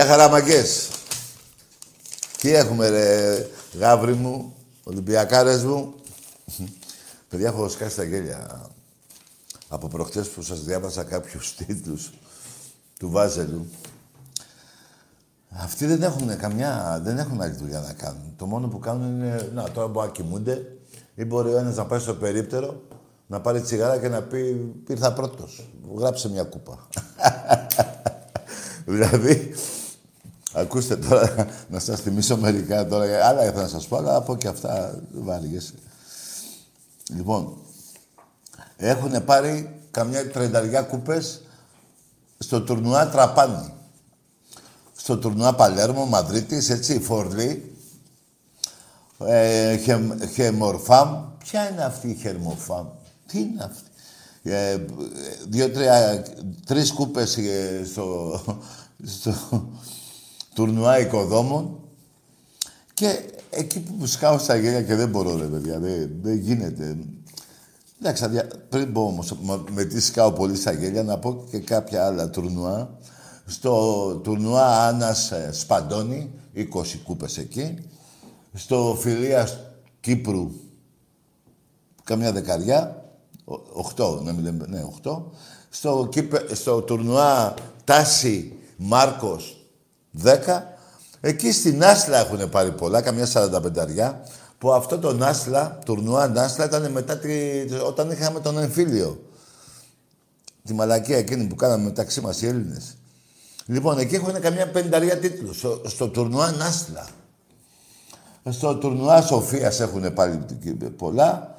Γεια χαραμαγκές. Τι έχουμε ρε γάβρι μου, Ολυμπιακάρες μου. Παιδιά, έχω σκάσει τα γέλια. Από προχτές που σας διάβασα κάποιους τίτλους του Βάζελου. Αυτοί δεν έχουν καμιά, δεν έχουν άλλη δουλειά να κάνουν. Το μόνο που κάνουν είναι, να τώρα μπορεί να κοιμούνται ή μπορεί ο ένας να πάει στο περίπτερο, να πάρει τσιγάρα και να πει ήρθα πρώτος. Γράψε μια κούπα. δηλαδή, ακούστε τώρα, να σας θυμίσω μερικά τώρα, άλλα ήθελα να σας πω, αλλά από και αυτά βάριες. Λοιπόν, έχουν πάρει καμιά τρενταριά κούπες στο τουρνουά Τραπάνι. Στο τουρνουά Παλέρμο, Μαδρίτης, έτσι, Φορλή, ε, Χεμορφάμ. Ποια είναι αυτή η Χερμοφάμ, τι είναι αυτή; Ε, δύο, τρία, τρεις κούπες ε, στο, στο τουρνουά οικοδόμων και εκεί που σκάω στα γέλια και δεν μπορώ, ρε παιδιά, δεν, δεν γίνεται. Εντάξει, πριν πω όμως με τι σκάω πολύ στα γέλια, να πω και κάποια άλλα τουρνουά. Στο τουρνουά Άννας ε, Σπαντώνη, 20 κούπες εκεί. Στο Φιλίας Κύπρου, καμιά δεκαριά, 8, να μην λέμε, ναι, 8. Στο, στο τουρνουά Τάση Μάρκος, 10. Εκεί στην Άσλα έχουν πάρει πολλά, καμιά 45 που αυτό το Νάσλα, τουρνουά Νάσλα, ήταν μετά τη, όταν είχαμε τον εμφύλιο. Τη μαλακία εκείνη που κάναμε μεταξύ μας οι Έλληνες. Λοιπόν, εκεί έχουν καμιά πενταριά τίτλους. Στο, στο τουρνουά Νάσλα. Στο τουρνουά Σοφίας έχουν πάλι πολλά.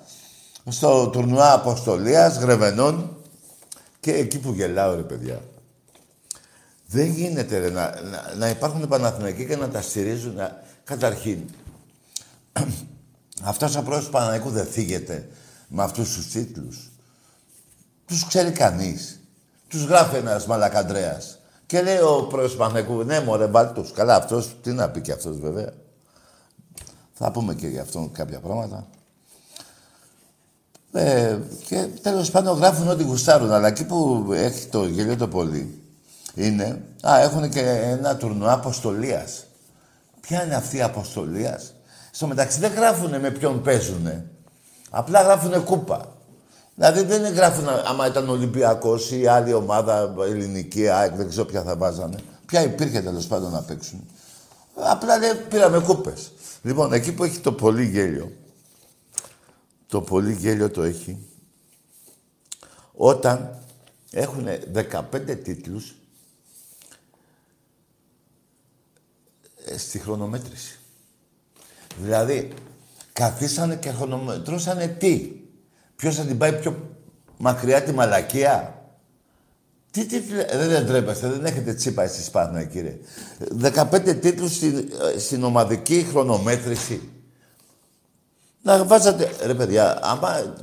Στο τουρνουά Αποστολίας, Γρεβενών. Και εκεί που γελάω, ρε παιδιά. Δεν γίνεται ρε, να, να, να υπάρχουν Παναθηναϊκοί και να τα στηρίζουν. Να... Καταρχήν, αυτός ο πρόεδρος του Παναθηναϊκού δεν θίγεται με αυτούς τους τίτλους. Τους ξέρει κανείς. Τους γράφει ένας μαλακαντρέας. Και λέει ο πρόεδρος του Παναθηναϊκού, ναι μωρέ τους. Καλά αυτός, τι να πει και αυτός βέβαια. Θα πούμε και για αυτόν κάποια πράγματα. Ε, και τέλος πάντων γράφουν ό,τι γουστάρουν. Αλλά εκεί που έχει το γελίο το πολύ, είναι... Α, έχουν και ένα τουρνουά αποστολίας. Ποια είναι αυτή η αποστολίας; Στο μεταξύ δεν γράφουν με ποιον παίζουν. Απλά γράφουν κούπα. Δηλαδή δεν γράφουν άμα ήταν Ολυμπιακός ή άλλη ομάδα ελληνική, ΑΕΚ, δεν ξέρω ποια θα βάζανε. Ποια υπήρχε τέλος πάντων να παίξουν. Απλά λέει πήραμε κούπες. Λοιπόν, εκεί που έχει το πολύ γέλιο, το πολύ γέλιο το έχει όταν έχουν 15 τίτλους στη χρονομέτρηση. Δηλαδή, καθίσανε και χρονομετρούσανε τι; Ποιος θα την πάει πιο μακριά τη μαλακία; Τι, τι, δεν τρέπεστε, δεν έχετε τσίπα εσείς πάνω, κύριε. 15 τίτλους στην, στην ομαδική χρονομέτρηση. Να βάζατε, ρε παιδιά, άμα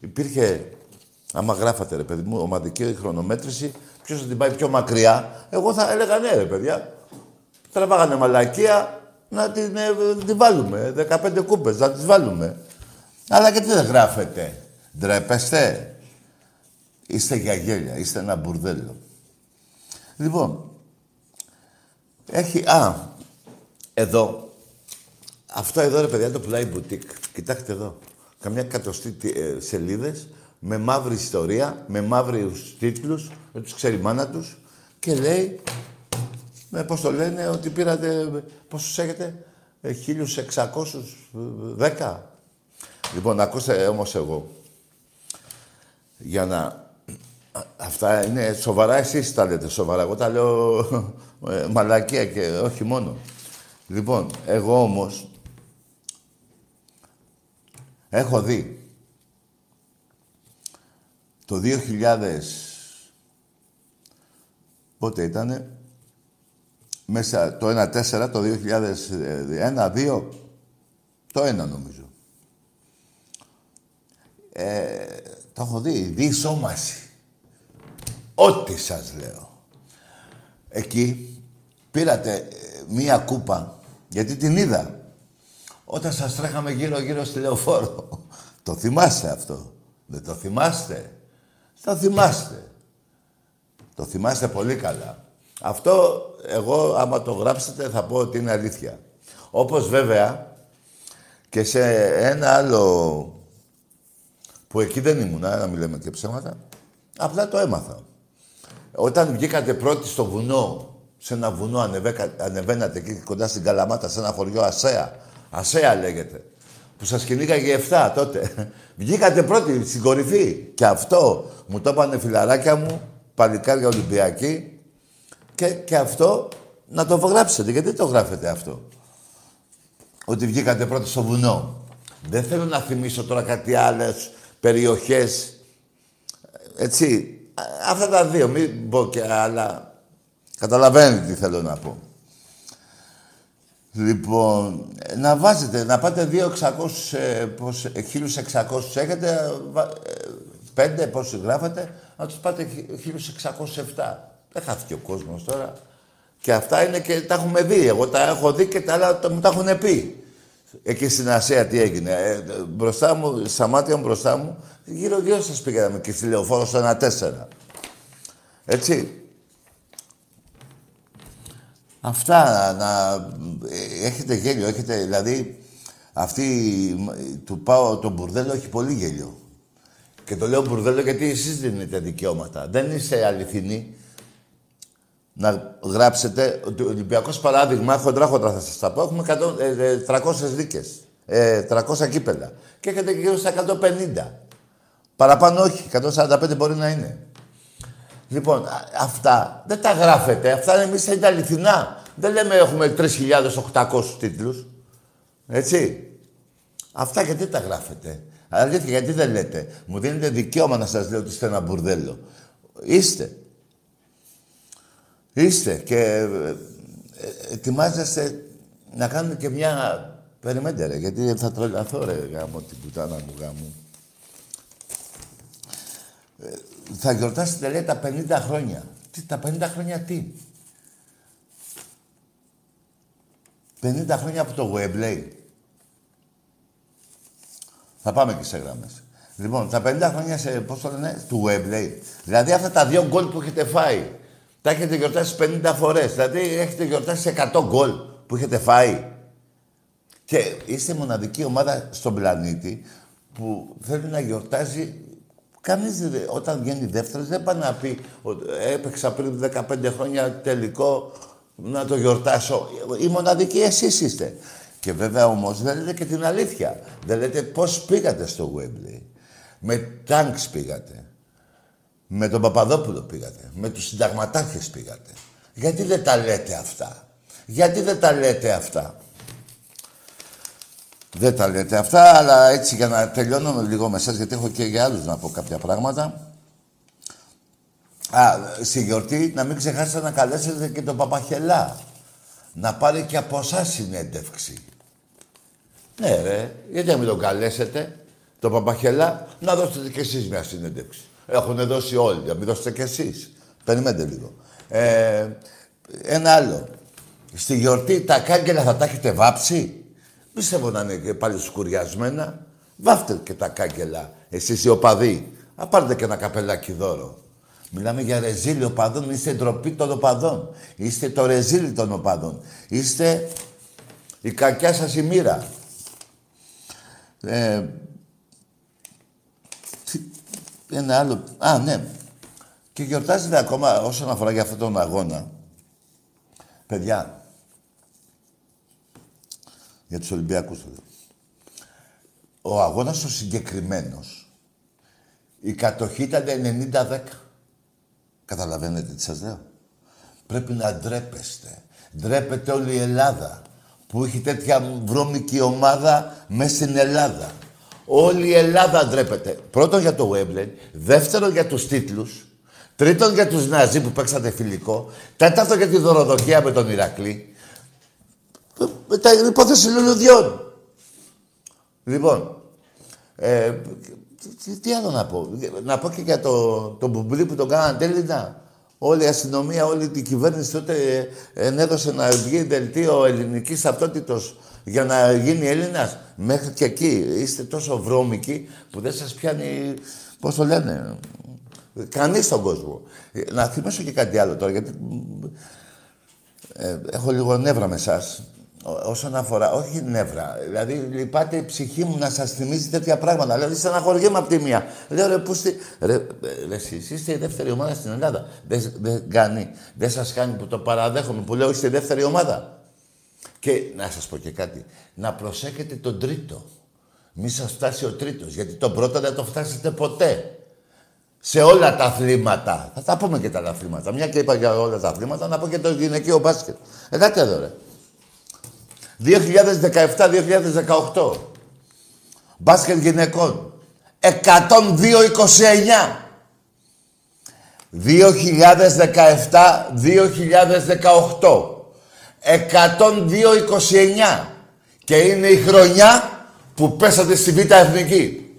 υπήρχε, άμα γράφατε, ρε παιδί μου, ομαδική χρονομέτρηση, ποιος θα την πάει πιο μακριά, εγώ θα έλεγα ναι, ρε παιδιά. Τραβάγανε μαλακία, να την, ε, την βάλουμε. 15 κούπες, να τις βάλουμε. Αλλά γιατί δεν γράφετε. Ντρέπεστε; Είστε για γέλια, είστε ένα μπουρδέλο. Λοιπόν, έχει... Α, εδώ. Αυτό εδώ, ρε παιδιά, το πουλάει μπουτίκ. Κοιτάξτε εδώ. Καμιά κατοστή ε, σελίδες με μαύρη ιστορία, με μαύρους τίτλους, δεν τους ξέρει η μάνα τους και λέει με πώς το λένε, ότι πήρατε, πόσους έχετε, 1610. Λοιπόν, ακούστε όμως εγώ, για να... Αυτά είναι σοβαρά, εσείς τα λέτε σοβαρά. Εγώ τα λέω ε, μαλακία και όχι μόνο. Λοιπόν, εγώ όμως έχω δει το 2000... Πότε ήτανε, μέσα το 1-4, το 2001-2, το 1 νομίζω. Ε, το έχω δει, διεισόμαση. Ό,τι σας λέω. Εκεί πήρατε ε, μία κούπα, γιατί την είδα. Όταν σας τρέχαμε γύρω-γύρω στη λεωφόρο. το θυμάστε αυτό; Δεν το θυμάστε; Το θυμάστε. Το θυμάστε πολύ καλά. Αυτό εγώ άμα το γράψετε θα πω ότι είναι αλήθεια. Όπως βέβαια και σε ένα άλλο που εκεί δεν ήμουν, να μην λέμε και ψέματα, απλά το έμαθα. Όταν βγήκατε πρώτοι στο βουνό, σε ένα βουνό ανεβαίνατε εκεί κοντά στην Καλαμάτα, σε ένα χωριό Ασέα, Ασέα λέγεται, που σας κυνήγαγε 7 τότε. Βγήκατε πρώτοι στην κορυφή. Και αυτό μου το είπανε φιλαράκια μου, παλικάρια Ολυμπιακοί, και, και αυτό να το γράψετε. Γιατί το γράφετε αυτό; Ότι βγήκατε πρώτοι στο βουνό. Δεν θέλω να θυμίσω τώρα κάτι άλλες περιοχές. Έτσι. Αυτά τα δύο. Μην πω και άλλα. Καταλαβαίνετε τι θέλω να πω. Λοιπόν, να βάζετε, να πάτε 2.600, ε, πώς, 1.600 έχετε, ε, πέντε πόσοι γράφετε, να τους πάτε 1.607. Δεν χάθηκε ο κόσμος τώρα. Και αυτά είναι και τα έχουμε δει. Εγώ τα έχω δει και τα άλλα μου τα έχουν πει. Εκεί στην Ασία τι έγινε. Ε, μπροστά μου, στα μάτια μου μπροστά μου, γύρω-γύρω σας πήγαμε και στη λεωφόρο στο 1-4. Έτσι. Αυτά να... Έχετε γέλιο, έχετε... Δηλαδή, αυτή του πάω το μπουρδέλο έχει πολύ γέλιο. Και το λέω μπουρδέλο γιατί εσείς δίνετε δικαιώματα. Δεν είστε αληθινοί να γράψετε ότι ο Ολυμπιακός παράδειγμα, χοντρά χοντρά θα σας τα πω, έχουμε 100, 300 ε, δίκες, ε, 300 κύπελα. Και έχετε γύρω στα 150. Παραπάνω όχι, 145 μπορεί να είναι. Λοιπόν, αυτά δεν τα γράφετε. Αυτά εμείς είναι αληθινά. Δεν λέμε έχουμε 3.800 τίτλους. Έτσι. Αυτά γιατί τα γράφετε. Αλήθεια, γιατί δεν λέτε. Μου δίνετε δικαίωμα να σας λέω ότι είστε ένα μπουρδέλο. Είστε. Είστε και ε, ε, ετοιμάζεστε να κάνετε και μια... Περιμένετε ρε, γιατί θα τρελαθώ ρε γάμο την πουτάνα μου γάμο. Ε, θα γιορτάσετε λέει τα 50 χρόνια. Τι, τα 50 χρόνια τι; 50 χρόνια από το Webley. Θα πάμε και σε γράμμες. Λοιπόν, τα 50 χρόνια σε, πώς το λένε, του Webley. Δηλαδή αυτά τα δύο γκολ που έχετε φάει. Τα έχετε γιορτάσει 50 φορές. Δηλαδή έχετε γιορτάσει 100 γκολ που έχετε φάει. Και είστε μοναδική ομάδα στον πλανήτη που θέλει να γιορτάζει Κανείς όταν βγαίνει δεύτερος δεν πάει να πει ότι έπαιξα πριν 15 χρόνια τελικό να το γιορτάσω. Η μοναδική εσείς είστε. Και βέβαια όμως δεν λέτε και την αλήθεια. Δεν λέτε πώς πήγατε στο Wembley. Με τάγκς πήγατε. Με τον Παπαδόπουλο πήγατε. Με τους συνταγματάρχες πήγατε. Γιατί δεν τα λέτε αυτά; Γιατί δεν τα λέτε αυτά; Δεν τα λέτε αυτά, αλλά έτσι για να τελειώνω λίγο με εσάς, γιατί έχω και για άλλους να πω κάποια πράγματα. Α, στη γιορτή να μην ξεχάσετε να καλέσετε και τον Παπαχελά. Να πάρει και από εσάς συνέντευξη. Ναι ρε, γιατί να μην τον καλέσετε, τον Παπαχελά, να δώσετε και εσείς μια συνέντευξη. Έχουν δώσει όλοι, να μην δώσετε και εσείς. Περιμένετε λίγο. Ε, ένα άλλο. Στη γιορτή τα κάγκελα θα τα έχετε βάψει; Πιστεύω να είναι και πάλι σκουριασμένα. Βάφτε και τα κάγκελα, εσείς οι οπαδοί. Α, πάρτε και ένα καπελάκι δώρο. Μιλάμε για ρεζίλι οπαδών, είστε ντροπή των οπαδών. Είστε το ρεζίλι των οπαδών. Είστε η κακιά σας η μοίρα. Ε, ένα άλλο... Α, ναι. Και γιορτάζεται ακόμα όσον αφορά για αυτόν τον αγώνα. Παιδιά, για τους Ολυμπιακούς. Ο αγώνας ο συγκεκριμένος, η κατοχή ήταν 90-10. Καταλαβαίνετε τι σας λέω. Πρέπει να ντρέπεστε. Ντρέπεται όλη η Ελλάδα που έχει τέτοια βρώμικη ομάδα μέσα στην Ελλάδα. Όλη η Ελλάδα ντρέπεται. Πρώτον για το Βέμπλεν, δεύτερον για τους τίτλους, τρίτον για τους Ναζί που παίξατε φιλικό, τέταρτον για τη δωροδοκία με τον Ηρακλή, με τα υπόθεση λουλουδιών. Λοιπόν, ε, τι, τι, άλλο να πω; Να πω και για το, το μπουμπλί που τον κάνανε τέλεινα. Όλη η αστυνομία, όλη την κυβέρνηση τότε ε, ενέδωσε να βγει δελτίο ελληνικής ταυτότητα για να γίνει Έλληνας. Μέχρι και εκεί είστε τόσο βρώμικοι που δεν σας πιάνει. Πώς το λένε. Κανείς στον κόσμο. Να θυμίσω και κάτι άλλο τώρα, γιατί Ε, έχω λίγο νεύρα με εσάς. Όσον αφορά, όχι νεύρα. Δηλαδή, λυπάται η ψυχή μου να σας θυμίζει τέτοια πράγματα. Δηλαδή, στεναχωριέμαι από τη μία. Λέω ρε, πού στη... ρε, ρε εσείς είστε η δεύτερη ομάδα στην Ελλάδα. Δεν δε κάνει, δεν σας κάνει που το παραδέχομαι, που λέω είστε η δεύτερη ομάδα. Και να σας πω και κάτι. Να προσέχετε τον τρίτο. Μη σας φτάσει ο τρίτος, γιατί τον πρώτο δεν το φτάσετε ποτέ. Σε όλα τα αθλήματα. Θα τα πούμε και τα αθλήματα. Μια και είπα για όλα τα αθλήματα, να πω και το γυναικείο μπάσκετ. Εντάξει εδώ, ρε. 2017-2018. Μπάσκετ γυναικών. 102-29. 2017-2018. 102-29. Και είναι η χρονιά που πέσατε στη Β' Εθνική.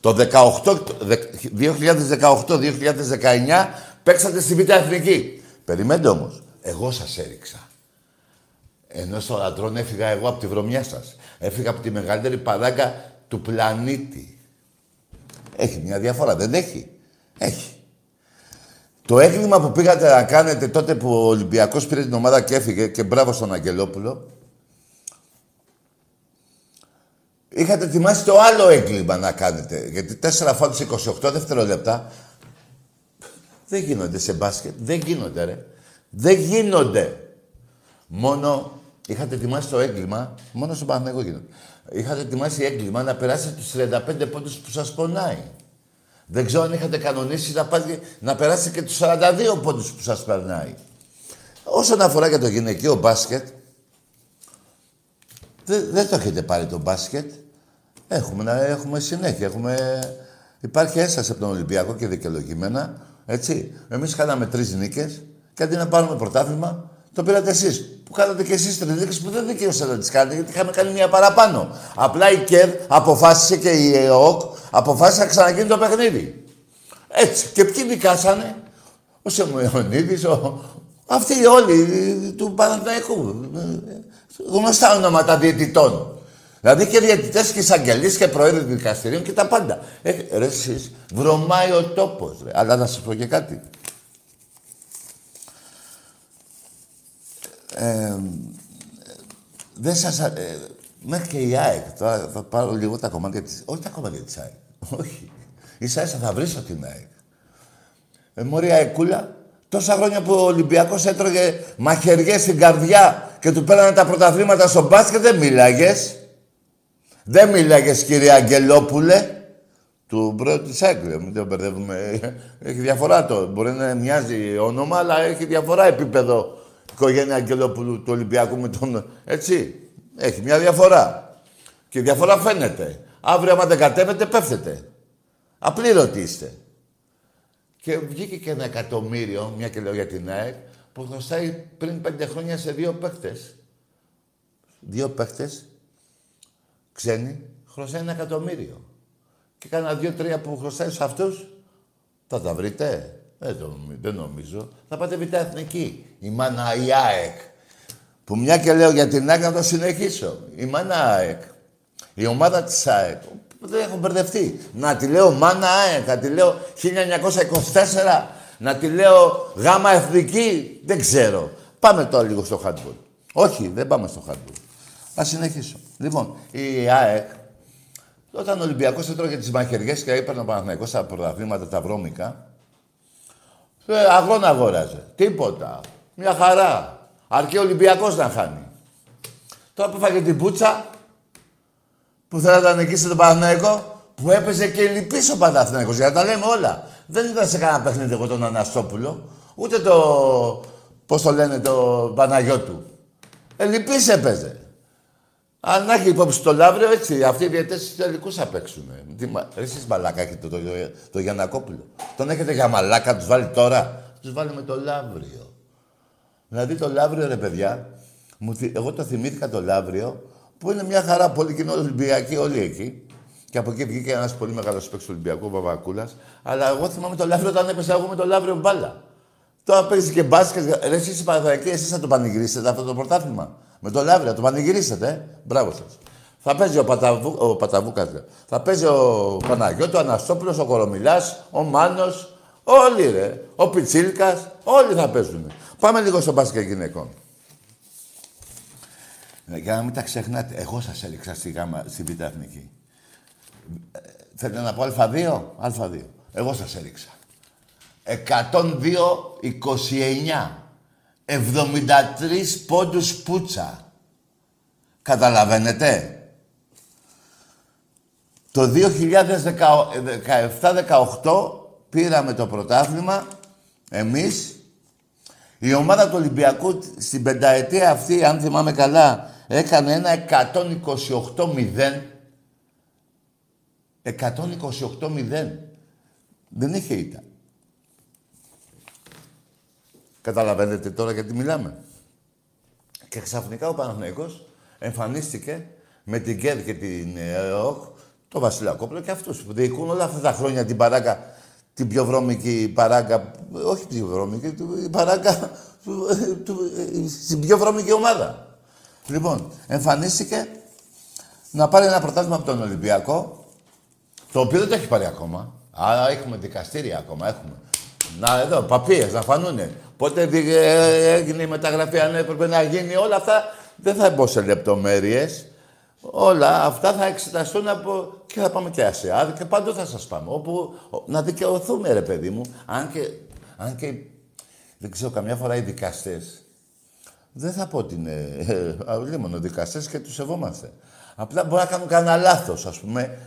Το 2018-2019 παίξατε στη Β' Εθνική. Περιμένετε όμως. Εγώ σας έριξα. Ενώ στο λατρόν έφυγα εγώ από τη βρωμιά σας. Έφυγα από τη μεγαλύτερη παράγκα του πλανήτη. Έχει μια διαφορά, δεν έχει; Έχει. Το έγκλημα που πήγατε να κάνετε τότε που ο Ολυμπιακός πήρε την ομάδα και έφυγε και μπράβο στον Αγγελόπουλο. Είχατε ετοιμάσει το άλλο έγκλημα να κάνετε. Γιατί 4 φάουλ 28 δευτερόλεπτα δεν γίνονται σε μπάσκετ. Δεν γίνονται, ρε. Δεν γίνονται. Μόνο είχατε ετοιμάσει το έγκλημα, μόνο στον Παναγενικό γίνονται. Είχατε ετοιμάσει έγκλημα να περάσετε τους 35 πόντους που σας πονάει. Δεν ξέρω αν είχατε κανονίσει να, πάτε, να περάσετε και τους 42 πόντους που σας περνάει. Όσον αφορά και το γυναικείο μπάσκετ, δεν, δεν το έχετε πάρει το μπάσκετ. Έχουμε, έχουμε συνέχεια. Έχουμε... Υπάρχει ένσταση από τον Ολυμπιακό και δικαιολογημένα. Έτσι. Εμείς κάναμε τρεις νίκες και αντί να πάρουμε πρωτάθλημα, το πήρατε εσείς. Που κάνατε και εσείς τρεις που δεν δικαιούσατε να τις κάνετε, γιατί είχαμε κάνει μία παραπάνω. Απλά η ΚΕΔ αποφάσισε και η ΕΟΚ αποφάσισε να ξαναγίνει το παιχνίδι. Έτσι. Και ποιοι δικάσανε, ο Σεμοιονίδη, ο... αυτοί όλοι του Παναθηναϊκού. Γνωστά ονόματα διαιτητών. Δηλαδή και διαιτητές και εισαγγελείς και προέδροι δικαστηρίων και τα πάντα. Ε, ρε, εσείς, βρωμάει ο τόπος. Αλλά να σα πω και κάτι. Ε, δεν σας... Ε, μέχρι και η ΑΕΚ, τώρα θα πάρω λίγο τα κομμάτια της... Όχι τα κομμάτια της ΑΕΚ. Όχι. Ίσα ίσα θα βρίσω την ΑΕΚ. Ε, μωρή αεκούλα, τόσα χρόνια που ο Ολυμπιακός έτρωγε μαχαιριές στην καρδιά και του πέρανε τα πρωταθλήματα στο μπάσκετ, δεν μίλαγες. Δεν μίλαγες, κύριε Αγγελόπουλε. Του πρώτου της ΑΕΚ, μην το μπερδεύουμε. Έχει διαφορά το. Μπορεί να μοιάζει όνομα, αλλά έχει διαφορά επίπεδο οικογένεια Αγγελόπουλου του Ολυμπιακού με τον... Έτσι. Έχει μια διαφορά. Και η διαφορά φαίνεται. Αύριο, άμα δεν κατέβετε, πέφτετε. Απλήρωτοι είστε. Και βγήκε και ένα εκατομμύριο, μια και λέω για την ΑΕΚ, που χρωστάει πριν πέντε χρόνια σε δύο παίχτες. Δύο παίχτες, ξένοι, χρωστάει ένα εκατομμύριο. Και κάνα δύο-τρία που χρωστάει σε αυτούς, θα τα βρείτε. Δεν, το, δεν νομίζω. Θα πάτε β' εθνική. Η μάνα η ΑΕΚ. Που μια και λέω για την ΑΕΚ να το συνεχίσω. Η μάνα ΑΕΚ. Η ομάδα της ΑΕΚ. Δεν έχω μπερδευτεί. Να τη λέω μάνα ΑΕΚ. Να τη λέω 1924. Να τη λέω γάμα εθνική. Δεν ξέρω. Πάμε τώρα λίγο στο handball. Όχι, δεν πάμε στο handball. Θα συνεχίσω. Λοιπόν, η ΑΕΚ, όταν ο Ολυμπιακός έτρωγε τις μαχαιριές και έπαιρνε ο Παναθηναϊκός στα πρωταθλήματα τα βρώμικα, ε, αγώνα αγόραζε. Τίποτα. Μια χαρά. Αρκεί ο Ολυμπιακός να χάνει. Τώρα που φάγε την πούτσα, που θέλατε να νικήσει τον Παναθηναϊκό, που έπαιζε και λυπής ο Παναθηναϊκός, για να τα λέμε όλα. Δεν ήταν σε κανένα παιχνίδι εγώ τον Αναστόπουλο, ούτε το, πώς το λένε, το Παναγιώτου. Ε, λυπής έπαιζε. Αν να έχει υπόψη το Λαύριο, έτσι, αυτοί οι διαιτές στους τελικούς θα παίξουν. Εσείς μαλάκα έχετε το, το, το Γιαννακόπουλο. Τον έχετε για μαλάκα, τους βάλει τώρα. Τους βάλει με το Λαύριο. Δηλαδή το Λαύριο, ρε παιδιά, μου, εγώ το θυμήθηκα το Λαύριο, που είναι μια χαρά πολύ κοινό Ολυμπιακή όλοι εκεί. Και από εκεί βγήκε ένας πολύ μεγάλος παίκτης του Ολυμπιακού, Βαβακούλας. Αλλά εγώ θυμάμαι το Λαύριο όταν έπεσα εγώ με το Λαύριο μπάλα. Τώρα παίζεις και μπάσκετ. Ρε, εσεί οι εσεί θα το πανηγυρίσετε αυτό το πρωτάθλημα. Με το Λαύριο, το πανηγυρίσετε. Ε. Μπράβο σας. Θα παίζει ο, Παταβού, ο Παταβούκας, θα παίζει ο Παναγιώτο, ο Αναστόπουλος, ο Κορομιλάς, ο Μάνος, όλοι ρε. Ο Πιτσίλκας, όλοι θα παίζουν. Πάμε λίγο στο μπάσκετ γυναικών. Για να μην τα ξεχνάτε. Εγώ σας έριξα στη, γάμα, στη Β' Εθνική. Ε, θέλετε να πω Α2. Α2. Εγώ σας έριξα. 102-29. 73 πόντους πούτσα. Καταλαβαίνετε; Το 2017-18 πήραμε το πρωτάθλημα εμείς. Η ομάδα του Ολυμπιακού στην πενταετία αυτή, αν θυμάμαι καλά, έκανε ένα 128-0. 128-0. Δεν είχε ήττα. Καταλαβαίνετε τώρα γιατί μιλάμε. Και ξαφνικά ο Παναθηναϊκός εμφανίστηκε με την ΚΕΔ και την ΕΟΚ, το Βασιλακόπουλο και αυτούς που διοικούν όλα αυτά τα χρόνια την παράκα, την πιο βρώμικη παράκα, όχι την πιο βρώμικη, την παράκα, στην πιο βρώμικη ομάδα. Λοιπόν, εμφανίστηκε να πάρει ένα πρωτάθλημα από τον Ολυμπιακό, το οποίο δεν το έχει πάρει ακόμα. Άρα έχουμε δικαστήρια ακόμα, έχουμε. Να, εδώ, παπίες, να φανούνε. Πότε ε, έγινε η μεταγραφή, αν έπρεπε να γίνει, όλα αυτά δεν θα μπω σε λεπτομέρειες. Όλα αυτά θα εξεταστούν από... και θα πάμε και ΑΣΕΑΔ και παντού θα σας πάμε. Όπου να δικαιωθούμε, ρε παιδί μου. Αν και, αν και δεν ξέρω, καμιά φορά οι δικαστές δεν θα πω ότι είναι ε, μόνο δικαστές και τους σεβόμαστε. Απλά μπορεί να κάνουν κανένα λάθος, ας πούμε,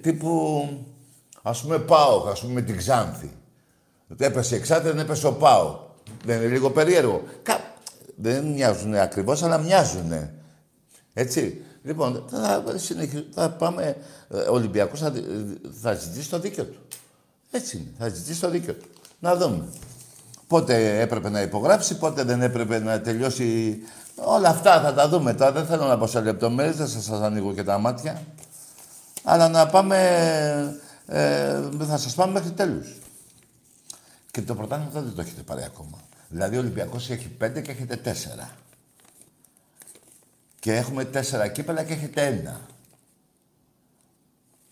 τύπου, ας πούμε, πάω, ας πούμε, με την Ξάνθη. Έπεσε η δεν έπεσε ο Πάο. Δεν είναι λίγο περίεργο. Κα... Δεν μοιάζουν ακριβώς, αλλά μοιάζουν. Έτσι. Λοιπόν, θα, θα πάμε... Ο ε, Ολυμπιακός θα, θα ζητήσει το δίκιο του. Έτσι είναι. Θα ζητήσει το δίκιο του. Να δούμε. Πότε έπρεπε να υπογράψει, πότε δεν έπρεπε να τελειώσει. Όλα αυτά θα τα δούμε τώρα. Δεν θέλω να πω σε λεπτομέρειες, δεν σας ανοίγω και τα μάτια. Αλλά να πάμε... Ε, θα σας πάμε μέχρι τέλους. Και το πρωτάθλημα δεν το έχετε πάρει ακόμα. Δηλαδή ο Ολυμπιακός έχει πέντε και έχετε τέσσερα. Και έχουμε τέσσερα κύπελα και έχετε ένα.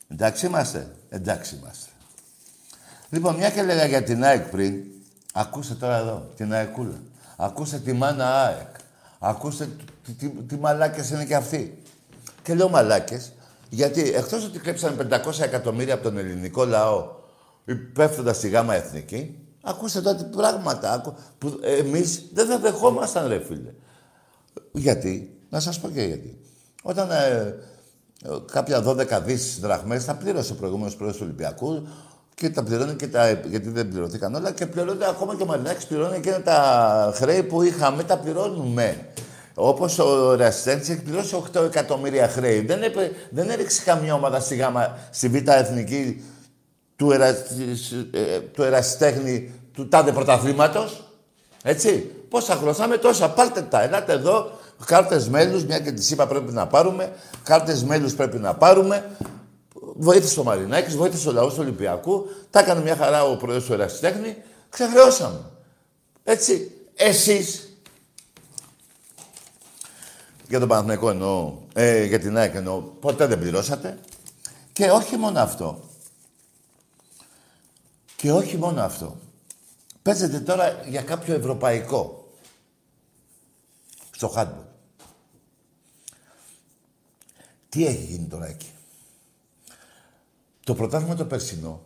Εντάξει είμαστε; Εντάξει είμαστε. Λοιπόν, μια και λέγα για την ΑΕΚ πριν, ακούστε τώρα εδώ, την ΑΕΚούλα. Ακούστε τη μάνα ΑΕΚ. Ακούστε τι, τι, τι μαλάκες είναι και αυτοί. Και λέω μαλάκες, γιατί εκτός ότι κλέψαν 500 εκατομμύρια από τον ελληνικό λαό, πέφτοντας στη γάμα εθνική, Ακούστε τώρα τι πράγματα που εμείς δεν θα δεχόμασταν, ρε φίλε. Γιατί, να σας πω και γιατί. Όταν ε, κάποια 12 δις δραχμές τα πλήρωσε ο προηγούμενος πρόεδρος του Ολυμπιακού και τα πληρώνει και τα, γιατί δεν πληρωθήκαν όλα και πληρώνει ακόμα και ο Μαρινάκης πληρώνει και τα χρέη που είχαμε, τα πληρώνουμε. Όπως ο Ρασιτέντη έχει πληρώσει 8 εκατομμύρια χρέη. Δεν, έπαι, δεν έριξε καμιά ομάδα στη, γάμα, στη Β' Εθνική του,ερα, ε, του ερασιτέχνη του τάδε πρωταθλήματος. Έτσι. Πόσα χρωστάμε, τόσα. Πάρτε τα. Ελάτε εδώ. Κάρτες μέλους, μια και τη είπα πρέπει να πάρουμε. Κάρτες μέλους πρέπει να πάρουμε. Βοήθησε ο Μαρινάκης, βοήθησε ο λαός του Ολυμπιακού. Τα έκανε μια χαρά ο πρόεδρο του Ερασιτέχνη. Ξεχρεώσαμε. Έτσι. Εσείς. Για τον Παναθηναϊκό εννοώ, ε, για την ΑΕΚ εννοώ, ποτέ δεν πληρώσατε. Και όχι μόνο αυτό. Και όχι μόνο αυτό. Παίζετε τώρα για κάποιο ευρωπαϊκό. Στο χάντμπολ. Τι έχει γίνει τώρα εκεί; Το πρωτάθλημα το περσινό.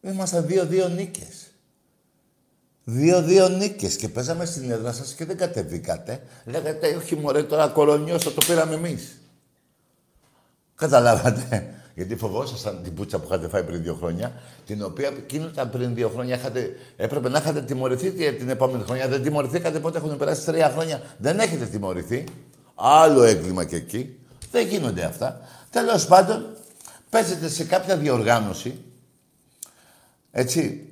Ήμασταν δύο-δύο νίκες. Δύο-δύο νίκες και παίζαμε στην έδρα σας και δεν κατεβήκατε. Λέγατε, όχι μωρέ, τώρα κολονιώσα, το πήραμε εμείς. Καταλάβατε. Γιατί φοβόσασταν την πούτσα που είχατε φάει πριν δύο χρόνια, την οποία εκείνο πριν δύο χρόνια είχατε, έπρεπε να είχατε τιμωρηθεί την επόμενη χρονιά. Δεν τιμωρηθήκατε πότε έχουν περάσει τρία χρόνια. Δεν έχετε τιμωρηθεί. Άλλο έγκλημα και εκεί. Δεν γίνονται αυτά. Τέλος πάντων, παίζετε σε κάποια διοργάνωση, έτσι,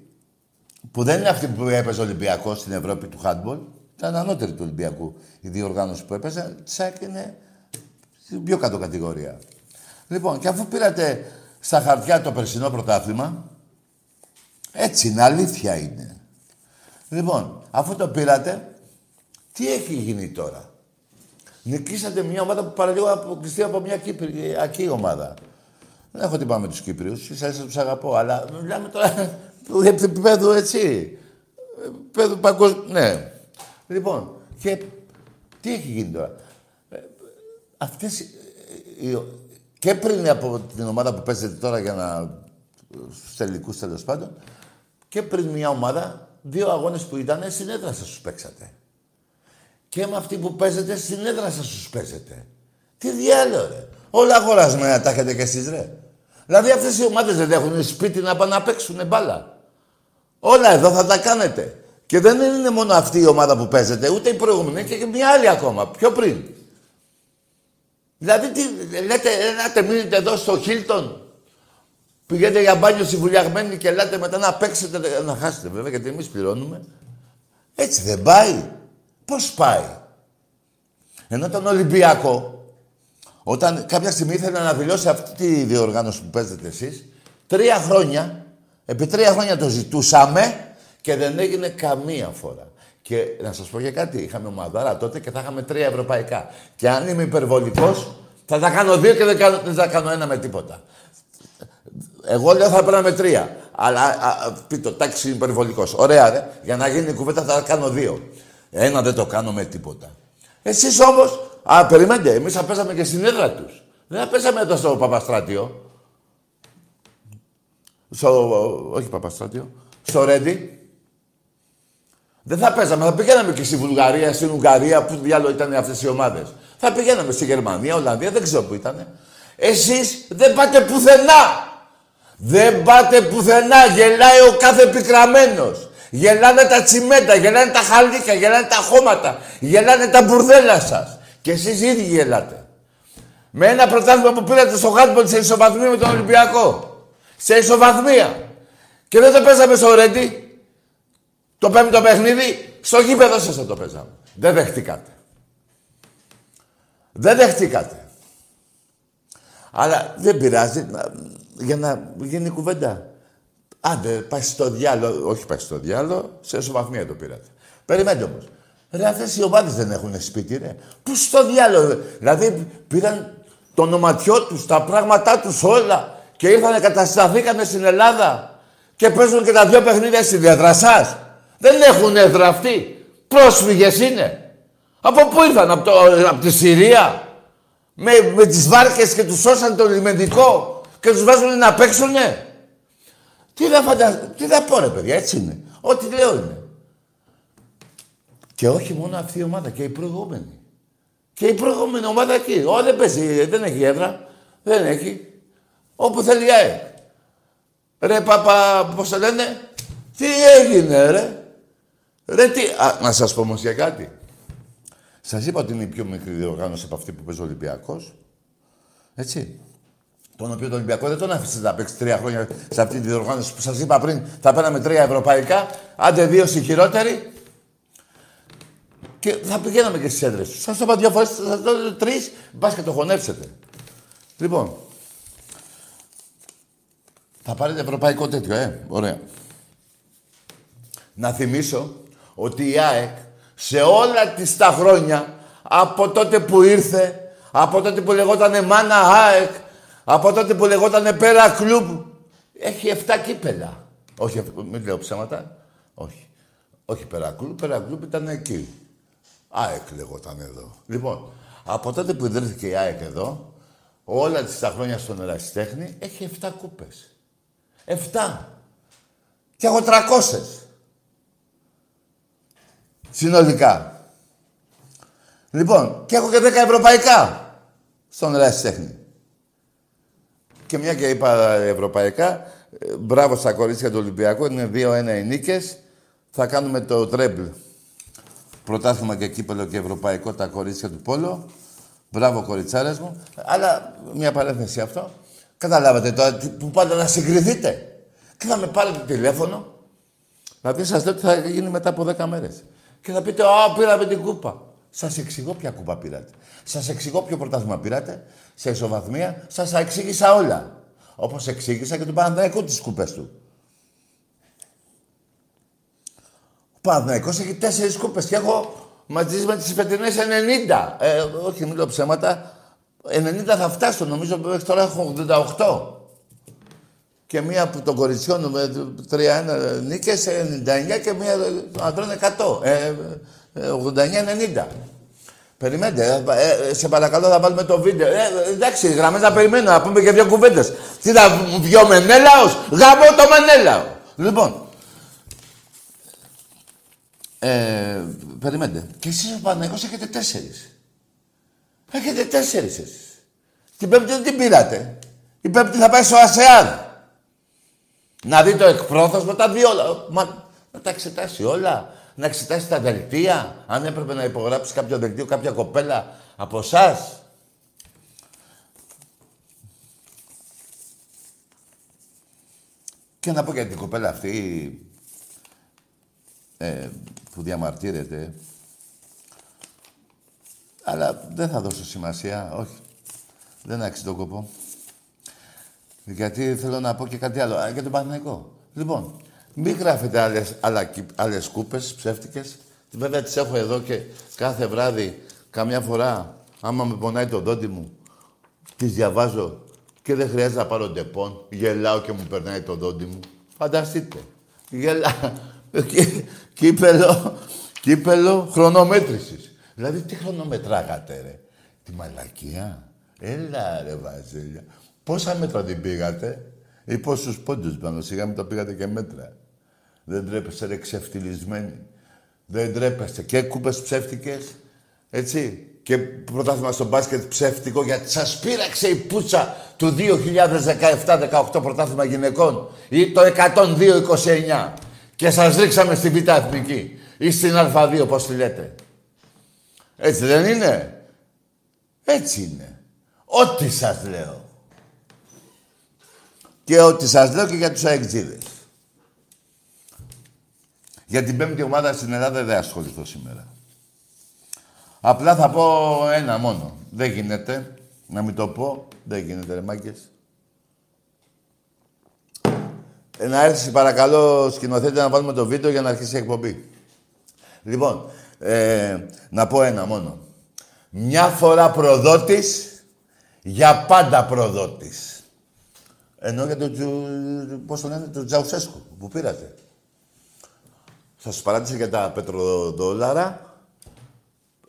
που δεν είναι αυτή που έπαιζε ο Ολυμπιακός στην Ευρώπη του χάντμπολ, ήταν ανώτερη του Ολυμπιακού η διοργάνωση που έπαιζε, τσακ είναι στην πιο κάτω κατηγορία. Λοιπόν, και αφού πήρατε στα χαρτιά το περσινό πρωτάθλημα, έτσι είναι, αλήθεια είναι. Λοιπόν, αφού το πήρατε, τι έχει γίνει τώρα; Νικήσατε μια ομάδα που παραλίγο αποκλειστεί από μια Κυπριακή ομάδα. Δεν έχω τι πάμε με τους Κύπριους, ίσα ίσα τους αγαπώ, αλλά μιλάμε τώρα επίπεδο έτσι. Επίπεδο παγκόσμιο, ναι. Λοιπόν, και τι έχει γίνει τώρα. Ε, αυτές, ε, και πριν από την ομάδα που παίζετε τώρα για να στους τελικούς τέλος πάντων, και πριν μια ομάδα, δύο αγώνες που ήταν, στην έδρα σας τους παίξατε. Και με αυτή που παίζετε, στην έδρα σας τους παίζετε. Τι διάλογο, ρε. Όλα αγορασμένα τα έχετε κι εσείς, ρε. Δηλαδή αυτές οι ομάδες δεν έχουν σπίτι να πάνε να παίξουν μπάλα. Όλα εδώ θα τα κάνετε. Και δεν είναι μόνο αυτή η ομάδα που παίζετε, ούτε η προηγούμενη, και μια άλλη ακόμα, πιο πριν. Δηλαδή, τι, λέτε, ελάτε, μείνετε εδώ στο Χίλτον. Πηγαίνετε για μπάνιο συμβουλιαγμένοι και ελάτε μετά να παίξετε, να χάσετε βέβαια, γιατί εμείς πληρώνουμε. Έτσι δεν πάει. Πώς πάει; Ενώ τον Ολυμπιακό, όταν κάποια στιγμή ήθελε να δηλώσει αυτή τη διοργάνωση που παίζετε εσείς, τρία χρόνια, επί τρία χρόνια το ζητούσαμε και δεν έγινε καμία φορά. Και να σας πω για κάτι, είχαμε ομαδάρα τότε και θα είχαμε τρία ευρωπαϊκά. Και αν είμαι υπερβολικός, θα τα κάνω δύο και δεν, κάνω, δεν θα κάνω ένα με τίποτα. Εγώ λέω θα πρέπει με τρία. Αλλά πει το τάξη υπερβολικός. Ωραία, ρε. Για να γίνει κουβέντα θα κάνω δύο. Ένα δεν το κάνω με τίποτα. Εσείς όμως, α, περιμένετε, εμείς θα παίζαμε και στην έδρα τους. Δεν θα παίζαμε εδώ στο Παπαστράτιο. Στο, όχι Παπαστράτιο. Στο Ρέντι. Δεν θα παίζαμε, θα πηγαίναμε και στη Βουλγαρία, στην Ουγγαρία, που διάλογο ήταν αυτές οι ομάδες. Θα πηγαίναμε στη Γερμανία, Ολλανδία, δεν ξέρω που ήταν. Εσείς δεν πάτε πουθενά. Δεν πάτε πουθενά. Γελάει ο κάθε πικραμένος. Γελάνε τα τσιμέντα, γελάνε τα χαλίκια, γελάνε τα χώματα, γελάνε τα μπουρδέλα σας. Και εσείς ήδη γελάτε. Με ένα πρωτάθλημα που πήρατε στο Χάτμπολ σε ισοβαθμία με τον Ολυμπιακό. Σε ισοβαθμία. Και δεν το παίζαμε στο Ρέντι. Το πέμπτο παιχνίδι, στο γήπεδο σας το παίζαμε. Δεν δεχτήκατε. Δεν δεχτήκατε. Αλλά δεν πειράζει για να γίνει κουβέντα. Άντε, πάει στο διάλογο. Όχι πάει στο διάλογο, σε ισοβαθμία το πήρατε. Περιμένετε όμως. Ρε, αυτές οι ομάδες δεν έχουν σπίτι, ρε. Πού στο διάλογο. Δηλαδή πήραν το ονοματιό τους, τα πράγματά τους όλα και ήρθαν κατασταθήκανε στην Ελλάδα και παίζουν και τα δύο παιχνίδια στη διαδρά σας. Δεν έχουν έδρα αυτοί. Πρόσφυγες είναι. Από πού ήρθαν, από, το, από τη Συρία; Με, με τις βάρκες και τους σώσαν το λιμεντικό και τους βάζουν να παίξουνε; Τι θα φαντα... Τι θα πω ρε παιδιά, έτσι είναι. Ό,τι λέω είναι. Και όχι μόνο αυτή η ομάδα, και η προηγούμενη. Και η προηγούμενη ομάδα εκεί. Ω, δεν πέσει, δεν έχει έδρα. Δεν έχει. Όπου θέλει η Ρε παπα, πώς το λένε. Τι έγινε ρε. Ρε τι... Α, να σας πω όμως για κάτι. Σας είπα ότι είναι η πιο μικρή διοργάνωση από αυτή που παίζει ο Ολυμπιακός. Έτσι. Τον οποίο τον Ολυμπιακό δεν τον άφησες να παίξει τρία χρόνια σε αυτή τη διοργάνωση που σας είπα πριν θα παίρναμε τρία ευρωπαϊκά, άντε δύο στη χειρότερη. Και θα πηγαίναμε και στις έδρες του. Σας το είπα δύο φορές, σας το είπα τρεις, μπας και το χωνέψετε. Λοιπόν, θα πάρετε ευρωπαϊκό τέτοιο, ε. Ωραία. Να θυμίσω ότι η ΑΕΚ σε όλα τις τα χρόνια, από τότε που ήρθε, από τότε που λεγόταν Μάνα ΑΕΚ, από τότε που λεγόταν Πέρα Κλουμπ, έχει 7 κύπελα. Όχι, μην λέω ψέματα. Όχι. Όχι Πέρα Κλουμπ, Πέρα Κλουμπ ήταν εκεί. ΑΕΚ λεγόταν εδώ. Λοιπόν, από τότε που ιδρύθηκε η ΑΕΚ εδώ, όλα τις τα χρόνια στον Ερασιτέχνη, έχει 7 κούπες. 7. Και έχω 300. Συνολικά. Λοιπόν, και έχω και 10 ευρωπαϊκά στον τέχνη. Και μια και είπα ευρωπαϊκά, ε, μπράβο στα κορίτσια του Ολυμπιακού, είναι 2-1 οι νίκες. Θα κάνουμε το τρέμπλ. Πρωτάθλημα και κύπελο και ευρωπαϊκό τα κορίτσια του Πόλο. Μπράβο κοριτσάρες μου. Αλλά μια παρένθεση αυτό. Καταλάβατε τώρα που πάτε να συγκριθείτε. Και θα με πάρετε τηλέφωνο. Δηλαδή σας λέω ότι θα γίνει μετά από 10 μέρες. Και θα πείτε, Α, πήραμε την κούπα. Σας εξηγώ ποια κούπα πήρατε. Σας εξηγώ ποιο πρωτάθλημα πήρατε. Σε ισοβαθμία σας τα εξήγησα όλα. Όπως εξήγησα και τον Παναθηναϊκό τις κούπε του. Ο Παναθηναϊκός έχει τέσσερις κούπε και έχω μαζί με τις φετινές 90. Ε, όχι, μην λέω ψέματα. 90 θα φτάσω, νομίζω μέχρι τώρα έχω 88 και μία από τον κοριτσιών με 3-1 νίκες 99 και μία των αντρών 100. Ε, 89-90. Περιμένετε, ε, ε, σε παρακαλώ θα βάλουμε το βίντεο. Ε, εντάξει, γραμμές να περιμένω, να πούμε και δύο κουβέντες. Τι θα βγει ο Μενέλαος, γαμώ το Μενέλαο. Λοιπόν, ε, περιμένετε. Και εσείς ο Παναγικός έχετε τέσσερις. Έχετε τέσσερις εσείς. Την πέμπτη δεν την πήρατε. Η πέμπτη θα πάει στο ΑΣΕΑΝ. Να δει το εκπρόθεσμο, τα δει όλα. Μα, να τα εξετάσει όλα. Να εξετάσει τα δελτία. Αν έπρεπε να υπογράψει κάποιο δελτίο, κάποια κοπέλα από εσάς. Και να πω για την κοπέλα αυτή ε, που διαμαρτύρεται. Αλλά δεν θα δώσω σημασία, όχι. Δεν άξιζε τον κόπο. Γιατί θέλω να πω και κάτι άλλο. Για τον Παναγικό. Λοιπόν, μην γράφετε άλλες, άλλα, άλλες κούπες ψεύτικες. Βέβαια τις έχω εδώ και κάθε βράδυ, καμιά φορά, άμα με πονάει το δόντι μου, τις διαβάζω και δεν χρειάζεται να πάρω Ντεπόν. Γελάω και μου περνάει το δόντι μου. Φανταστείτε. Γελάω. κύπελλο, κύπελλο χρονομέτρησης. Δηλαδή, τι χρονομετράγατε, ρε; Τη μαλακία. Έλα, ρε, Βασίλια. Πόσα μέτρα την πήγατε; Ή πόσους πόντους πάνω. Σιγά μην το πήγατε και μέτρα. Δεν ντρέπεστε, ρε, ξεφτιλισμένοι. Δεν ντρέπεστε. Και κούπες ψεύτικες, έτσι. Και πρωτάθλημα στο μπάσκετ ψεύτικο, γιατί σας πείραξε η πουτσα του 2017-18 πρωτάθλημα γυναικών ή το 102-29 και σας ρίξαμε στην Β' Εθνική ή στην Α2, πώς τη λέτε. Έτσι δεν είναι; Έτσι είναι. Ό,τι σας λέω. Και ό,τι σας λέω και για τους αεξίδες. Για την πέμπτη ομάδα στην Ελλάδα δεν ασχοληθώ σήμερα. Απλά θα πω ένα μόνο. Δεν γίνεται. Να μην το πω. Δεν γίνεται, ρε μάγκες. Ε, να έρθεις παρακαλώ σκηνοθέτη να βάλουμε το βίντεο για να αρχίσει η εκπομπή. Λοιπόν, ε, να πω ένα μόνο. Μια φορά προδότης, για πάντα προδότης. Ενώ για τον, πώς το λένε, τον Τζαουσέσκου που πήρατε. Θα σας παράτησα για τα πετροδόλαρα.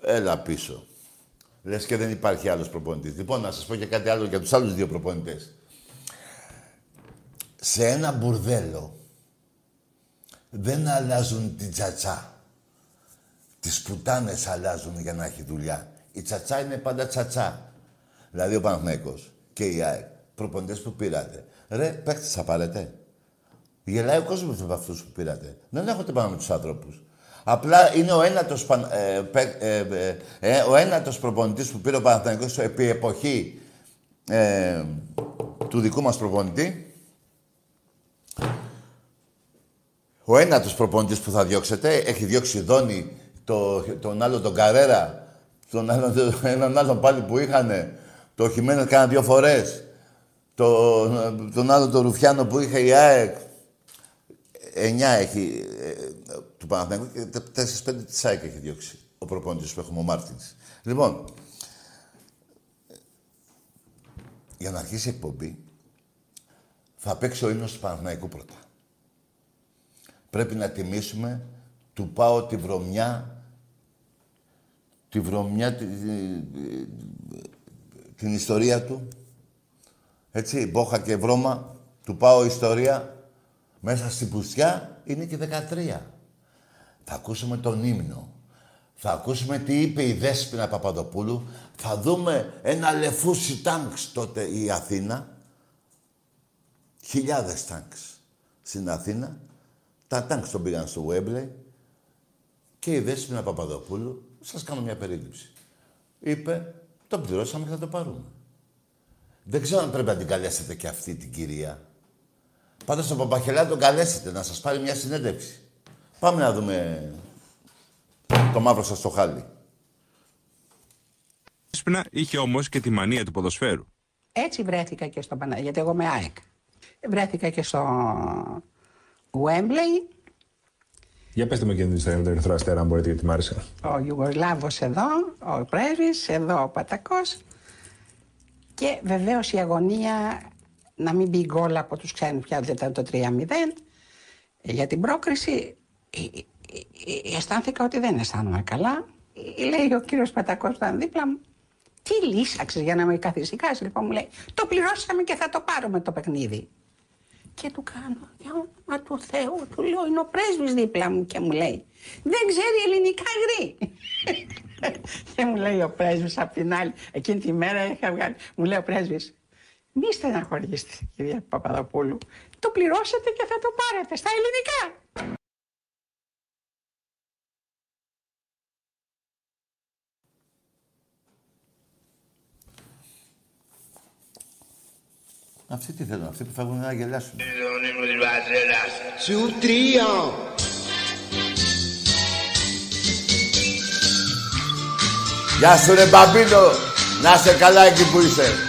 Έλα πίσω. Λες και δεν υπάρχει άλλος προπονητής. Λοιπόν, να σας πω και κάτι άλλο για τους άλλους δύο προπονητές σε ένα μπουρδέλο δεν αλλάζουν την τσατσά. Τις πουτάνες αλλάζουν για να έχει δουλειά. Η τσατσά είναι πάντα τσατσά. Δηλαδή ο Παναθηναϊκός και η ΑΕΚ. Προποντές που πήρατε. Ρε, παίχτες θα πάρετε. Γελάει ο κόσμος με αυτούς που πήρατε. Δεν έχετε πάνω με τους άνθρωπους. Απλά είναι ο ένατος, ε, ε, ε, ε, ο ένατος προπονητής που πήρε ο Παναθηναϊκός επί εποχή ε, του δικού μας προπονητή Ο ένατος προπονητής που θα διώξετε έχει διώξει Δόνη, το, τον άλλο τον Καρέρα, τον άλλο, έναν άλλον πάλι που είχαν, το Χιμένες κάνα δύο φορές, το, τον άλλο τον Ρουφιάνο που είχε η ΑΕΚ. Εννιά έχει ε, του Παναθηναϊκού και τέσσερις πέντε της ΑΕΚ έχει διώξει ο προπονητής που έχουμε, ο Μάρτινς. Λοιπόν, για να αρχίσει η εκπομπή, θα παίξει ο ύμνος του Παναθηναϊκού πρώτα. Πρέπει να τιμήσουμε του πάω τη βρωμιά, τη βρωμιά, την ιστορία του. Έτσι, μπόχα και βρώμα, του πάω ιστορία. Μέσα στην πουστιά είναι και 13. Θα ακούσουμε τον ύμνο. Θα ακούσουμε τι είπε η Δέσποινα Παπαδοπούλου. Θα δούμε ένα λεφούσι τάγκς τότε η Αθήνα. Χιλιάδες τάγκς στην Αθήνα. Τα τάγκς τον πήγαν στο Βέμπλε και η Δέσποινα Παπαδοπούλου, σας κάνω μια περίληψη. Είπε, το πληρώσαμε και θα το πάρουμε. Δεν ξέρω αν πρέπει να την καλέσετε και αυτή την κυρία. Πάντως τον Παπαχελά τον καλέσετε να σας πάρει μια συνέντευξη. Πάμε να δούμε το μαύρο σας στο χάλι. Δέσποινα είχε όμως και τη μανία του ποδοσφαίρου. Έτσι βρέθηκα και στο Παναγιώτη, γιατί εγώ είμαι ΑΕΚ. Βρέθηκα και στο Wembley. Για πετε μου και την ιστορία με τον Ερυθρό Αστέρα, αν μπορείτε, γιατί μ' άρεσε. Ο Ιουγκοσλάβος εδώ, ο Πρέσβης, εδώ ο Πατακός. Και βεβαίως η αγωνία να μην μπει γκολ από τους ξένους πια, δεν ήταν το 3-0. Για την πρόκριση αισθάνθηκα ότι δεν αισθάνομαι καλά. λέει ο κύριος Πατακός που ήταν δίπλα μου, τι λύσαξες για να με καθησυχάσεις. Λοιπόν μου λέει, το πληρώσαμε και θα το πάρουμε το παιχνίδι. Και του κάνω, για όνομα του Θεού, του λέω, είναι ο πρέσβης δίπλα μου και μου λέει, δεν ξέρει ελληνικά γρή. και μου λέει ο πρέσβης απ' την άλλη, εκείνη τη μέρα είχα βγάλει, μου λέει ο πρέσβης, μη στεναχωρήσετε κυρία Παπαδοπούλου, το πληρώσετε και θα το πάρετε στα ελληνικά. Αυτοί τι θέλουν, αυτοί που φεύγουν να γελάσουν. Σου τρία. Γεια σου ρε Μπαμπίνο, να είσαι καλά εκεί που είσαι.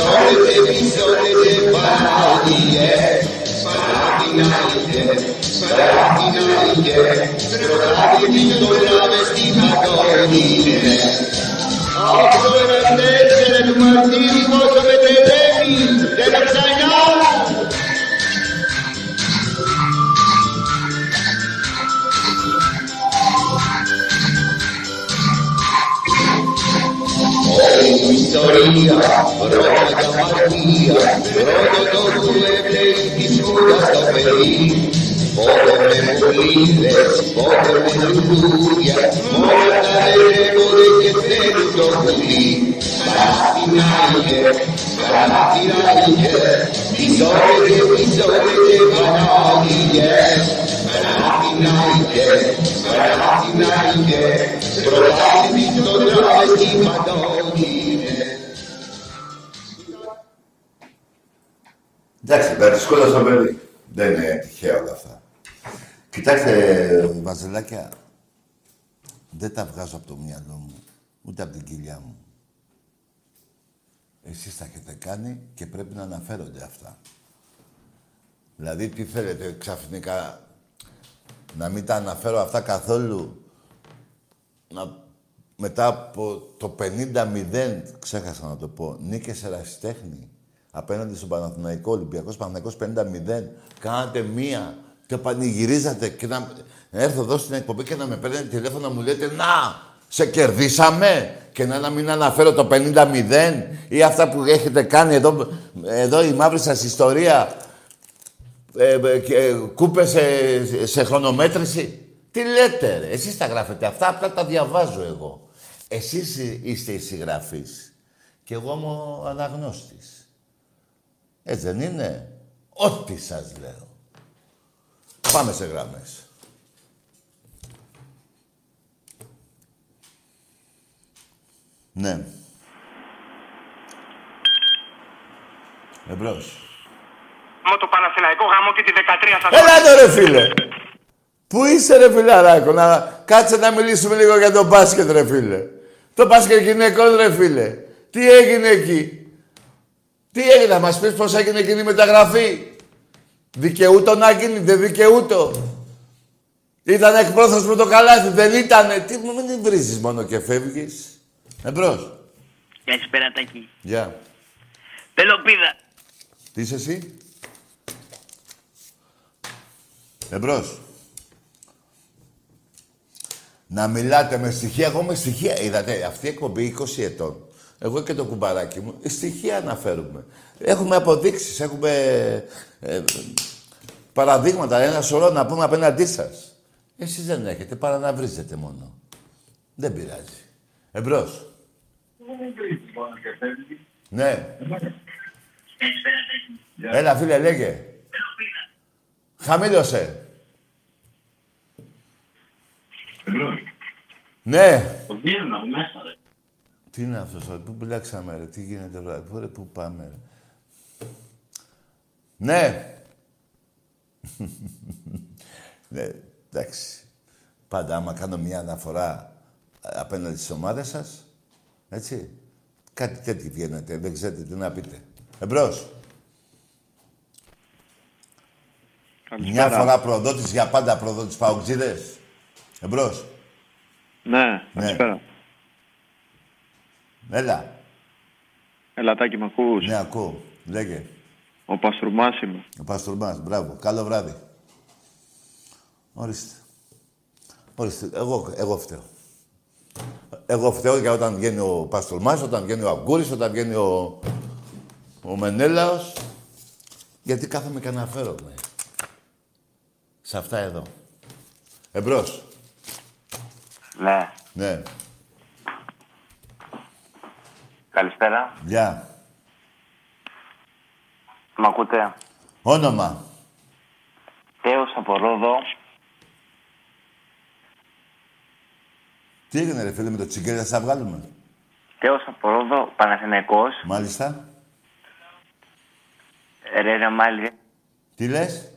υπάρχει άλλο, δεν υπάρχει άλλο τόσο τουριστά και όλοι του οι φίλοι βάζουν το φίλι να τους καλύψω στον άλλο τουριστό Παναθηναϊκέ, Παναθηναϊκέ Πισώνετε, πισώνετε Παναθηναϊκέ Παναθηναϊκέ, Παναθηναϊκέ Πρωτάτε την το τράβεστη παγκόσμιε αυτό είναι τέσσερα του μαρτύρι πόσο με τρελαίνει, δεν με ξανά. Όλη η ιστορία, πρώτα καμαρτία, πρώτο το που έβλεπε τη σκούρα στο παιδί. Πότε με μουλίδες, πότε με λουλούδια, μόνο τα λερεύονται και θέλουν το πουλί. Παναθηναϊκέ, Παναθηναϊκέ, πισώνετε, πισώνετε, Πανάγιε. Παναθηναϊκέ, Παναθηναϊκέ, προτάσει στο τράβεστη παντόγινε. Εντάξει, τα τη σκόλα στο παιδί. Δεν είναι τυχαία όλα αυτά. Κοιτάξτε, Βαζελάκια, δεν τα βγάζω από το μυαλό μου, ούτε από την κοιλιά μου. Εσείς τα έχετε κάνει και πρέπει να αναφέρονται αυτά. Δηλαδή, τι θέλετε ξαφνικά να μην τα αναφέρω αυτά καθόλου. Να, μετά από το 50-0, ξέχασα να το πω, νίκες ερασιτέχνη απέναντι στον Παναθηναϊκό, Ολυμπιακός Παναθηναϊκός 50-0, κάνατε μία και πανηγυρίζατε και να έρθω εδώ στην εκπομπή και να με παίρνετε τηλέφωνο να μου λέτε «Να, σε κερδίσαμε» και να, να μην αναφέρω το 50-0 ή αυτά που έχετε κάνει εδώ, εδώ η μαύρη σας ιστορία ε, ε, και, ε, κούπες σε, σε χρονομέτρηση. Τι λέτε ρε, εσείς τα γράφετε αυτά, απλά τα διαβάζω εγώ. Εσείς είστε οι συγγραφείς και εγώ είμαι ο αναγνώστης. Έτσι δεν είναι; Ό,τι σας λέω. Πάμε σε γραμμές. Ναι. Εμπρός. Γαμώ το Παναθηναϊκό, γαμώ και τη 13 σας. Έλα εδώ ρε φίλε. Πού είσαι ρε φιλαράκο, να κάτσε να μιλήσουμε λίγο για το μπάσκετ ρε φίλε. Το μπάσκετ γυναικών ρε φίλε. Τι έγινε εκεί; Τι έγινε, να μας πεις πώς έγινε εκείνη η μεταγραφή; Δικαιούτο να γίνει, δεν δικαιούτο; Ήταν εκπρόθεσμος με το καλάθι, δεν ήτανε; Τι μου μην βρίζεις μόνο και φεύγεις. Εμπρός. Καλησπέρα Τάκη. Γεια. Πελοπίδα. Τι είσαι εσύ; Εμπρός. Να μιλάτε με στοιχεία. Εγώ με στοιχεία. Είδατε, αυτή η εκπομπή 20 ετών. Εγώ και το κουμπαράκι μου. Στοιχεία αναφέρουμε. Έχουμε αποδείξεις, έχουμε ε, παραδείγματα, ένα σωρό να πούμε απέναντί σας. Εσείς δεν έχετε, παρά να βρίζετε μόνο. Δεν πειράζει. Εμπρός. Ναι. Έλα, φίλε, λέγε. Χαμήλωσε. Ναι. Τι είναι αυτός, πού μπλέξαμε, ρε, τι γίνεται, ρε, πού, ρε, πού πάμε, ρε. Ναι. ναι, εντάξει. Πάντα άμα κάνω μια αναφορά απέναντι στις ομάδες σας. Έτσι. Κάτι τέτοιο βγαίνετε. Δεν ξέρετε τι να πείτε. Εμπρός. Μια φορά προδότης, για πάντα προδότης Παουτζίδες. Εμπρός. Ναι, καλησπέρα. Έλα. Ελατάκι, με ακούς; Ναι, ακούω. Λέγε. Ο Παστρουμάς είμαι. Ο Παστρουμάς, μπράβο. Καλό βράδυ. Ορίστε. Ορίστε. Εγώ, εγώ φταίω. Εγώ φταίω για όταν βγαίνει ο Παστρουμάς, όταν βγαίνει ο Αγκούρης, όταν βγαίνει ο, ο Μενέλαος. Γιατί κάθομαι και αναφέρομαι. Σε αυτά εδώ. Εμπρός. Ναι. Ναι. Καλησπέρα. Γεια. Μ' ακούτε; Όνομα. Τέος από Ρόδο. Τι έγινε ρε φίλε με το τσιγκέρι, θα σας βγάλουμε; Τέος από Ρόδο, Παναθηναϊκός. Μάλιστα. Ρε ρε μάλι. Τι λες;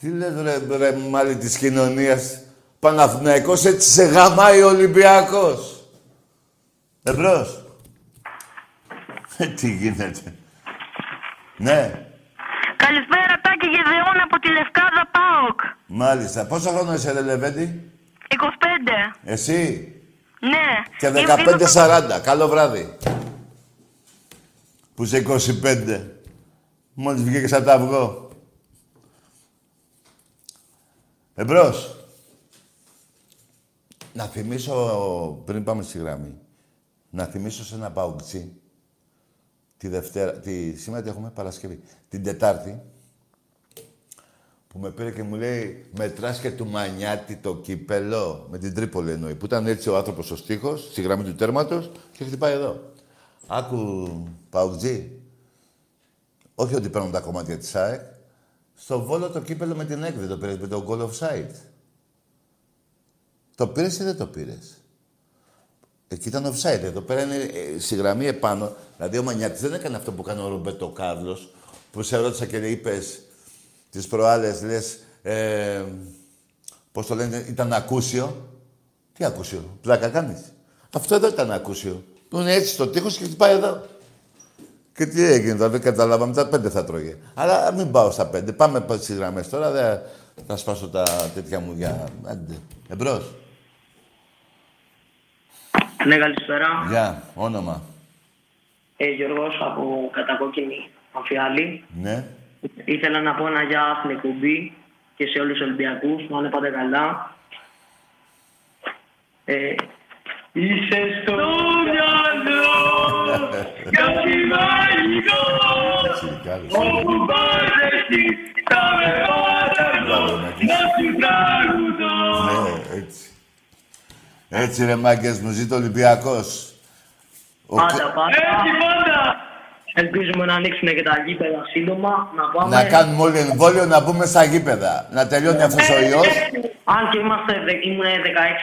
Τι λες ρε, ρε μάλι της κοινωνίας. Παναθηναϊκός έτσι σε γαμάει ο Ολυμπιακός. Εμπρός. Ε, τι γίνεται. Ναι, Καλησπέρα, Τάκη Γεδεών από τη Λευκάδα ΠΑΟΚ. μάλιστα. Πόσο χρόνο είσαι ρε Λεβέντη; 25. Εσύ; Ναι. Και Είμαι 15-40. Καλό βράδυ. Που είσαι 25. Μόλις βγήκες από τα αυγό. Εμπρός. Να θυμίσω, πριν πάμε στη γραμμή, να θυμίσω σε ένα παουκτσί, τη Δευτέρα, τη, σήμερα τι έχουμε, Παρασκευή, την Τετάρτη, που με πήρε και μου λέει «Μετράς και του Μανιάτη το κύπελο» με την Τρίπολη εννοεί, που ήταν έτσι ο άνθρωπος ο στίχος, στη γραμμή του τέρματος και χτυπάει εδώ. Άκου, Παουτζή, όχι ότι παίρνουν τα κομμάτια της ΑΕΚ, στο Βόλο το κύπελο με την έκδη το πήρες με το goal offside. Το πήρες ή δεν το πήρες; Εκεί ήταν offside. Εδώ πέρα είναι ε, στη γραμμή επάνω. Δηλαδή ο Μανιάτης δεν έκανε αυτό που έκανε ο Ρομπέτο Κάρλος, που σε ρώτησα και είπες τις προάλλες, λες, ε, πώς το λένε, ήταν ακούσιο. Τι ακούσιο, πλάκα κάνεις. Αυτό εδώ ήταν ακούσιο. Που είναι έτσι στο τείχος και χτυπάει εδώ. Και τι έγινε τώρα, δεν καταλάβαμε, τα πέντε θα τρώγε. Αλλά μην πάω στα πέντε. Πάμε στις γραμμές τώρα, δεν θα σπάσω τα τέτοια μου για... Άντε. Εμπρός. Ναι, καλησπέρα. Γεια, όνομα. Ε, Γιώργος από Κατακόκκινη Αμφιάλη. Ναι. Ήθελα να πω ένα γεια στην εκπομπή και σε όλους τους Ολυμπιακούς, να είναι πάντα καλά. Ε, είσαι στο μυαλό, κάτι μαγικό, όπου πας εσύ, τα Μπράβο, μερότα Νάκη. να σου τραγουδώ. Ναι, έτσι. Έτσι ρε μάγκες μου, ζήτω Ολυμπιακός. Ο Πάντα, Κα- πάντα. Έτσι, πάντα. Ελπίζουμε να ανοίξουν και τα γήπεδα σύντομα, να πάμε... Να κάνουμε όλοι εμβόλιο να μπούμε στα γήπεδα. Να τελειώνει αυτός ο ιός. Αν και είμαστε, δε- ήμουν 16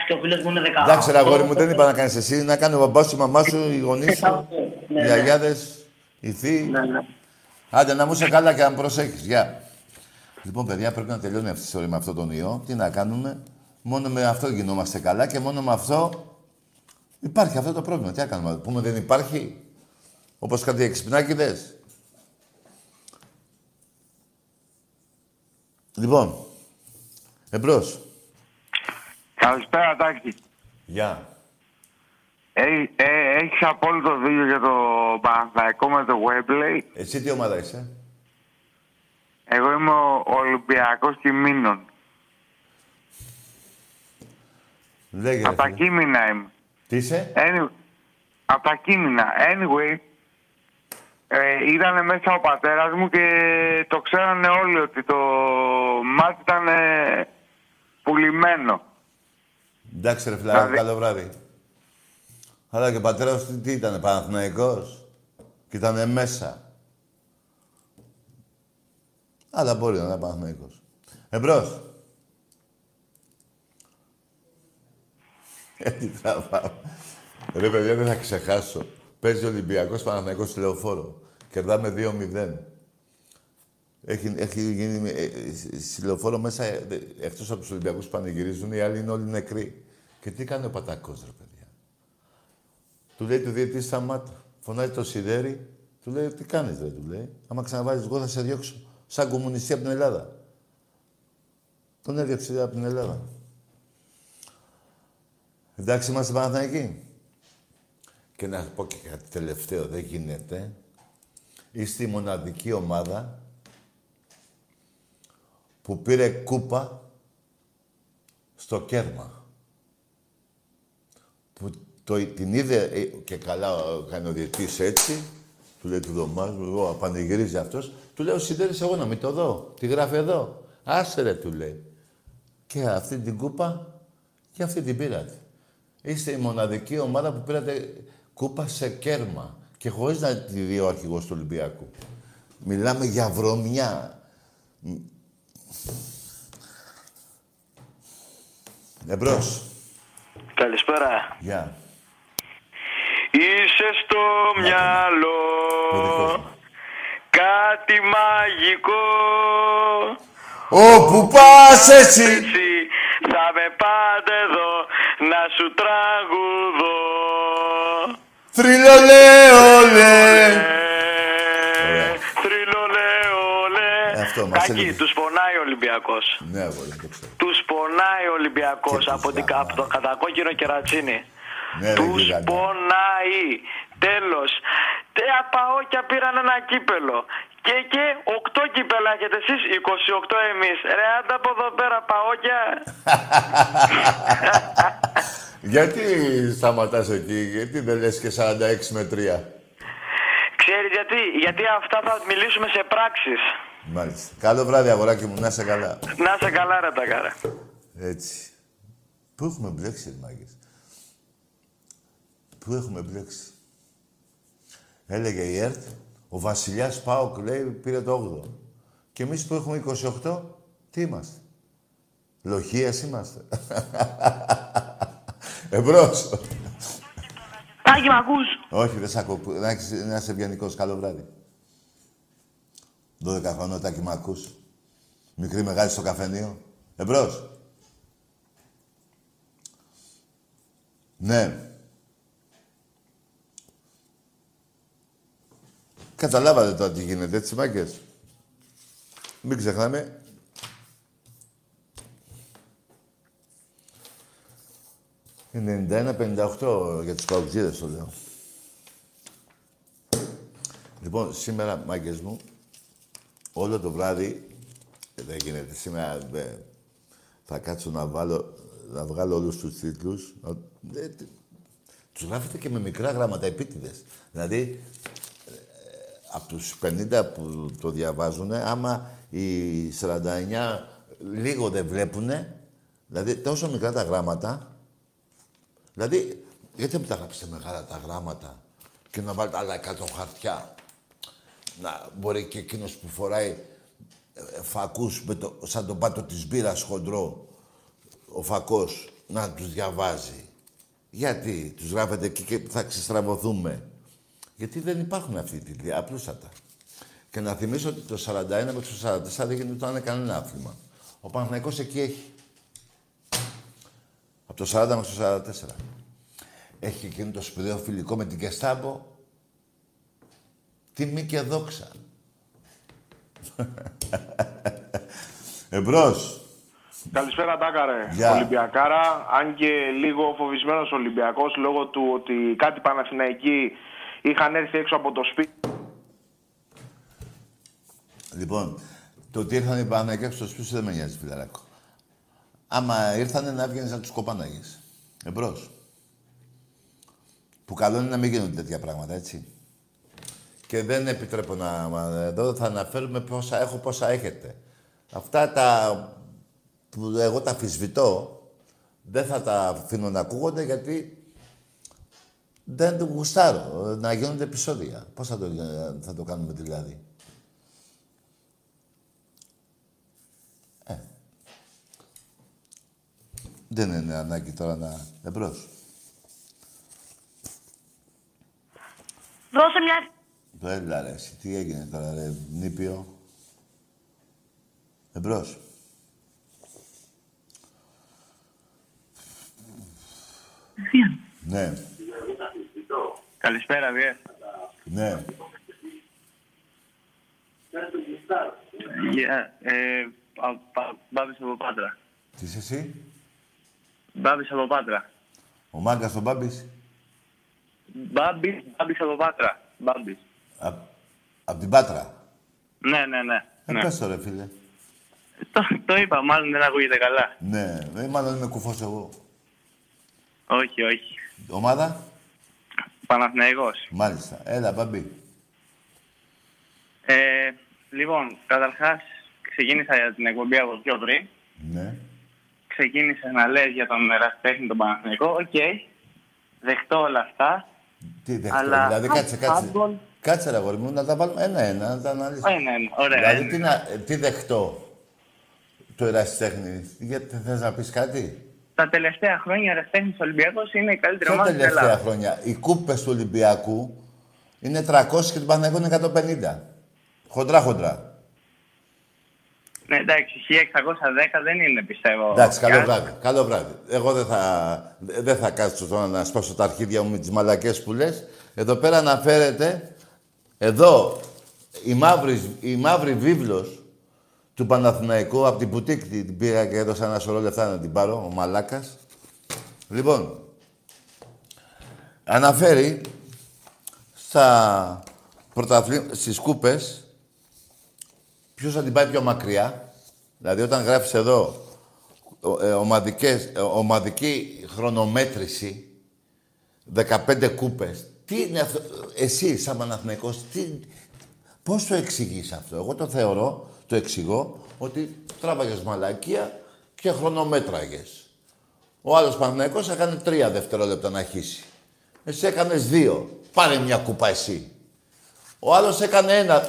και ο φίλος μου είναι 18. Εντάξει ρε αγόρι μου, δεν είπα να κάνεις εσύ. Να κάνει ο μπαμπάς σου, η μαμά σου, οι γονείς σου, Ναι, οι ναι. αγιάδες, οι θείοι. Άντε να μου είσαι καλά και να προσέχεις. Γεια. Λοιπόν, παιδιά, πρέπει να τελειώνει αυτή η ιστορία με αυτόν τον ιό. Τι να κάνουμε. Μόνο με αυτό γινόμαστε καλά και μόνο με αυτό υπάρχει αυτό το πρόβλημα. Τι να κάνουμε, να πούμε δεν υπάρχει. Όπως κάτι εξυπνάκιδες. Λοιπόν, εμπρός. Καλησπέρα, Τάκη. Γεια. Ε, ε, έχεις απόλυτο δίκιο για το Παναθηναϊκό με το Webley. Εσύ τι ομάδα είσαι; Εγώ είμαι ο Ολυμπιακός Κιμήνων. Λέγε. Από τα φίλε. Κίμηνα είμαι. Τι είσαι; Any... Από τα Κίμηνα. Anyway, ε, ήταν μέσα ο πατέρας μου και το ξέρανε όλοι ότι το μάτι ήταν ε, πουλημένο. Εντάξει ρε φιλάρι, καλό βράδυ. Αλλά και ο πατέρας τι, τι ήτανε, Παναθηναϊκός; Και ήτανε μέσα. Αλλά μπορεί να είναι Παναθηναϊκός. Εμπρός. Ε, τι τραβάω. Ρε παιδιά, δεν θα ξεχάσω. Παίζει ο Ολυμπιακός Παναθηναϊκός στη Λεωφόρο. Κερδάμε 2-0. Έχει, έχει γίνει ε, ε, στη λεωφόρο μέσα, ε, εκτός από τους Ολυμπιακούς που πανηγυρίζουν, οι άλλοι είναι όλοι νεκροί. Και Και τι κάνει ο Πατακός, ρε παιδιά; Του λέει του διαιτή σταμάτα. Φωνάζει το σιδέρι. Του λέει τι κάνεις, ρε, του λέει. Άμα ξαναβάλεις εγώ θα σε διώξω. Σαν κομμουνιστή από την Ελλάδα. Τον έδιωξε από την Ελλάδα. Εντάξει, είμαστε Παναθηναϊκοί. Και να πω και κάτι τελευταίο, δεν γίνεται. Είστε η μοναδική ομάδα που πήρε κούπα στο κέρμα. Που το, την είδε ε, και καλά κάνει ο διετής έτσι, του λέει του δωμάζου, εγώ πανηγυρίζει αυτός, του λέει ο Σιδέρης εγώ να μην το δω, τη γράφει εδώ. Άσε ρε, του λέει. Και αυτή την κούπα και αυτή την πήρατε. Είστε η μοναδική ομάδα που πήρατε κούπα σε κέρμα και χωρίς να τη δει ο αρχηγός του Ολυμπιακού. Μιλάμε για βρωμιά. Εμπρός. Καλησπέρα. Γεια. Είσαι στο μυαλό κάτι μαγικό. Όπου πας εσύ. Εσύ θα με πάτε εδώ να σου τραγουδώ. Θρυλολέολε. Θρυλολέολε. Αυτό μας Κακή, έλεγε. τους πονάει ο Ολυμπιακός. Ναι, αγόρι, το ξέρω. Τους πονάει ο Ολυμπιακός από, την, από το κατακόκκινο κερατσίνι. Ναι, ρε, Τους γίγαντα. πονάει. Τέλος. Τε απαόκια πήραν ένα κύπελο. Και και 8 κύπελα έχετε εσείς, 28 εμείς. Ρε άντα από εδώ πέρα παόκια. Γιατί σταματάς εκεί, γιατί δεν λες και 46 με 3. Ξέρεις γιατί, γιατί αυτά θα μιλήσουμε σε πράξεις. Μάλιστα. Καλό βράδυ, αγοράκι μου, να είσαι καλά. Να σε καλά ρε τα κάρα. Έτσι. Πού έχουμε μπλέξει, ρε μάγκες; Πού έχουμε μπλέξει; Έλεγε η ΕΡΤ, ο Βασιλιάς Πάοκ, λέει, πήρε το 8ο. Και εμείς που έχουμε 28, τι είμαστε; Λοχείας είμαστε. Εμπρός. Τάκη, μ' ακούς. Όχι, δεν σ' ακούω. Που- Να, έχεις, να είσαι ευγενικός. Καλό βράδυ. 12 χρονών, τάκι μ' ακούς. Μικρή μεγάλη στο καφενείο. Εμπρός. Ναι. Καταλάβατε τώρα τι γίνεται, έτσι, μάγκες; Μην ξεχνάμε. 91-58 για τους παουτζίδες, το λέω. Λοιπόν, σήμερα, μάγκες μου, όλο το βράδυ, δεν γίνεται, σήμερα ε, θα κάτσω να, βάλω, να βγάλω όλους τους τίτλους. Να- ε, τι- τους γράφετε και με μικρά γράμματα, επίτηδες. Δηλαδή, ε, από τους 50 που το διαβάζουν, άμα οι 49 λίγο δεν βλέπουνε, δηλαδή τόσο μικρά τα γράμματα, δηλαδή, γιατί δεν μου τα γράψετε μεγάλα τα γράμματα και να βάλετε άλλα 100 χαρτιά; Να μπορεί και εκείνος που φοράει ε, φακούς με το, σαν τον πάτο της μπύρας χοντρό, ο φακός, να τους διαβάζει. Γιατί τους γράφετε εκεί και θα ξεστραβωθούμε. Γιατί δεν υπάρχουν αυτοί οι τίτλοι, απλούστατα. Και να θυμίσω ότι το 41 με το 44 δεν γινόταν κανένα άθλημα. Ο Παναθηναϊκός εκεί έχει. Από το 40 μέχρι το 44. Έχει εκείνο το σπουδαίο φιλικό με την Κεστάμπο. Τιμή και δόξα. Εμπρός. Καλησπέρα, Τάκαρε. Γεια. Ολυμπιακάρα. Αν και λίγο φοβισμένος Ολυμπιακός λόγω του ότι κάτι Παναθηναϊκοί είχαν έρθει έξω από το σπίτι. Λοιπόν, το ότι ήρθαν οι Παναγιώτες στο σπίτι σου δεν με νοιάζει, φιλαράκο. Άμα ήρθανε να βγαίνεις να τους κοπάναγες. Εμπρός. Που καλό είναι να μην γίνονται τέτοια πράγματα, έτσι. Και δεν επιτρέπω να... μα- Εδώ θα αναφέρουμε πόσα έχω, πόσα έχετε. Αυτά τα που εγώ τα αμφισβητώ, δεν θα τα αφήνω να ακούγονται γιατί δεν το γουστάρω να γίνονται επεισόδια. Πώς θα το, θα το κάνουμε δηλαδή; Δεν είναι ανάγκη τώρα να... Εμπρός. Δώσε μια... Το έλα ρε, εσύ. τι έγινε τώρα ρε, νήπιο; Εμπρός. Ναι, Καλησπέρα, Βιέ. ναι. Γεια. Ε, πα- πα- Μπάμπης από Πάτρα. Τι είσαι εσύ, Μπάμπης από Πάτρα. ο μάγκας ο Μπάμπης; Μπάμπης, Μπάμπης από Πάτρα. Μπάμπης. Απ' απ' την Πάτρα; Ναι, ναι, ναι. Ε, ναι. πες το ρε φίλε. Το, το είπα, μάλλον δεν ακούγεται καλά. Ναι, ε, μάλλον είμαι κουφός εγώ. Όχι, όχι. Ομάδα, Παναθηναϊκός. μάλιστα. Έλα, Μπάμπη. Ε, λοιπόν, καταρχάς ξεκίνησα για την εκπομπή από πιο πριν. Ναι. Ξεκίνησε να λες για τον ερασιτέχνη τον Παναθηναϊκό. Οκ. Δεχτώ όλα αυτά. Τι δεχτώ, Αλλά- δηλαδή κάτσε, κάτσε. Handball. Κάτσε ρε αγόρι μου, να τα βάλουμε ένα-ένα, να τα αναλύσουμε. Ένα, ένα. Ωραία. Δηλαδή, ένα. τι, να, ε, τι δεχτώ το ερασιτέχνη, γιατί θες να πεις κάτι; Τα τελευταία χρόνια ο ερασιτέχνης Ολυμπιακός είναι η καλύτερη Ποια ομάδα της τελευταία Ελλάδας. χρόνια; Οι κούπες του Ολυμπιακού είναι 300 και του Παναγιώτου είναι 150. Χοντρά, χοντρά. Ναι, εντάξει, 1610 δεν είναι πιστεύω. Εντάξει, καλό κάτι. βράδυ. Καλό βράδυ. Εγώ δεν θα, δεν θα κάτσω τώρα να σπάσω τα αρχίδια μου με τις μαλακές που λες. Εδώ πέρα αναφέρεται, εδώ, η μαύρη, η μαύρη βίβλος του Παναθηναϊκού, από την πουτίκ την την πήγα και έδωσα ένα σωρό λεφτά να την πάρω, ο μαλάκας. Λοιπόν, αναφέρει στα πρωταθλή... στις κούπες ποιος θα την πάει πιο μακριά; Δηλαδή, όταν γράφεις εδώ ο- ε, ομαδικές, ε, ομαδική χρονομέτρηση, 15 κούπες, τι είναι αυτό, εσύ σαν Παναθηναϊκός, τι, πώς το εξηγείς αυτό; Εγώ το θεωρώ, το εξηγώ, ότι τράβαγες μαλακία και χρονομέτραγες. Ο άλλος Παναθηναϊκός έκανε τρία δευτερόλεπτα να χύσει. Εσύ έκανες δύο. Πάρε μια κούπα εσύ. Ο άλλος έκανε ένα,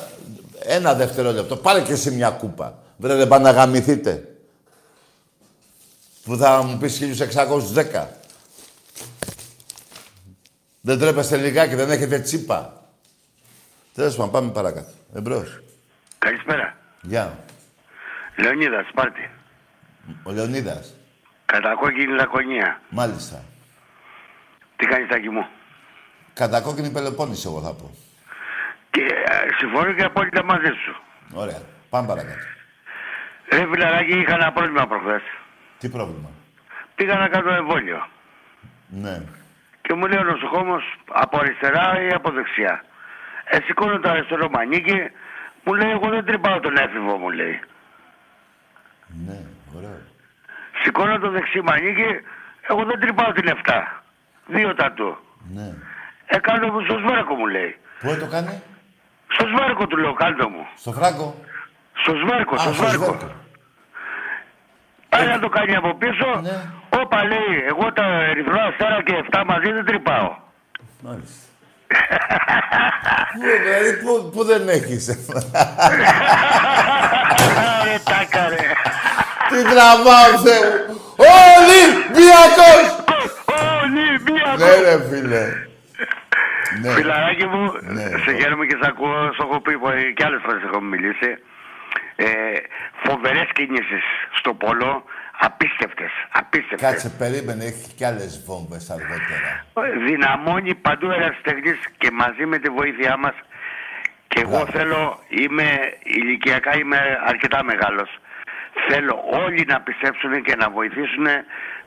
ένα δευτερόλεπτο. Πάρε και εσύ μια κούπα. Βρε δεν πάνε να γαμηθείτε. Που θα μου πεις 1610. Δεν τρέπεστε λιγάκι, δεν έχετε τσίπα. Τέλος πάντων, πάμε παρακάτω. Εμπρός. Καλησπέρα. Γεια. Λεωνίδας, Σπάρτη. Ο Λεωνίδας. Κατακόκκινη λακωνία. Μάλιστα. Τι κάνεις τάκι μου; Κατακόκκινη Πελοπόννηση, εγώ θα πω. Και ε, συμφωνώ και απόλυτα μαζί σου. Ωραία. Πάμε παρακάτω. Ρε φιλαράκι, είχα ένα πρόβλημα προχθές. Τι πρόβλημα; Πήγα να κάνω εμβόλιο. Ναι. Και μου λέει ο νοσοκόμος από αριστερά ή από δεξιά; Ε, σηκώνω το αριστερό μανίκι, μου λέει εγώ δεν τρυπάω τον έφηβο μου λέει. Ναι, ωραίο. Σηκώνω το δεξί μανίκι, εγώ δεν τρυπάω την 7. Δύο τατού. Ναι. Ε, κάνω στο σβέρκο μου λέει. Πού το κάνει; Στο σβέρκο του λέω, κάντο μου. Στο φράγκο. Στο σβέρκο, Α, στο στο σβέρκο. σβέρκο. Πάει να το κάνει από πίσω. Ναι. Όπα λέει, εγώ τα ερυθρό αστέρα και 7 μαζί δεν τρυπάω. Μάλιστα. πού, δηλαδή, πού, πού δεν έχεις. Ρε τάκα ρε. Τι τραβάω, Θεέ μου. Ολυμπιακός! Ολυμπιακός! Ναι, ρε φίλε. Ναι. Φιλαράκι μου, Ναι. σε χαίρομαι και σε ακούω, στο έχω πει ε, και άλλες φορές έχω μιλήσει. Ε, φοβερές κινήσεις στο πόλο, απίστευτες, απίστευτες. Κάτσε, περίμενε, έχει κι άλλες βόμβες αργότερα. Δυναμώνει παντού ερασιτεχνής και μαζί με τη βοήθειά μας και εγώ θέλω, είμαι, ηλικιακά είμαι αρκετά μεγάλος. Θέλω όλοι να πιστέψουν και να βοηθήσουν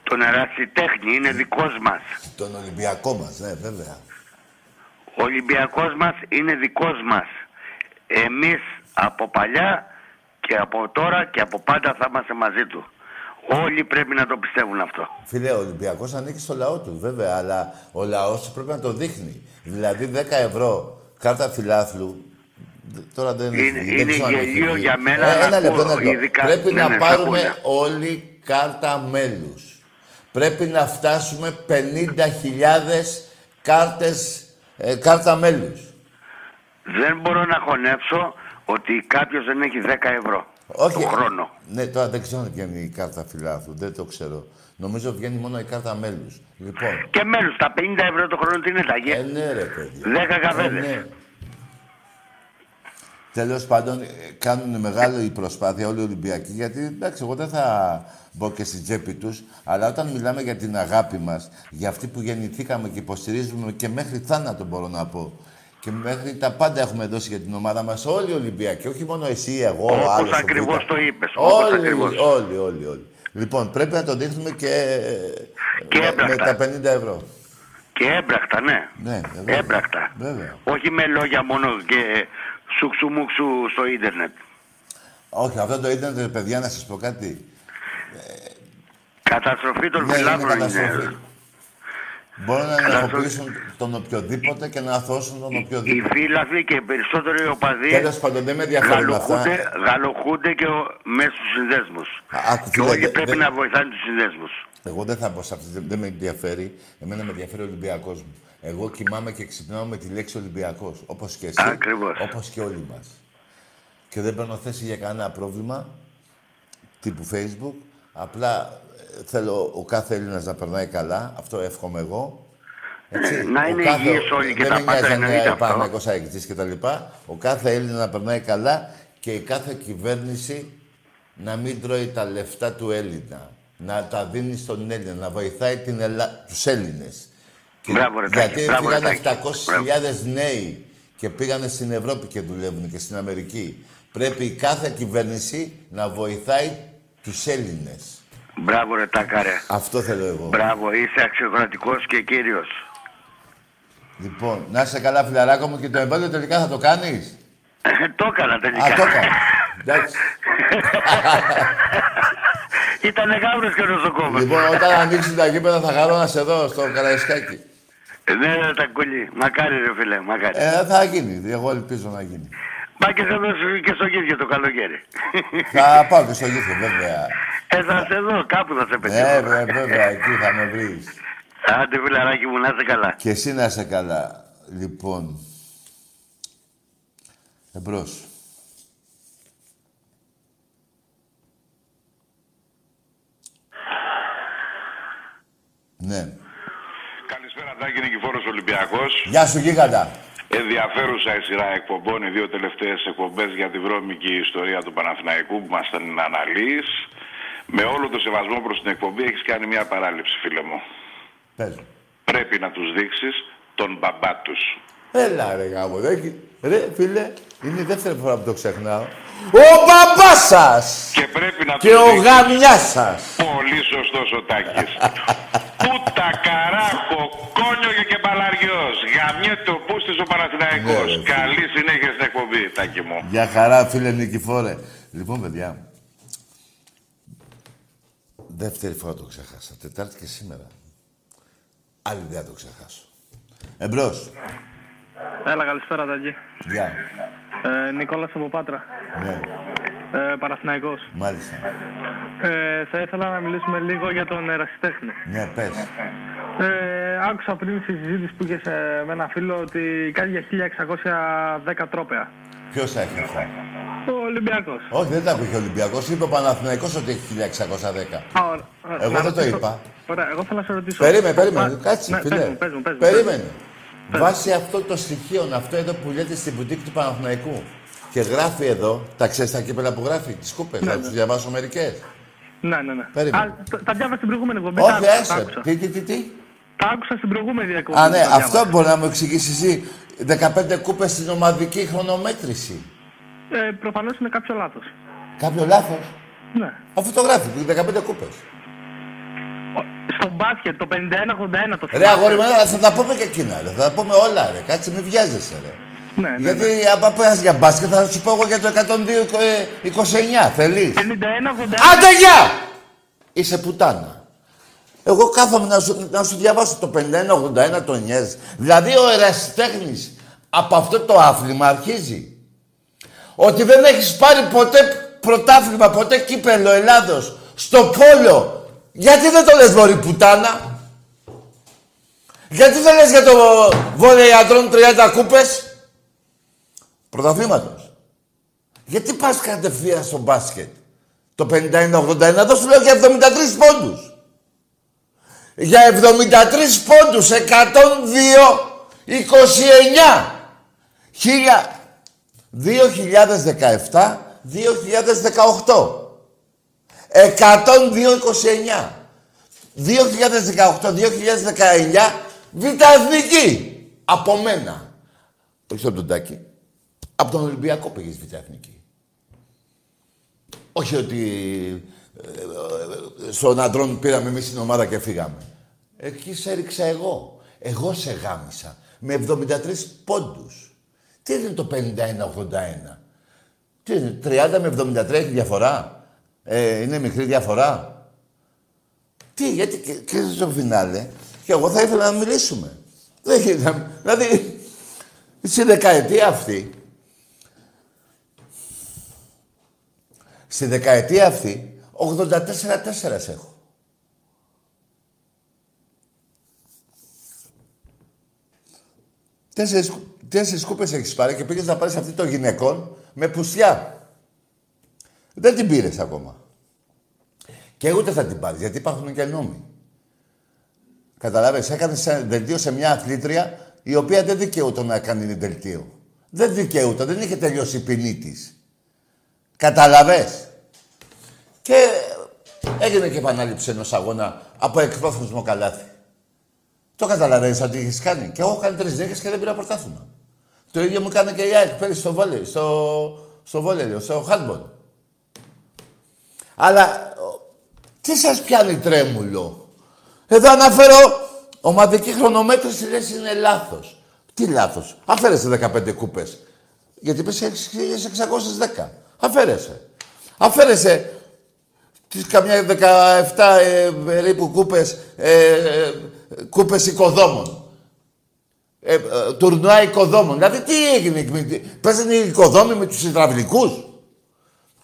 τον ερασιτέχνη, είναι δικός μας. Τον Ολυμπιακό μας, ναι, βέβαια. Ο Ολυμπιακός μας είναι δικός μας. Εμείς από παλιά και από τώρα και από πάντα θα είμαστε μαζί του. Όλοι πρέπει να το πιστεύουν αυτό. Φίλε, ο Ολυμπιακός ανήκει στο λαό του, βέβαια, αλλά ο λαός πρέπει να το δείχνει. Δηλαδή, 10 ευρώ κάρτα φιλάθλου, Δ- Τώρα δεν Είναι- δεν είναι ξέρω αν έχει γελίο βγει. για μένα Ε, να ένα λεπτό, ακούω, ένα λεπτό. ειδικά- Πρέπει ναι, να ναι, πάρουμε σ' ακούω, όλοι κάρτα μέλους. Πρέπει να φτάσουμε 50.000 κάρτες, ε, κάρτα μέλους. Δεν μπορώ να χωνέψω ότι κάποιος δεν έχει 10 ευρώ Όχι. το χρόνο. Ναι, τώρα δεν ξέρω αν βγαίνει η κάρτα φιλάθλου. Δεν το ξέρω. Νομίζω βγαίνει μόνο η κάρτα μέλους. Λοιπόν. Και μέλους, τα 50 ευρώ το χρόνο τι είναι τα Ε, ναι, ρε παιδί. 10 καφέδες. Ε, ναι. Τέλος πάντων, ε, κάνουν μεγάλη προσπάθεια όλοι οι Ολυμπιακοί, γιατί εντάξει, εγώ δεν θα μπω και στην τσέπη τους, αλλά όταν μιλάμε για την αγάπη μας, για αυτή που γεννηθήκαμε και υποστηρίζουμε και μέχρι θάνατο μπορώ να πω. Και μέχρι τα πάντα έχουμε δώσει για την ομάδα μας όλοι οι Ολυμπιακοί, όχι μόνο εσύ, εγώ, ο Όπως άλλος, ο ακριβώς Β'. το είπες, όπως Όλοι, ακριβώς. όλοι, όλοι, όλοι. Λοιπόν, πρέπει να το δείχνουμε και, Και με, με έμπρακτα. τα 50 ευρώ. Και έμπρακτα, ναι. Ναι, βέβαια. Έμπρακτα. Βέβαια. Όχι με λόγια μόνο και σουξουμούξου στο ίντερνετ. Όχι, αυτό το ίντερνετ, παιδιά, να σας πω κάτι. Καταστροφή των Ναι, είναι φιλάθλων καταστροφή. είναι. Μπορούν να Καταστροφή. ενοχοποιήσουν τον οποιοδήποτε και να αθώσουν τον Οι οποιοδήποτε. φίλαθλοι και οι περισσότεροι οπαδοί Τέλος πάντων, δεν με ενδιαφέρουν αυτά. γαλοχούνται, γαλοχούνται και ο, μέσα στους συνδέσμους. άκου, Και φίλε, όλοι δε- πρέπει δε- να βοηθάνε τους συνδέσμους. Εγώ δεν θα μπω σε αυτή, δεν, δεν με ενδιαφέρει. Εμένα με ενδιαφέρει ο Ολυμπιακός μου. Εγώ κοιμάμαι και ξυπνάω με τη λέξη Ολυμπιακός. Όπως και εσύ. Ακριβώς. Όπως και όλοι μας. Και δεν παίρνω θέση για κανένα πρόβλημα τύπου Facebook. Απλά ε, θέλω ο κάθε Έλληνας να περνάει καλά. Αυτό εύχομαι εγώ. Έτσι. Ε, να Ο είναι κάθε- υγιείς όλοι και δεν τα με πάντα, νοιάζει αν εννοείται είναι αυτό. Παναθηναϊκός αεκτής και τα λοιπά. Ο κάθε Έλληνα να περνάει καλά και η κάθε κυβέρνηση να μην τρώει τα λεφτά του Έλληνα. Να τα δίνει στον Έλληνα, να βοηθάει την Ελλά... τους Έλληνες. Και Μπράβο, ρε Τάκη, γιατί μπράβο, ρε πήγανε Τάκη. 700.000 νέοι και πήγανε στην Ευρώπη και δουλεύουν και στην Αμερική. Πρέπει η κάθε κυβέρνηση να βοηθάει τους Έλληνες. Μπράβο ρε Τάκαρε. Αυτό θέλω εγώ. Μπράβο, είσαι αξιοκρατικός και κύριος. Λοιπόν, να είσαι καλά φιλαράκο μου και το εμβόλιο τελικά θα το κάνεις; το έκανα τελικά. Α, το έκανα. Εντάξει. Ήταν γάβρος και νοσοκόμος. λοιπόν, όταν ανοίξουν τα γήπεδα θα χαρώ να σε δω στο Καραϊσκάκι. Ναι, ρε Τακούλη. Μακάρι ρε φίλε, μακάρι. Ε, θα γίνει. Εγώ ελπίζω να γίνει. Πάει και, σε δω και στο γύριο το καλοκαίρι. θα πάω και στο γήθο, βέβαια. Ε, θα σε δω, κάπου θα σε πετύχω. Ναι, βέβαια, βέβαια, εκεί θα με βρεις. Άντε φιλαράκι μου, να είσαι καλά. Και εσύ να είσαι καλά. Λοιπόν, εμπρός. Ναι. Καλησπέρα, Τάκη Νικηφόρος Ολυμπιακός. Γεια σου, γίγαντα. Ενδιαφέρουσα η σειρά εκπομπών, οι δύο τελευταίες εκπομπές για τη βρώμικη ιστορία του Παναθηναϊκού που μας την αναλύεις. Με όλο το σεβασμό προς την εκπομπή έχεις κάνει μια παράληψη, φίλε μου. Πες. Πρέπει να τους δείξεις τον μπαμπά τους. Έλα ρε γάμο, ρε, ρε φίλε, είναι η δεύτερη φορά που το ξεχνάω. Ο μπαμπάς σας Και πρέπει να και τους ο δείξεις. γαμιάς σας. Πολύ σωστός ο Τάκης. Πούτα, καράχο, κόνιο και μπαλαριός. Γαμιέται ο πούστης ο Παναθηναϊκός. Ναι, ρε, φίλε. Καλή συνέχεια στην εκπομπή, Τάκη μου. Για χαρά, φίλε Νικηφόρε. Λοιπόν, παιδιά, δεύτερη φορά το ξέχασα. Τετάρτη και σήμερα. Άλλη δεν θα το ξεχάσω. Εμπρός. Έλα, καλησπέρα, Τάκη. Γεια. Ε, Νικόλας από Πάτρα. Ναι, Ε, Παραθυναϊκός. μάλιστα. Ε, θα ήθελα να μιλήσουμε λίγο για τον ερασιτέχνη. Ναι, πες. Ε, άκουσα πριν στη συζήτηση που είχε με ένα φίλο ότι κάτι για 1610 τρόπαια. Ποιος θα έχει αυτά. Ο Ολυμπιακός. Όχι, δεν τα είπε ο Ολυμπιακός. Είπε ο Παναθηναϊκός ότι έχει 1610. Α, ωραία, ωραία. Εγώ Να δεν το ρωτήσω- είπα. Ωραία, εγώ θέλω να σε ρωτήσω. Περίμενε, περίμενε. Α, Κάτσε, ναι, φίλε. Πες μου, πες μου, πες μου, Περίμενε. Πες. Βάσει αυτό το στοιχείο, αυτό εδώ που λέτε στην μπουτίκ του Παναθηναϊκού. Και γράφει εδώ, τα ξέρεις τα κύπελα που γράφει, τις κούπες. Ναι, θα ναι. του διαβάσω μερικές. Ναι, ναι, ναι. Περίμενε. Α, τα- τα διάβασα στην προηγούμενη εκπομπή. Όχι, τα άκουσα, τα έσε. άκουσα. Τι, τι, τι, τι; Τα άκουσα στην προηγούμενη εκπομπή. Α, ναι, τα διάβασα. αυτό μπορεί να μου εξηγήσεις εσύ. 15 κούπες στην ομαδική χρονομέτρηση. Ε, προφανώς είναι κάποιο λάθος. Κάποιο λάθος; Ναι. Αφού το γράφει, 15 κούπες. Στο μπάσκετ το 51-81 το Ρε θυμάσαι. αγόρι μου, θα τα πούμε και εκείνα. Ρε. Θα τα πούμε όλα, ρε. Κάτσε, μην βιάζεσαι, ρε. Ναι, ναι, Γιατί ναι. άμα πέρασες για μπάσκετ θα σου πω εγώ για το 102-29. Θέλεις; 51-81. Άντε γεια! Είσαι πουτάνα. Εγώ κάθομαι να σου, να σου διαβάσω το 51-81 το νιέζ. Δηλαδή ο ερασιτέχνης από αυτό το άθλημα αρχίζει. Ότι δεν έχεις πάρει ποτέ πρωτάθλημα, ποτέ κύπελο Ελλάδος στο πόλο. Γιατί δεν το λες μωρή πουτάνα; Γιατί δεν λες για το βόλεϊ αντρών 30 κούπες; Πρωταθλήματος. Γιατί πας κατευθείαν στο μπάσκετ; Το 51-81 εδώ σου λέω για 73 πόντους. Για 73 πόντους, 102, 29. Χίλια. 2017-2018. 102-29. 2018-2019 Β' Εθνική. Από μένα. Όχι από τον Τάκη. Από τον Ολυμπιακό πήγες Β' Εθνική. Όχι ότι ε, ε, στον Αντρών πήραμε εμείς την ομάδα και φύγαμε. Εκεί σε έριξα εγώ. Εγώ σε γάμισα. Με 73 πόντους. Τι είναι το 51-81. Τι είναι, 30 με 73 έχει διαφορά; Ε, είναι μικρή διαφορά; Τι, γιατί και, και στο φινάλε, και εγώ θα ήθελα να μιλήσουμε. Δεν γίνεται. Δηλαδή, στη δεκαετία αυτή, στη δεκαετία αυτή, 84-4 έχω. Τέσσερις, τέσσερις κούπες έχεις πάρει και πήγες να πάρεις αυτή των γυναικών με πουσιά. Δεν την πήρες ακόμα. Και ούτε θα την πάρεις, γιατί υπάρχουν και νόμοι. Καταλάβες, έκανε δελτίο σε μια αθλήτρια η οποία δεν δικαιούται να κάνει δελτίο. Δεν δικαιούται, δεν είχε τελειώσει η ποινή της. Καταλαβες. Και έγινε και επανάληψη ενός αγώνα από εκπρόθεσμο καλάθι. Το καταλαβαίνεις ότι έχεις κάνει. Και εγώ έχω κάνει τρεις δέκες και δεν πήρα πρωτάθλημα. Το ίδιο μου έκανε και η ΑΕΚ πέρυσι στο βόλεϊ, στο, στο βόλεϊ, στο handball. Αλλά τι σας πιάνει τρέμουλο; Εδώ αναφέρω ομαδική χρονομέτρηση λες είναι λάθος. Τι λάθος; Αφαίρεσε 15 κούπες. Γιατί πες 610. Αφαίρεσε. Αφαίρεσε τις καμιά 17 ε, περίπου κούπες, ε, ε, κούπες οικοδόμων. Ε, ε, τουρνουά οικοδόμων. Δηλαδή τι έγινε. Παίζανε οι οικοδόμοι με τους υδραυλικούς.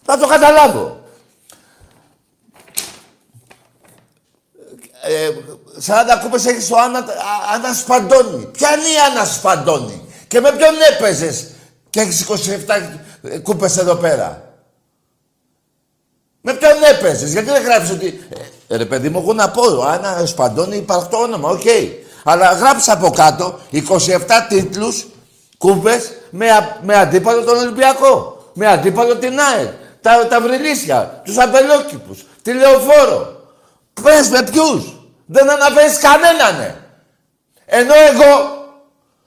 Θα το καταλάβω. ε, 40 κούπες έχεις ο Άννα, Άννας Σπαντώνη. Ποια είναι η Άννα Σπαντώνη; Και με ποιον έπαιζες; Και έχεις 27 κούπες εδώ πέρα. Με ποιον έπαιζες, γιατί δεν γράφεις ότι... Ε, ρε παιδί μου, εγώ να πω, Άννα Σπαντώνη υπάρχει το όνομα, OK. Okay. Αλλά γράψει από κάτω 27 τίτλους, κούπες, με, με αντίπαλο τον Ολυμπιακό. Με αντίπαλο την ΑΕ. Τα, τα Βριλήσσια, τους αμπελόκηπους, τη λεωφόρο. Πες με ποιους. Δεν αναφέρεις κανέναν. Ναι. Ενώ εγώ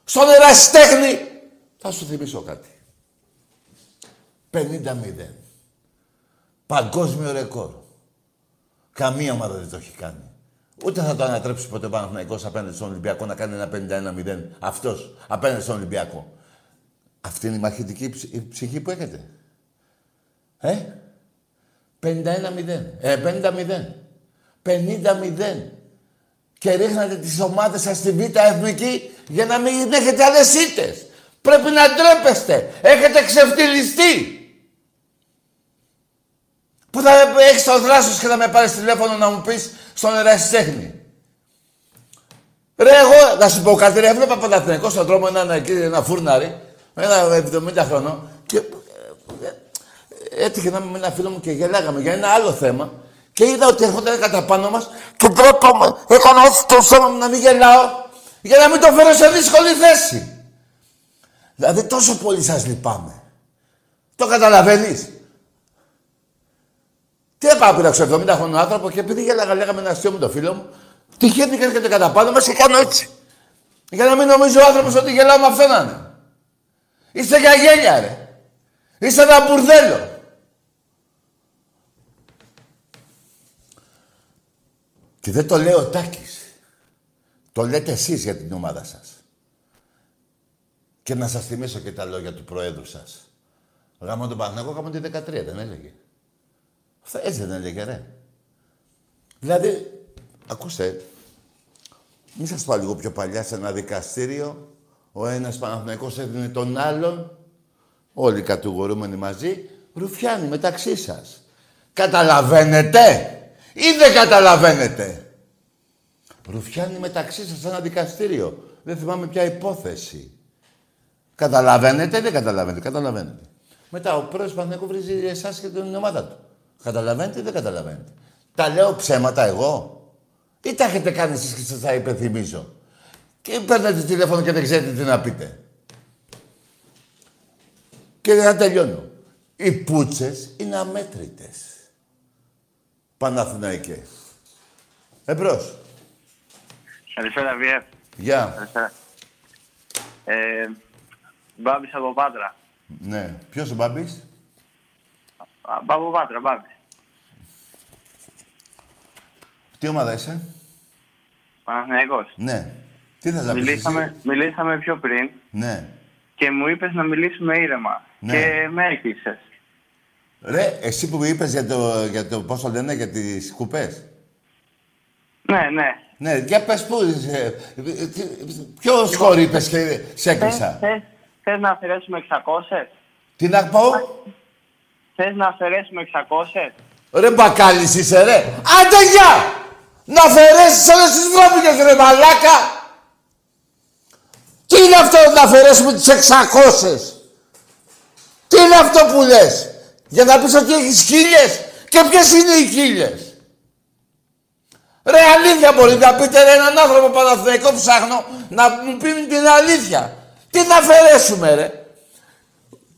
στον ερασιτέχνη θα σου θυμίσω κάτι. 50-0. Παγκόσμιο ρεκόρ. Καμία ομάδα δεν το έχει κάνει. Ούτε θα το ανατρέψει ποτέ ο Παναθηναϊκός απέναντι στον Ολυμπιακό να κάνει ένα 51-0. Αυτός απέναντι στον Ολυμπιακό. Αυτή είναι η μαχητική ψυχή που έχετε. Ε; 51-0. Ε, 50-0. 50-0. Και ρίχνατε τις ομάδες σας στη Β' Εθνική για να μην έχετε άλλες ήττες. Πρέπει να ντρέπεστε. Έχετε ξεφτυλιστεί. Που θα έχεις το δράσος και θα με πάρεις τηλέφωνο να μου πεις στον ερασιτέχνη. Ρε εγώ, να σου πω κάτι, ρε, έβλεπα Παναθηναϊκό στον δρόμο ένα, εκεί, ένα φούρναρι, ένα 70 χρονών και ε, ε, έτυχε να είμαι με ένα φίλο μου και γελάγαμε για ένα άλλο θέμα και είδα ότι έρχονταν κατά πάνω μας και ντρέπαμε. Έκανα έτσι το σώμα μου να μην γελάω για να μην το φέρω σε δύσκολη θέση. Δηλαδή τόσο πολύ σας λυπάμαι. Το καταλαβαίνεις. Τι έπαω πειράξω 70 χρονών άνθρωπο και επειδή γέλαγα λέγαμε ένα αστείο με το φίλο μου, τυχαίνει και έρχεται κατά πάνω μας και κάνω έτσι. Για να μην νομίζει ο άνθρωπος ότι γελάω με αυτόν να είναι. Είστε για γέλια ρε. Είστε ένα μπουρδέλο. Και δεν το λέω ο Τάκης. Το λέτε εσείς για την ομάδα σας. Και να σας θυμίσω και τα λόγια του Προέδρου σας. Γάμο τον Παναγό, γάμο τη 13, δεν έλεγε. Αυτά έτσι δεν έλεγε, ρε. Δηλαδή, ακούστε, μην σας πάω λίγο πιο παλιά σε ένα δικαστήριο, ο ένας Παναθηναϊκός έδινε τον άλλον, όλοι οι κατηγορούμενοι μαζί, ρουφιάνοι μεταξύ σας. Καταλαβαίνετε! Ή δεν καταλαβαίνετε; Ρουφιάνει μεταξύ σας ένα δικαστήριο. Δεν θυμάμαι ποια υπόθεση. Καταλαβαίνετε ή δεν καταλαβαίνετε; Καταλαβαίνετε. Μετά ο πρόεδρος Παναγιώτου βρίζει εσάς και την ομάδα του. Καταλαβαίνετε ή δεν καταλαβαίνετε; Τα λέω ψέματα εγώ; Ή τα έχετε κάνει εσείς και σας τα υπενθυμίζω; Και παίρνετε τηλέφωνο και δεν ξέρετε τι να πείτε. Και να τελειώνω. Οι πούτσες είναι αμέτρητες. Παναθηναϊκέ. Εμπρός. Καλησπέρα, Βιέ. Γεια. Καλησπέρα. Ε, Μπάμπης από Πάτρα. Ναι. Ποιος ο Μπάμπης; Α, Από Πάτρα, Μπάμπης. Τι ομάδα είσαι; Παναθηναϊκός. Ναι. Τι θες να πεις Μιλήσαμε, εσύ; μιλήσαμε πιο πριν Ναι. και μου είπες να μιλήσουμε ήρεμα. Ναι. Και με έκλεισες. Ρε, εσύ που είπες για το, για το πώς το λένε, για τις κουπές. Ναι, ναι. Ναι, για πες πού είσαι. Ποιος σχόλιο είπες και σε έκλεισα; Θες, θες να αφαιρέσουμε 600? Τι να πω; Θες να αφαιρέσουμε 600? Ρε μπακάλης είσαι ρε. Άντε γεια! Να αφαιρέσεις όλες τις βρώμικες ρε μαλάκα. Τι είναι αυτό να αφαιρέσουμε τις 600. Τι είναι αυτό που λες; Για να πεις ότι έχεις χίλιες; Και ποιες είναι οι χίλιες; Ρε αλήθεια μπορεί να πείτε ρε έναν άνθρωπο Παναθηναϊκό ψάχνω να μου πει την αλήθεια. Τι να αφαιρέσουμε ρε;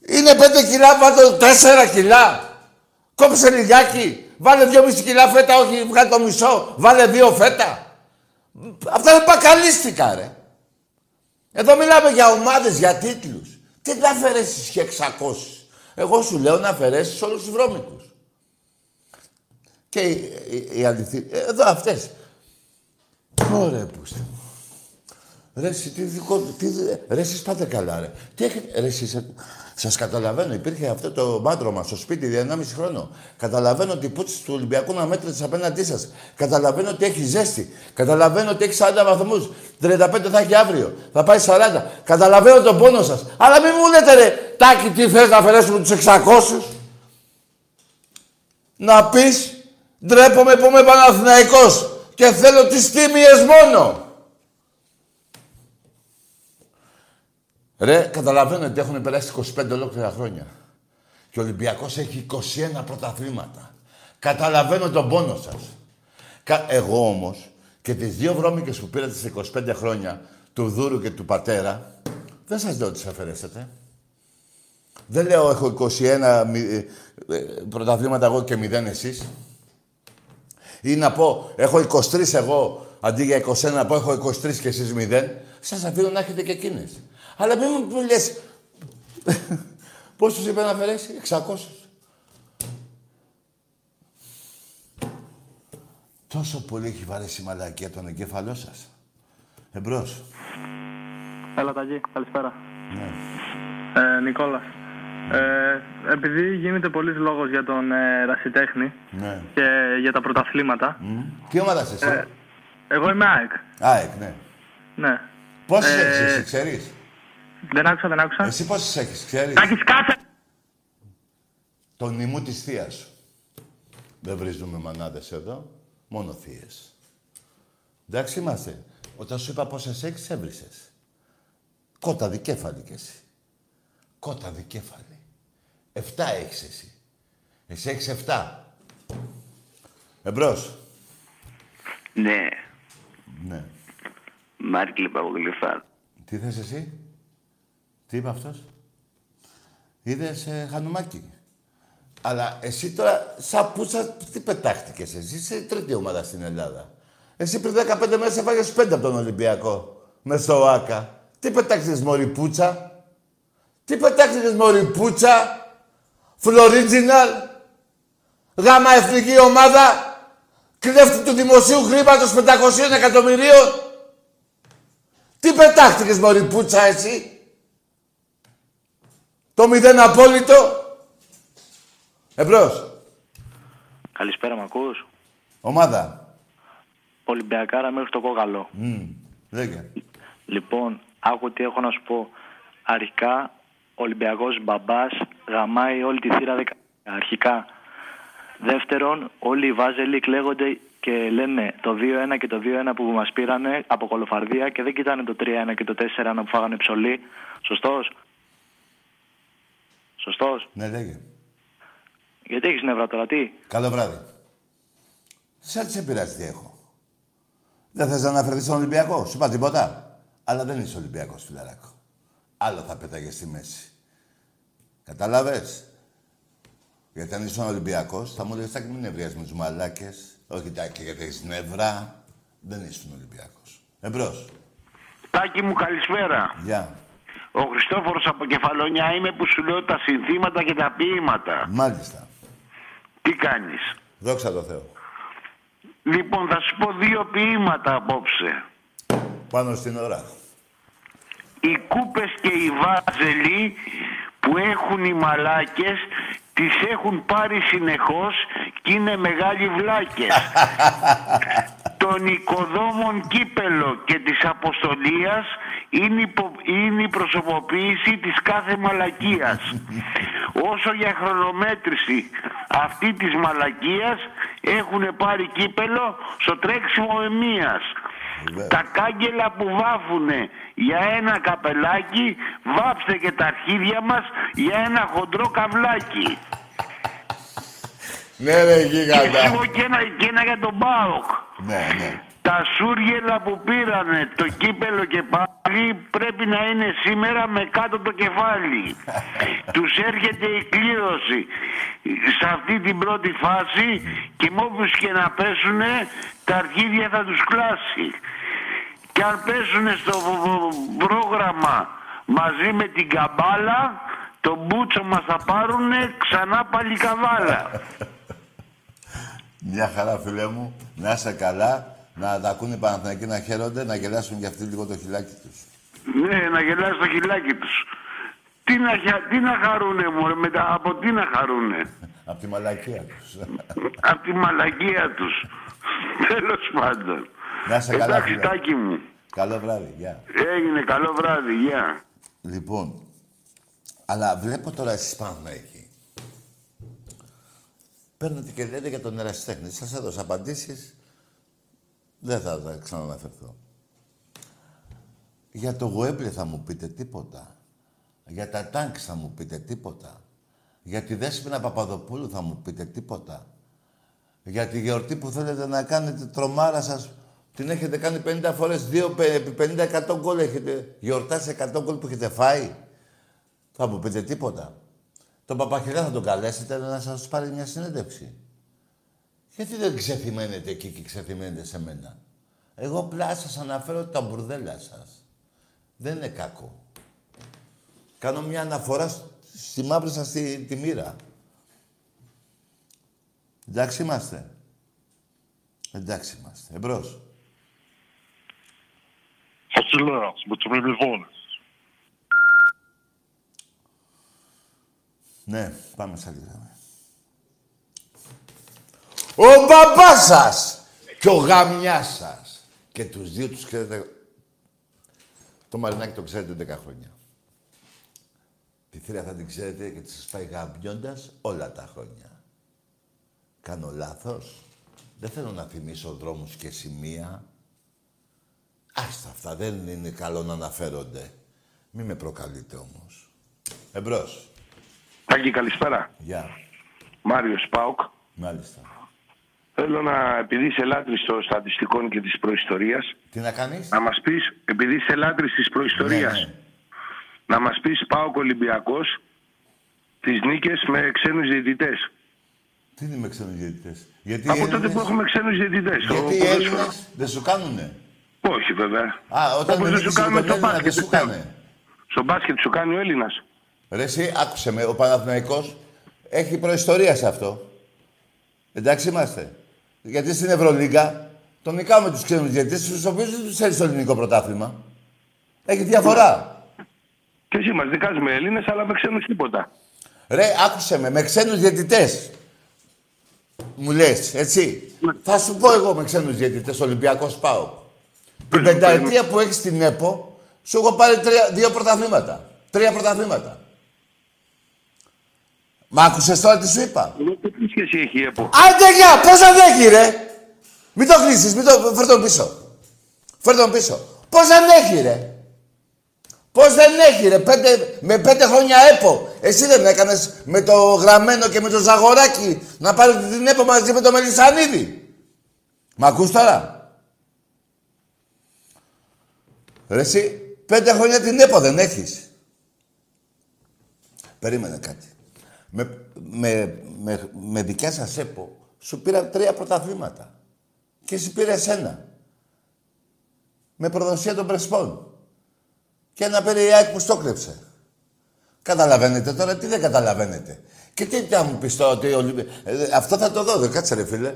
Είναι πέντε κιλά, βάλτε τέσσερα κιλά. Κόψε λιγάκι. Βάλε δυο μισή κιλά φέτα, όχι βγάλε το μισό. Βάλε δύο φέτα. Αυτά είναι πακαλίστικα ρε. Εδώ μιλάμε για ομάδες, για τίτλους. Τι να αφαιρέσεις και 600. Εγώ σου λέω να αφαιρέσεις όλους τους βρώμικους. Και η, η, η αληθή... Εδώ αυτές. Ωραία που είστε. Ρε εσύ, τι δικό τι, ρε εσείς πάτε καλά ρε. Τι έχετε, ρε εσείς, σας καταλαβαίνω, υπήρχε αυτό το μάντρωμα στο σπίτι για 1,5 χρόνο. Καταλαβαίνω ότι η πούτση του Ολυμπιακού να μέτρησες απέναντί σας. Καταλαβαίνω ότι έχεις ζέστη. Καταλαβαίνω ότι έχεις 40 βαθμούς. 35 θα έχει αύριο. Θα πάει 40. Καταλαβαίνω τον πόνο σας. Αλλά μην μου λέτε ρε, Τάκη, τι θες να αφαιρέσουμε τους 600. Να πεις, ντρέπομαι που είμαι Παναθηναϊκός και θέλω τις τίμιες μόνο. Ρε, καταλαβαίνω ότι έχουν περάσει 25 ολόκληρα χρόνια. Και ο Ολυμπιακός έχει 21 πρωταθλήματα. Καταλαβαίνω τον πόνο σας. Κα- Εγώ όμως και τις δύο βρώμικες που πήρατε σε 25 χρόνια του Δούρου και του Πατέρα, δεν σας λέω ότι τις αφαιρέσετε. Δεν λέω έχω 21 μη- ε, ε, πρωταθλήματα εγώ και 0 εσείς. Ή να πω έχω 23 εγώ αντί για 21 να πω έχω 23 και εσείς 0. Σας αφήνω να έχετε και εκείνες. Αλλά μην μου λες... Πόσους είπε να αφαιρέσει, 600. Τόσο πολύ έχει βαρέσει η μαλακία τον εγκέφαλό σας. Εμπρός. Έλα Ταγί, καλησπέρα. Ναι. Ε, Νικόλας. Ε, επειδή γίνεται πολλής λόγος για τον ε, Ρασιτέχνη Ναι. και για τα πρωταθλήματα, Μμ. Τι ομάδα είσαι εσύ; ε, εγώ είμαι ΑΕΚ. ΑΕΚ, ναι. Ναι. Πόσες Ε, έχεις εσύ, ξέρεις; Δεν άκουσα, δεν άκουσα. Εσύ πόσες έχεις, ξέρεις; Τάκη, σκάσε! Τον νημού της θείας σου. Δεν βρίζουμε μανάδες εδώ, μόνο θείες. Εντάξει είμαστε. Όταν σου είπα πόσες έχεις, έβρισες. Κότα δικέφαλη κι εσύ. Κότα δικέφαλη. Εφτά έχεις εσύ. Εσύ έχεις εφτά. Εμπρός. Ναι, Ναι. Μάρκλι Παπαγλυφά. Τι θες εσύ; Τι είπε αυτός; Είδες ε, χανουμάκι. Αλλά εσύ τώρα, σαν πούτσα, τι πετάχτηκες εσύ; Είσαι η τρίτη ομάδα στην Ελλάδα. Εσύ πριν 15 μέρες έφαγες πέντε από τον Ολυμπιακό. Μες στο ΆΚΑ. Τι πετάχτηκες μωρή πούτσα; Τι πετάχτηκες μωρή πούτσα; Φλωρίτζιναλ; Γάμα εθνική ομάδα; Κλέφτη του δημοσίου χρήματος 500 εκατομμυρίων; Τι πετάχτηκες μωρή πούτσα εσύ; Το μηδέν απόλυτο. Εμπρός. Καλησπέρα, μ' ακούς; Ομάδα. Ολυμπιακάρα μέχρι το κόκαλο. Μμμ. Λέγε. Λοιπόν, άκου τι έχω να σου πω. Αρχικά, ο Ολυμπιακός μπαμπάς γαμάει όλη τη θύρα δεκα... Αρχικά. Δεύτερον, όλοι οι Βάζελοι κλαίγονται και λένε το 2-1 και το 2-1 που μας πήρανε από κολοφαρδία και δεν κοιτάνε το 3-1 και το 4-1 που φάγανε ψωλή. Σωστός; Σωστός; Ναι, λέγε. Γιατί έχεις νεύρα τώρα, τι; Καλό βράδυ. Σε τι σε πειράζει τι έχω. Δεν θες να αναφερθείς στον Ολυμπιακό. Σου είπα τίποτα. Αλλά δεν είσαι Ολυμπιακός, φιλαράκο. Άλλο θα πέταγε στη μέση. Κατάλαβες; Γιατί αν ήσουν Ολυμπιακός, θα μου λέγες, «Τάκη, μην νευριάζεις με τους μαλάκες. Όχι, Τάκη, γιατί έχεις νεύρα. Δεν ήσουν Ολυμπιακός. Εμπρός. Τάκη μου, καλησπέρα. Γεια. Ο Χριστόφορος από Κεφαλονιά είμαι που σου λέω τα συνθήματα και τα ποίηματα. Μάλιστα. Τι κάνεις; Δόξα τω Θεώ. Λοιπόν, θα σου πω δύο ποίηματα απόψε. Πάνω στην ώρα. Οι κούπες και οι βάζελοι που έχουν οι μαλάκες τις έχουν πάρει συνεχώς και είναι μεγάλοι βλάκες. Των οικοδόμων κύπελο και της αποστολίας είναι, υπο- είναι η προσωποποίηση της κάθε μαλακίας. Όσο για χρονομέτρηση αυτή της μαλακίας έχουν πάρει κύπελο στο τρέξιμο εμίας. Τα κάγκελα που βάφουνε για ένα καπελάκι, βάψτε και τα αρχίδια μας για ένα χοντρό καβλάκι. Ναι, ρε, Και γίγαντα. σου και ένα, και ένα για τον Μπάοκ. Ναι, ναι. Τα σούργελα που πήρανε το κύπελο και πάλι πρέπει να είναι σήμερα με κάτω το κεφάλι. Τους έρχεται η κλήρωση σε αυτή την πρώτη φάση και με όποιους και να πέσουνε τα αρχίδια θα τους κλάσει. Και αν πέσουνε στο β- β- πρόγραμμα μαζί με την καμπάλα το μπούτσο μας θα πάρουνε ξανά πάλι καβάλα. Μια χαρά, φίλε μου. Να είσαι καλά. Να τα ακούνε οι Παναθηναϊκοί να χαίρονται, να γελάσουν και αυτοί λίγο το χιλάκι τους. Ναι, να γελάσει το χιλάκι τους. Τι να, χα- τι να χαρούνε μωρέ, μετά από τι να χαρούνε; Από τη μαλακία τους. από τη μαλακία τους. Τέλος πάντων. Να είσαι καλά, Εντάξει, φίλε. τάκι μου. Καλό βράδυ, γεια. Έγινε καλό βράδυ, γεια. Λοιπόν, αλλά βλέπω τώρα εσείς Παναθηναϊκοί. Παίρνετε και λέτε για τον ερασιτέχνη. Σας έδωσα απαντήσεις. Δεν θα τα ξαναναφερθώ. Για το Γουέμπλε θα μου πείτε τίποτα. Για τα τάγκ θα μου πείτε τίποτα. Για τη Δέσποινα Παπαδοπούλου θα μου πείτε τίποτα. Για τη γιορτή που θέλετε να κάνετε τρομάρα σας, την έχετε κάνει 50 φορές, 2 επί 50-100 γκολ έχετε γιορτάσει 100 γκολ που έχετε φάει. Θα μου πείτε τίποτα. Τον Παπαχειρά θα τον καλέσετε να σας πάρει μια συνέντευξη. Γιατί δεν ξεθυμένετε εκεί και ξεθυμένετε σε μένα; Εγώ απλά σας αναφέρω τα μπουρδέλα σας. Δεν είναι κακό. Κάνω μια αναφορά σ- στη μαύρη σας τη, τη μοίρα. Εντάξει είμαστε. Εντάξει είμαστε. Εμπρός. Fascinerad med Trelleborg. Ναι, πάμε σαν γραμμή. Ο μπαμπάς σας και ο γαμιάς σας. Και τους δύο τους ξέρετε... Το Μαρινάκι το ξέρετε 10 χρόνια. Τη θύρα θα την ξέρετε και τη σας πάει γαμπιώντας όλα τα χρόνια. Κάνω λάθος. Δεν θέλω να θυμίσω δρόμους και σημεία. Άστα αυτά, δεν είναι καλό να αναφέρονται. Μη με προκαλείτε όμως. Εμπρός. Τάκη, καλησπέρα. Γεια. Μάριος Πάουκ. Μάλιστα. Θέλω να, επειδή είσαι λάτρης των στατιστικών και της προϊστορίας, Τι να κάνεις; να μας πεις, επειδή είσαι λάτρης της προϊστορίας, Ναι, ναι. να μας πεις Πάουκ Ολυμπιακός τις νίκες με ξένους διαιτητές. Τι είναι με ξένους διαιτητές; Γιατί Από οι τότε Έλληνες- που έχουμε ξένους διαιτητές. στο Γιατί οι ποδόσφαιρος. Έλληνες δεν σου κάνουνε; Όχι βέβαια. Α, όταν Όπως με δεν σου νίκησε κάνουμε με τον στο Έλληνα δεν μπάσκετ. σου κάνε. Στο μπάσκετ σου κάνει ο Έλληνας. Ρε εσύ, άκουσε με, ο Παναθηναϊκός έχει προϊστορία σε αυτό. Εντάξει είμαστε. Γιατί στην Ευρωλίγκα τον νικάμε τους ξένους διαιτητές, τους οποίους δεν τους θέλει στο ελληνικό πρωτάθλημα. Έχει διαφορά. Και εσύ μας δικάζεις με Έλληνες, αλλά με ξένους τίποτα. Ρε, άκουσε με, με ξένους διαιτητές. Μου λες, έτσι. Θα σου πω εγώ με ξένους διαιτητές, Ολυμπιακός πάω. Την πενταετία που έχεις στην ΕΠΟ, σου έχω πάρει τρία, δύο πρωταθλήματα. Τρία πρωταθλήματα. Μ' άκουσες τώρα τι σου είπα; Εγώ τι σχέση έχει η ΕΠΟ. Άντε γεια, πώς αντέχει ρε; Μην το κλείσεις, μην το... Φέρ τον πίσω. Φέρ τον πίσω. Πώς αντέχει ρε; Πώς δεν έχει ρε, πέντε, με πέντε χρόνια ΕΠΟ. Εσύ δεν έκανες με το γραμμένο και με το ζαγοράκι να πάρεις την ΕΠΟ μαζί με το Μελισανίδη. Μ' ακούς τώρα; Ρε εσύ, πέντε χρόνια την ΕΠΟ δεν έχεις. Περίμενε κάτι. Με, με, με, με δικιά σας ΕΠΟ σου πήραν τρία πρωταθλήματα. Και εσύ πήρες ένα. Με προδοσία των Πρεσπών. Και ένα πήρε η ΑΕΚ που στόκλεψε. Καταλαβαίνετε τώρα, τι δεν καταλαβαίνετε. Και τι θα μου πεις τώρα ότι... ο Ολυμπι- Ε, αυτό θα το δω, δεν κάτσε ρε φίλε.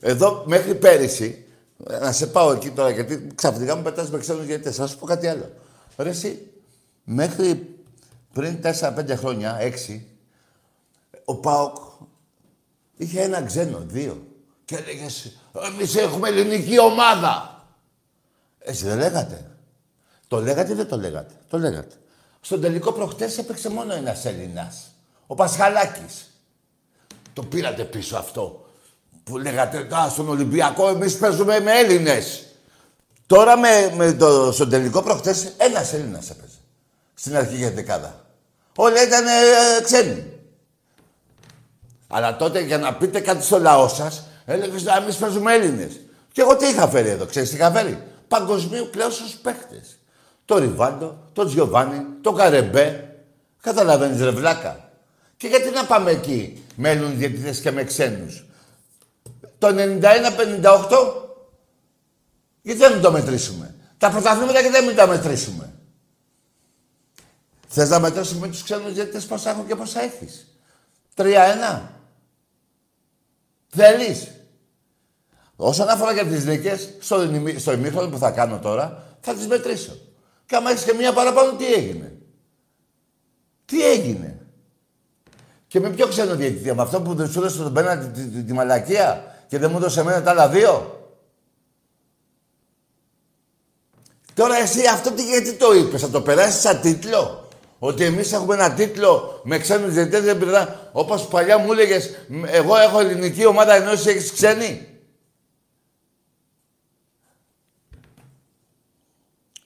Εδώ μέχρι πέρυσι, να σε πάω εκεί τώρα, γιατί ξαφνικά μου πετάς με ξένους γιατί θα σου πω κάτι άλλο. Ρε εσύ, μέχρι πριν 4-5 χρόνια, 6, ο ΠΑΟΚ είχε ένα ξένο, δύο. Και έλεγε, εμείς έχουμε ελληνική ομάδα. Έτσι δεν λέγατε. Το λέγατε ή δεν το λέγατε; Το λέγατε. Στον τελικό προχτές έπαιξε μόνο ένας Έλληνας. Ο Πασχαλάκης. Το πήρατε πίσω αυτό. Που λέγατε, α, στον Ολυμπιακό εμείς παίζουμε με Έλληνες. Τώρα με, με το, στον τελικό προχτές ένας Έλληνας έπαιζε. Στην αρχική δεκάδα. Όλοι ήταν ε, ξένοι. Αλλά τότε για να πείτε κάτι στο λαό σας, έλεγες να εμείς παίζουμε Έλληνες. Και εγώ τι είχα φέρει εδώ, ξέρεις τι είχα φέρει; Παγκοσμίου κλαίσου παίχτες. Το Ριβάντο, το Τζιοβάνι, το Καρεμπέ. Καταλαβαίνεις ρε βλάκα. Και γιατί να πάμε εκεί με Έλληνε διαιτητές και με ξένους; Το 91-58 γιατί δεν το μετρήσουμε; Τα πρωταθλήματα και δεν μην τα μετρήσουμε; Θες να μετρήσουμε τους ξένους διαιτητές πόσα έχουν και πόσα έχεις; 3-1. Θέλεις. Όσον αφορά και τις νίκες, στο, ημί, στο που θα κάνω τώρα, θα τις μετρήσω. Και άμα και μία παραπάνω, τι έγινε; Τι έγινε; Και με ποιο ξένο διαιτητή, με αυτό που δεν σου έδωσε τον πέναντι τη, μαλακία και δεν μου έδωσε εμένα τα άλλα δύο; Τώρα εσύ αυτό τι, γιατί το είπες, θα το περάσεις σαν τίτλο; Ότι εμείς έχουμε ένα τίτλο με ξένους διαιτητές δεν πειρά. Όπως παλιά μου έλεγες, «Μ, εγώ έχω ελληνική ομάδα ενώ εσύ έχεις ξένη.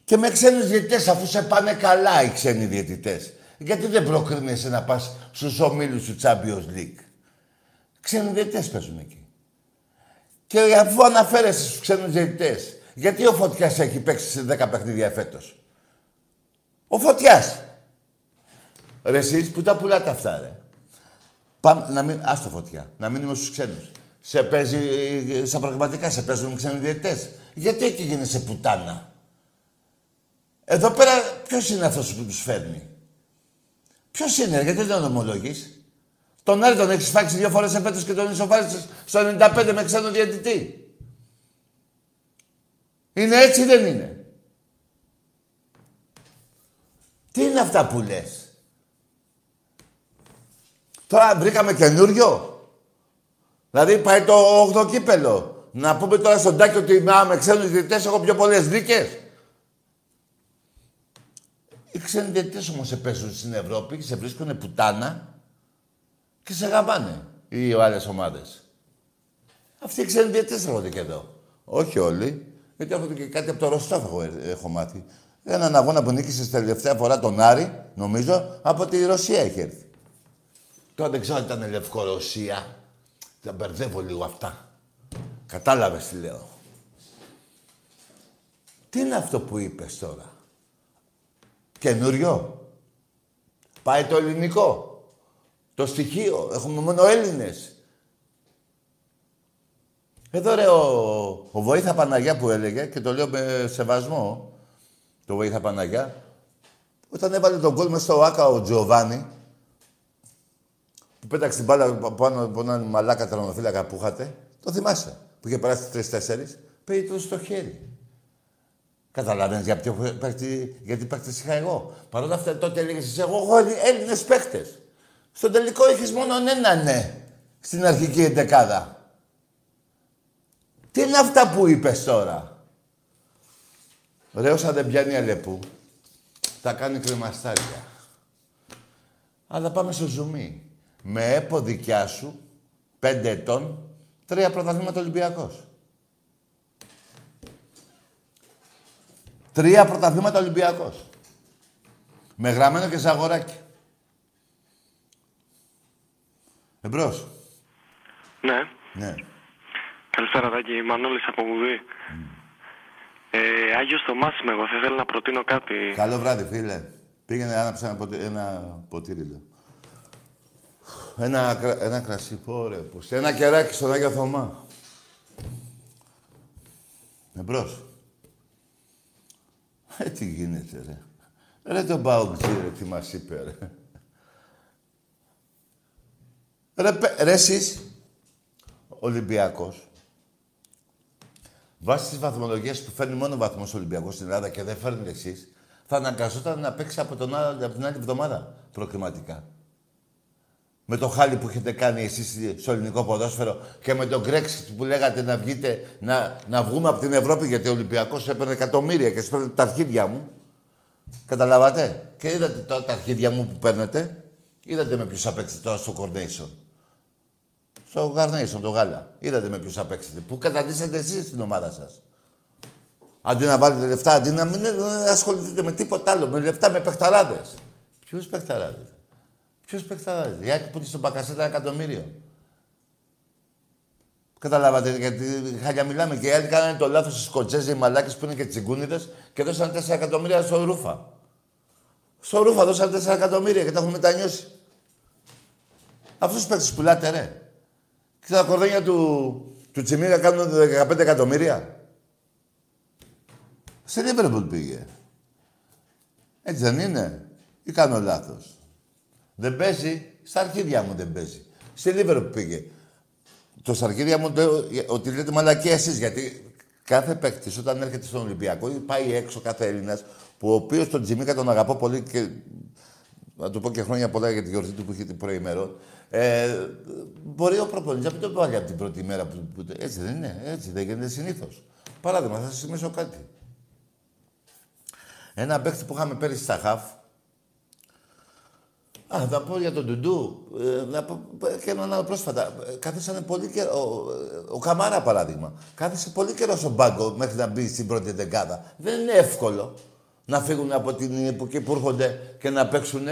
Και με ξένους διαιτητές αφού σε πάνε καλά οι ξένοι διαιτητές. Γιατί δεν προκρίνεσαι να πας στους ομίλους του Champions League; Ξένοι διαιτητές παίζουν εκεί. Και αφού αναφέρεσαι στους ξένους διαιτητές, γιατί ο Φωτιάς έχει παίξει σε 10 παιχνίδια φέτος; Ο Φωτιάς. Ρε εσείς που τα πουλάτε αυτά, ρε; Πάμε, να μην, ας το φωτιά, να μείνουμε στους ξένους. Σε παίζει, ε, στα πραγματικά σε παίζουν ξένοι διαιτητές. Γιατί εκεί γίνεσαι πουτάνα; Εδώ πέρα ποιος είναι αυτός που τους φέρνει; Ποιος είναι, γιατί δεν τον ομολογείς; Τον Άρη τον έχεις φάξει δύο φορές εφέτος και τον ισοφάρισες στο 95 με ξένο διαιτητή. Είναι έτσι ή δεν είναι; Τι είναι αυτά που λες; Τώρα βρήκαμε καινούριο. Δηλαδή πάει το 8 κύπελο. Να πούμε τώρα στον Τάκη ότι να, με ξένους διαιτητές έχω πιο πολλές δίκες. Οι ξένοι διαιτητές όμως σε παίζουν στην Ευρώπη, σε βρίσκουν πουτάνα και σε γαμπάνε οι άλλες ομάδες. Αυτοί οι ξένοι διαιτητές έρχονται και εδώ. Όχι όλοι, γιατί έρχονται και κάτι από το Ροστόφ έχω, έχω μάθει. Έναν αγώνα που νίκησε τελευταία φορά τον Άρη, νομίζω, από τη Ρωσία έχει έρθει. Τώρα δεν ξέρω αν ήταν Λευκορωσία. Τα μπερδεύω λίγο αυτά. Κατάλαβες τι λέω. Τι είναι αυτό που είπες τώρα; Καινούριο; Πάει το ελληνικό; Το στοιχείο; Έχουμε μόνο Έλληνες; Εδώ ρε ο, ο Βοήθα Παναγιά που έλεγε και το λέω με σεβασμό. Το Βοήθα Παναγιά. Όταν έβαλε τον κόλ μες στο Άκα ο Τζοβάνι που πέταξε την μπάλα πάνω από έναν μαλάκα τερματοφύλακα που είχατε, το θυμάσαι. Που είχε περάσει τρει-τέσσερι, πήρε το στο χέρι. Καταλαβαίνεις για ποιο παίκτη, γιατί παίκτη είχα εγώ. Παρ' όλα αυτά τότε έλεγες εσύ, εγώ έχω Έλληνες παίκτε. Στο τελικό έχει μόνο ένα ναι στην αρχική εντεκάδα. Τι είναι αυτά που είπες τώρα; Ρε, όσα δεν πιάνει αλεπού, θα κάνει κρεμαστάρια. Αλλά πάμε στο ζουμί. Με έπο δικιά σου, πέντε ετών, τρία πρωταθλήματα Ολυμπιακός. Τρία πρωταθλήματα Ολυμπιακός. Με γραμμένο και ζαγοράκι. Εμπρός. Ναι. Ναι. Καλησπέρα, Τάκη. Μανώλης από Βουδή. Ε, Άγιος Θωμάς είμαι εγώ. Θα ήθελα να προτείνω κάτι. Καλό βράδυ, φίλε. Πήγαινε άναψε ένα, ποτι... ένα ποτήρι, λέω. Ένα, κρα- ένα κρασί, πω, ρε, πως. Ένα κεράκι στον Άγιο Θωμά. Εμπρός. Ε, τι γίνεται, ρε. Ρε τον Μπαουτζή, ρε, τι μας είπε, ρε. Ρε, πε- ρε εσείς, Ολυμπιακός, βάσει τις βαθμολογίες που φέρνει μόνο βαθμός ο Ολυμπιακός στην Ελλάδα και δεν φέρνετε εσείς, θα αναγκαζόταν να παίξει από, τον, άλλο- από την άλλη εβδομάδα προκριματικά. Με το χάλι που έχετε κάνει εσείς στο ελληνικό ποδόσφαιρο και με τον Brexit που λέγατε να βγείτε, να, να βγούμε από την Ευρώπη γιατί ο Ολυμπιακός έπαιρνε εκατομμύρια και εσείς παίρνετε τα αρχίδια μου. Καταλάβατε; Και είδατε τώρα τα αρχίδια μου που παίρνετε; Είδατε με ποιους θα παίξετε τώρα στο Coronation. Στο Carnation, το Γάλα. Είδατε με ποιους θα παίξετε; Που καταντήσατε εσείς στην ομάδα σας. Αντί να βάλετε λεφτά, αντί να μην ε, ασχοληθείτε με τίποτα άλλο. Με λεφτά, με παιχταράδες. Ποιους παιχταράδες; Ποιους παιχταράδες. Η Άκη που είναι στον Πακασέτα ένα εκατομμύριο. Καταλάβατε γιατί χαλιά μιλάμε και οι άλλοι κάνανε το λάθος στις κοτσέζοι, οι μαλάκες που είναι και τσιγκούνιδες και δώσαν 4 εκατομμύρια στο Ρούφα. Στο Ρούφα δώσαν 4 εκατομμύρια και τα έχουν μετανιώσει. Αυτούς τους παίκτες πουλάτε ρε. Και τα κορδόνια του, του Τσιμίρα κάνουν 15 εκατομμύρια. Σε Λίβερπουλ πήγε. Έτσι δεν είναι. Ή κάνω λάθος. Δεν παίζει. Στα αρχίδια μου δεν παίζει. Στη Λίβερπουλ πήγε. Το στα αρχίδια μου το, ότι λέτε μαλακία εσείς. Γιατί κάθε παίκτης όταν έρχεται στον Ολυμπιακό ή πάει έξω κάθε Έλληνας που ο οποίος τον Τζιμίκα τον αγαπώ πολύ και να του πω και χρόνια πολλά για τη γιορτή του που είχε την προημερών. Ε, μπορεί ο προπονητής να μην το βάλει από την πρώτη μέρα που, που, Έτσι δεν είναι. Έτσι δεν γίνεται συνήθως. Παράδειγμα, θα σας θυμίσω κάτι. Ένα παίκτη που είχαμε πέρυσι στα χαφ. Α, θα πω για τον Ντουντού. Ε, να πω και έναν άλλο πρόσφατα. Ε, Κάθισαν πολύ καιρό. Ο, ο Καμάρα, παράδειγμα. Κάθισε πολύ καιρό στον πάγκο μέχρι να μπει στην πρώτη δεκάδα. Δεν είναι εύκολο να φύγουν από την εποχή που έρχονται και να παίξουν.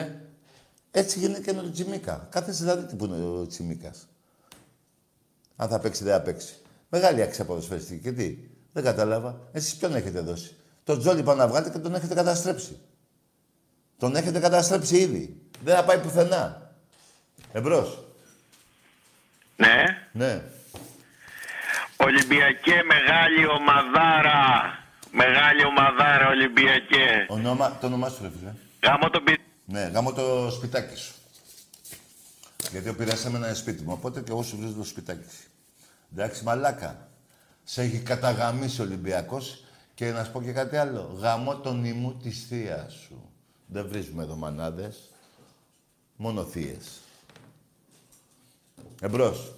Έτσι γίνεται και με τον Τσιμίκα. Κάθεσε δηλαδή τι που είναι ο Τσιμίκας. Αν θα παίξει, δεν θα παίξει. Μεγάλη αξία ποδοσφαιριστική. Και τι, δεν κατάλαβα. Εσείς ποιον έχετε δώσει; Τον Τζόλι πάνω να βγάλετε και τον έχετε καταστρέψει. Τον έχετε καταστρέψει ήδη. Δεν θα πάει πουθενά. Εμπρός. Ναι. Ναι. Ολυμπιακέ μεγάλη ομαδάρα. Μεγάλη ομαδάρα Ολυμπιακέ. Ονόμα, το όνομά σου, ρε φίλε. Γάμο το πι... Ναι, γάμω το σπιτάκι σου. Γιατί ο πειράς εμένα είναι σπίτι μου, οπότε και εγώ σου βρίσκω το σπιτάκι σου. Εντάξει, μαλάκα. Σε έχει καταγαμίσει ο Ολυμπιακός και να σου πω και κάτι άλλο. Γαμώ τον ημού της θείας σου. Δεν βρίσκουμε εδώ μανάδες. Μόνο θείες. Εμπρός.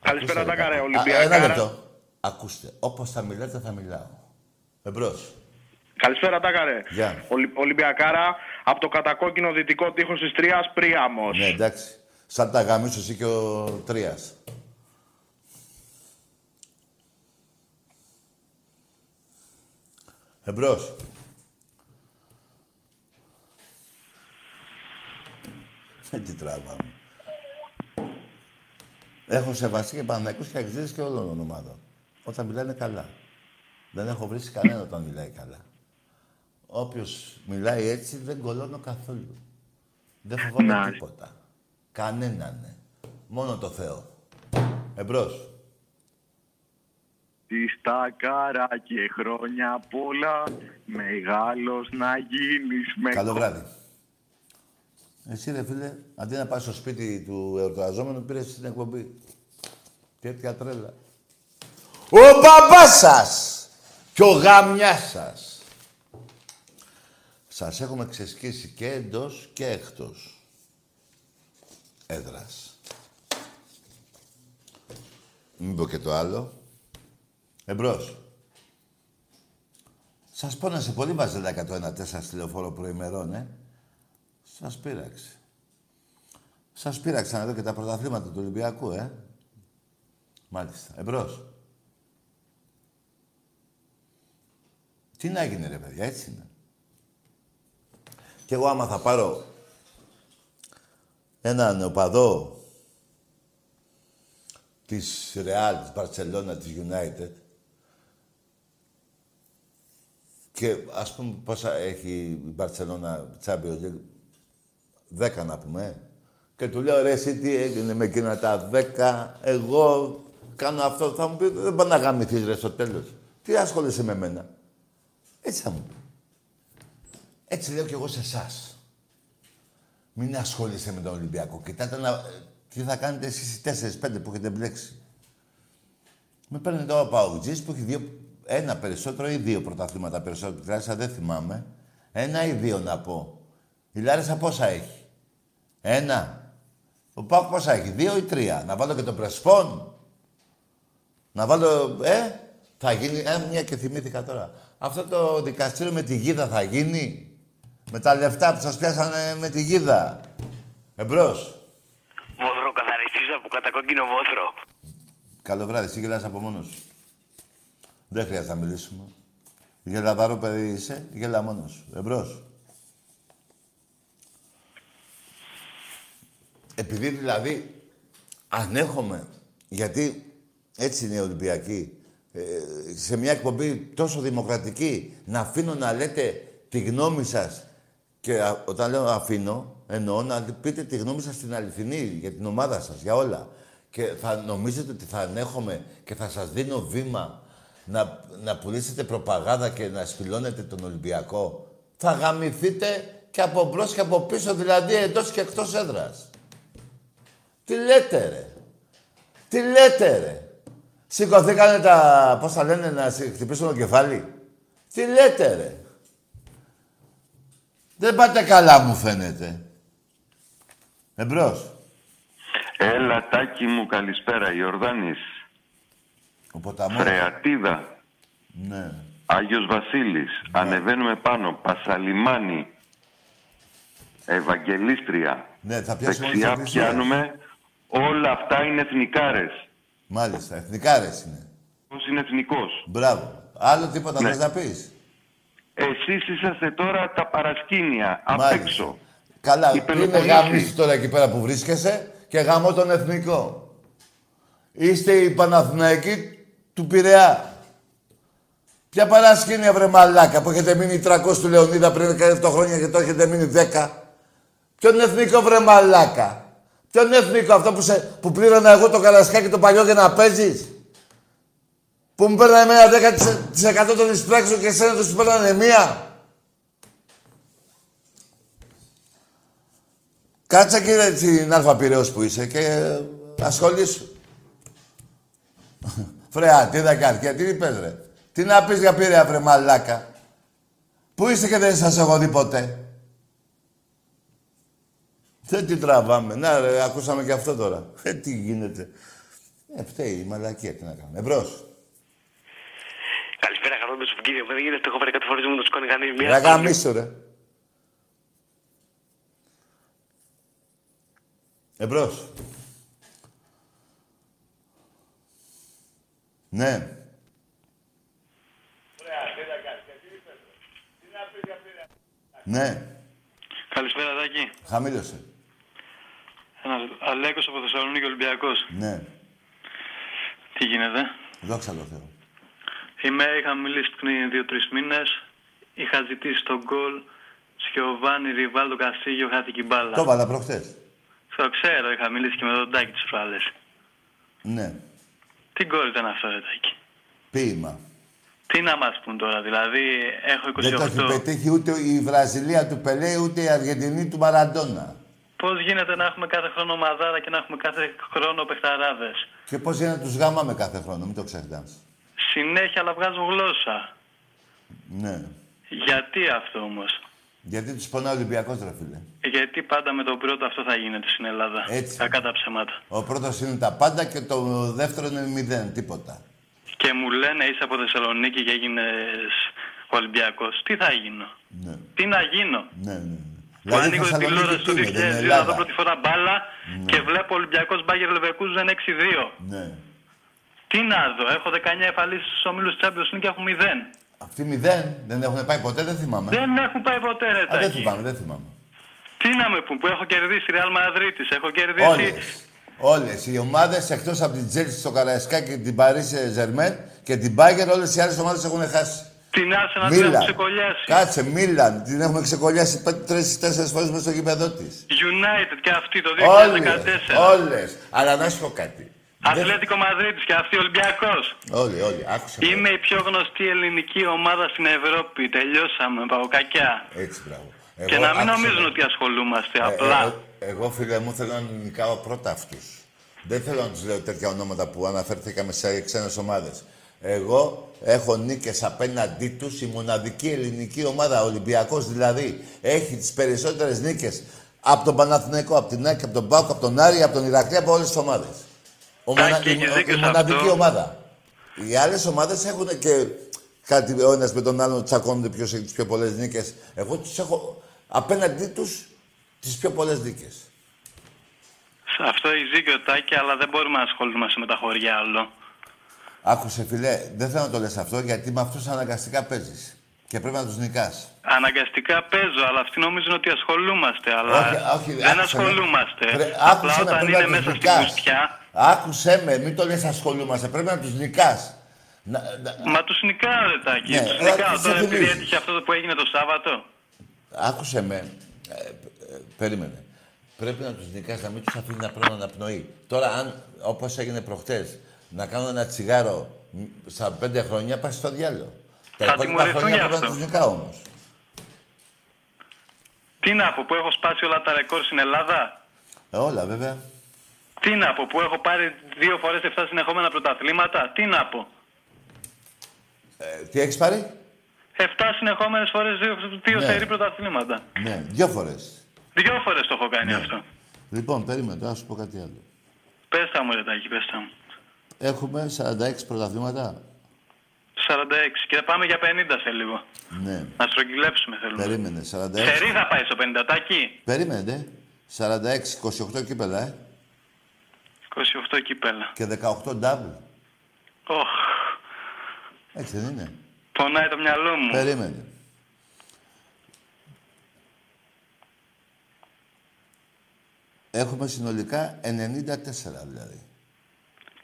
Καλησπέρα, Ακούστε, Τάκαρε, ρε, Ολυμπιακάρα. Α, Ένα λεπτό. Ακούστε, όπως θα μιλάτε θα μιλάω. Εμπρός. Καλησπέρα, Τάκαρε. Γεια. Ολυ- Ολυμπιακάρα από το κατακόκκινο δυτικό τείχος της Τρίας, Πρίαμος. Ναι, εντάξει. Σαν τα γαμίσου εσύ και ο Τρίας. Εμπρός. Ε, Τι τράβαμε. Έχω σεβαστεί και Παναθηναϊκούς και αξίες και όλων των ομάδων. Όταν μιλάνε καλά. Δεν έχω βρει κανένα όταν μιλάει καλά. Όποιος μιλάει έτσι δεν κολώνω καθόλου. Δεν φοβάμαι Να. τίποτα. Κανέναν. ναι. Μόνο το Θεό. Εμπρός. Της στακάρα και χρόνια πολλά, μεγάλος να γίνεις με... Καλό βράδυ. Εσύ ρε φίλε, αντί να πας στο σπίτι του εορταζόμενου, πήρες στην εκπομπή. Τέτοια τρέλα. Ο μπαμπάς σας και ο γαμιάς σας. Σας έχουμε ξεσκίσει και εντός και εκτός έδρας. Μην πω και το άλλο. Εμπρός. Σας πόνασε πολύ βαζελάκια το 1-4 στη λεωφόρο προημερών, ε. Σας πείραξε. Σας πείραξαν εδώ και τα πρωταθλήματα του Ολυμπιακού, ε. Μάλιστα. Εμπρός. Τι να γίνει ρε παιδιά, έτσι είναι. Κι εγώ άμα θα πάρω έναν οπαδό της Real, της Barcelona, της United και ας πούμε πόσα έχει η Barcelona Champions League, δέκα να πούμε, ε. Και του λέω, ρε, εσύ τι έγινε με εκείνα τα δέκα, εγώ κάνω αυτό. Θα μου πεις, δεν πάει να γαμηθείς, ρε, στο τέλος. Τι ασχολείσαι με μένα; Έτσι θα μου πει. Έτσι λέω κι εγώ σε εσάς. Μην ασχολείσαι με τον Ολυμπιακό. Κοιτάτε να... τι θα κάνετε εσείς οι τέσσερις-πέντε που έχετε μπλέξει. Με παίρνει τώρα ο Παουτζής που έχει δύο, ένα περισσότερο ή δύο πρωταθλήματα περισσότερο. Τουλάχιστον δεν θυμάμαι. Ένα ή δύο να πω. Η Λάρισα πόσα έχει; Ένα. Ο Πάουκ πόσα έχει; Δύο ή τρία; Να βάλω και τον Πρεσπόν. Να βάλω... Ε, θα γίνει... Ε, μια και θυμήθηκα τώρα. Αυτό το δικαστήριο με τη γίδα θα γίνει; Με τα λεφτά που σας πιάσανε με τη γίδα; Εμπρός. Βόθρο καθαριστής από κατακόκκινο βόθρο. Καλό βράδυ. Εσύ γελάς από μόνος σου. Δεν χρειάζεται να μιλήσουμε. Γελαδάρο παιδί είσαι, γέλα μόνος σου. Εμπρός. Επειδή δηλαδή ανέχομαι, γιατί έτσι είναι οι Ολυμπιακοί, ε, σε μια εκπομπή τόσο δημοκρατική, να αφήνω να λέτε τη γνώμη σας και α- όταν λέω αφήνω, εννοώ να πείτε τη γνώμη σας στην αληθινή, για την ομάδα σας, για όλα. Και θα νομίζετε ότι θα ανέχομαι και θα σας δίνω βήμα να, να πουλήσετε προπαγάνδα και να σπηλώνετε τον Ολυμπιακό. Θα γαμηθείτε και από μπρος και από πίσω, δηλαδή εντός και εκτός έδρας. Τι λέτε ρε. Τι λέτε ρε. Σηκωθήκανε τα, πώς θα λένε, να σε χτυπήσουν το κεφάλι. Τι λέτε ρε. Δεν πάτε καλά μου φαίνεται. Εμπρός. Έλα, τάκι μου, καλησπέρα, Ιορδάνης. Ο ποταμός. Φρεατίδα, Ναι. Άγιος Βασίλης. Ανεβαίνουμε πάνω, Πασαλιμάνι, Ευαγγελίστρια. Ναι, θα πιάσουμε όλες Δεξιά τις εκκλησίες. πιάνουμε. Όλα αυτά είναι εθνικάρες. Μάλιστα, εθνικάρες είναι. Πώς είναι εθνικός. Μπράβο. Άλλο τίποτα Ναι. θες να πεις; Εσείς είσαστε τώρα τα παρασκήνια, απ' Μάλιστα. έξω. Καλά, Η είναι Πελοποννήσι. γάμιση τώρα εκεί πέρα που βρίσκεσαι και γάμω τον εθνικό. Είστε οι Παναθηναϊκοί του Πειραιά. Ποια παρασκήνια βρε μαλάκα που έχετε μείνει 300 του Λεωνίδα πριν 17 χρόνια και το έχετε μείνει 10. Ποιον εθνικό βρε μαλάκα; Ποιον εθνικό αυτό που, σε, που πλήρωνα εγώ το καλασκάκι το παλιό για να παίζεις. Που μου παίρνανε ένα 10% των εισπράξεων και εσένα δεν σου παίρνανε μία. Κάτσε κύριε στην Αλφα Πειραιώς που είσαι και ε, ασχολήσου. Φρέα, τι δεν καρκία, τι είπες ρε. Τι να πεις για Πειραιά βρε μαλάκα. Πού είστε και δεν σας έχω δει ποτέ. Δεν τι τραβάμε. Να ρε, ακούσαμε και αυτό τώρα. Ε, τι γίνεται. Ε, φταίει η μαλακία, τι να κάνουμε. Εμπρός. Καλησπέρα, χαρό με σου κύριε. Δεν γίνεται, το έχω πάρει κάτι φορές μου το σκόνη κανείς μία. Ρε γαμίσου ρε. Εμπρός. Ναι. Ναι. Καλησπέρα, Δάκη. Χαμήλωσε. Ένα Αλέκος από Θεσσαλονίκη Ολυμπιακός. Ναι. Τι γίνεται; Δόξα τω Θεώ. Είμαι, είχα μιλήσει πριν δύο-τρεις μήνες. Είχα ζητήσει τον γκολ Σιωβάνι Ριβάλτο Καστίγιο, χάθηκε η μπάλα. Το έβαλα προχτές. Το ξέρω, είχα μιλήσει και με τον Τάκη τις προάλλες. Ναι. Τι γκολ ήταν αυτό, ρε Τάκη. Ποίημα. Τι να μας πούν τώρα, δηλαδή έχω Δεν το έχει 28. πετύχει ούτε η Βραζιλία του Πελέ, ούτε η Αργεντινή του Μαραντόνα. Πώς γίνεται να έχουμε κάθε χρόνο μαδάρα και να έχουμε κάθε χρόνο παιχταράδες; Και πώς γίνεται να τους γάμαμε κάθε χρόνο, μην το ξεχνάς. Συνέχεια αλλά βγάζουν γλώσσα. Ναι. Γιατί αυτό όμως; Γιατί τους πονάει ο Ολυμπιακός, ρε φίλε. Γιατί πάντα με τον πρώτο αυτό θα γίνεται στην Ελλάδα. Έτσι. Κακά τα ψέματα. Ο πρώτος είναι τα πάντα και το δεύτερο είναι μηδέν, τίποτα. Και μου λένε είσαι από Θεσσαλονίκη και έγινες Ολυμπιακός. Τι θα γίνω; Ναι. Τι να γίνω; Ναι, ναι. Που ανοίγω την Θεσσαλονίκη τηλεόραση τι του είναι, δεν είναι 2002 να δω Ελλάδα. πρώτη φορά μπάλα και βλέπω Ολυμπιακός Μπάγκερ Λεβεκούζεν 6-2. Ναι. Τι να δω, έχω 19 εφαλίσει στους ομίλους Champions League και έχω 0. Αυτοί μηδέν δεν έχουν πάει ποτέ, δεν θυμάμαι. Δεν έχουν πάει ποτέ, ρε Α, δεν Τάκη. θυμάμαι, δεν θυμάμαι. Τι να με πούν, που έχω κερδίσει Real Madrid, έχω κερδίσει. Όλες. Όλες οι ομάδες εκτός από την Chelsea στο Καραϊσκά και την Paris Saint-Germain και την Bayern, όλες οι άλλες ομάδες έχουν χάσει. Την Arsenal την έχουμε ξεκολλιάσει. Κάτσε, Μίλαν. Την έχουμε ξεκολλιάσει τρει-τέσσερι φορές μέσα στο γήπεδο της. United και αυτή το 2014. Όλες. Αλλά να σου πω κάτι. Ατλέτικο Μαδρίτης και αυτή Ολυμπιακός. Όλοι, όλοι. Άκουσα. Είμαι η πιο γνωστή ελληνική ομάδα στην Ευρώπη. Τελειώσαμε, παγωκακιά. Έτσι, μπράβο. Και Εγώ να μην άκουσα νομίζουν με. ότι ασχολούμαστε, Ε, απλά. εγώ, εγώ, φίλε μου, θέλω να νικάω πρώτα αυτούς. Δεν θέλω να τους λέω τέτοια ονόματα που αναφέρθηκαμε σε ξένες ομάδες. Εγώ έχω νίκες απέναντί τους η μοναδική ελληνική ομάδα, ο Ολυμπιακός δηλαδή, έχει τις περισσότερες νίκες από τον Παναθηναϊκό, από την ΑΕΚ, από τον Πάουκ, από τον Άρη, από τον Ηρακλή, από όλες τις ομάδες. Ο Τάκη, μονα- η, έχεις η δίκιο σε μοναδική αυτό. ομάδα. Οι άλλες ομάδες έχουν και κάτι ο ένας με τον άλλον τσακώνονται ποιο έχει τις πιο πολλές νίκες. Εγώ τους έχω απέναντί τους τις πιο πολλές νίκες. Σε αυτό έχει δίκιο Τάκη, αλλά δεν μπορούμε να ασχολούμαστε με τα χωριά άλλο. Άκουσε, φιλέ, δεν θέλω να το λες αυτό γιατί με αυτούς αναγκαστικά παίζεις. Και πρέπει να τους νικάς. Αναγκαστικά παίζω, αλλά αυτοί νομίζουν ότι ασχολούμαστε. Αλλά Όχι, όχι, δεν άκουσε με. ασχολούμαστε. Πρέ- Απλά άκουσε με, όταν πρέπει είναι να τους μέσα στην νικάς. κουστιά, Άκουσε με, μην το λες ασχολούμαστε. Πρέπει να τους νικάς. Να, να- μα τους νικάω, ρε Τάκη. Ναι, τους αλλά νικάω τις τώρα επειδή θυμίζεις. έτυχε αυτό που έγινε το Σάββατο. Άκουσε με. Ε, ε, περίμενε. Πρέπει να τους νικάς, να μην τους αφήνει να πρώνουν αναπνοή. Τώρα, αν όπως έγινε προχτές, να κάνω ένα τσιγάρο μ, στα πέντε χρόνια, πας στο διάλογο. Τα Θα υπόλοιπα τιμωρηθούν χρόνια γι' πρέπει να αυτό. τους νικάω όμως. Τι να πω, που έχω σπάσει όλα τα ρεκόρ στην Ελλάδα; Ε, όλα βέβαια. Τι να πω, που έχω πάρει δύο φορές 7 συνεχόμενα πρωταθλήματα; Τι να πω. Ε, τι έχεις πάρει, 7 συνεχόμενες φορές δύο, δύο Ναι. σερή πρωταθλήματα. Ναι, δύο φορές. Δύο φορές το έχω κάνει Ναι. αυτό. Λοιπόν, περίμενε, τώρα να σου πω κάτι άλλο. Πες τα μου, ρε Τάκη, πες τα μου. Έχουμε 46 πρωταθλήματα. 46 και θα πάμε για 50 σε λίγο. Ναι. Να στρογγυλέψουμε θέλουμε. Περίμενε, 46. Σερή θα πάει στο 50 τάκι. Περίμενε. 46, 28 κύπελα, ε. 28 κύπελα. Και 18 double. Οχ, Έτσι δεν είναι. πονάει το μυαλό μου. Περίμενε. Έχουμε συνολικά 94 δηλαδή.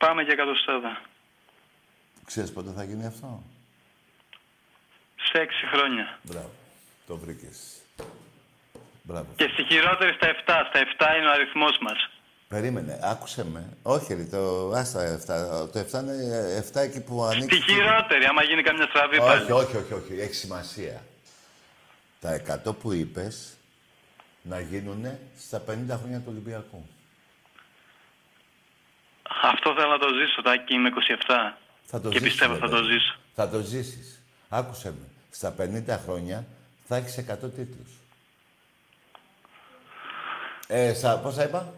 Πάμε για εκατοστάδα. Ξέρεις πότε θα γίνει αυτό; Σε 6 χρόνια. Μπράβο. Το βρήκες. Μπράβο. Και στη χειρότερη στα 7. Στα 7 είναι ο αριθμός μας. Περίμενε, άκουσε με. Όχι, ρε, το, άστα 7. Το 7 είναι 7 εκεί που ανήκει. Στη χειρότερη, άμα γίνει καμιά στραβή Όχι, πάλι. όχι, όχι, όχι. Έχει σημασία. Τα 100 που είπες να γίνουν στα 50 χρόνια του Ολυμπιακού. Αυτό θέλω να το ζήσω, Τάκη, είμαι 27. Θα το και ζήσεις, πιστεύω ρε, θα το παιδί. ζήσω. Θα το ζήσεις. Άκουσε με. Στα 50 χρόνια θα έχεις 100 τίτλους. Ε, στα, πόσα είπα;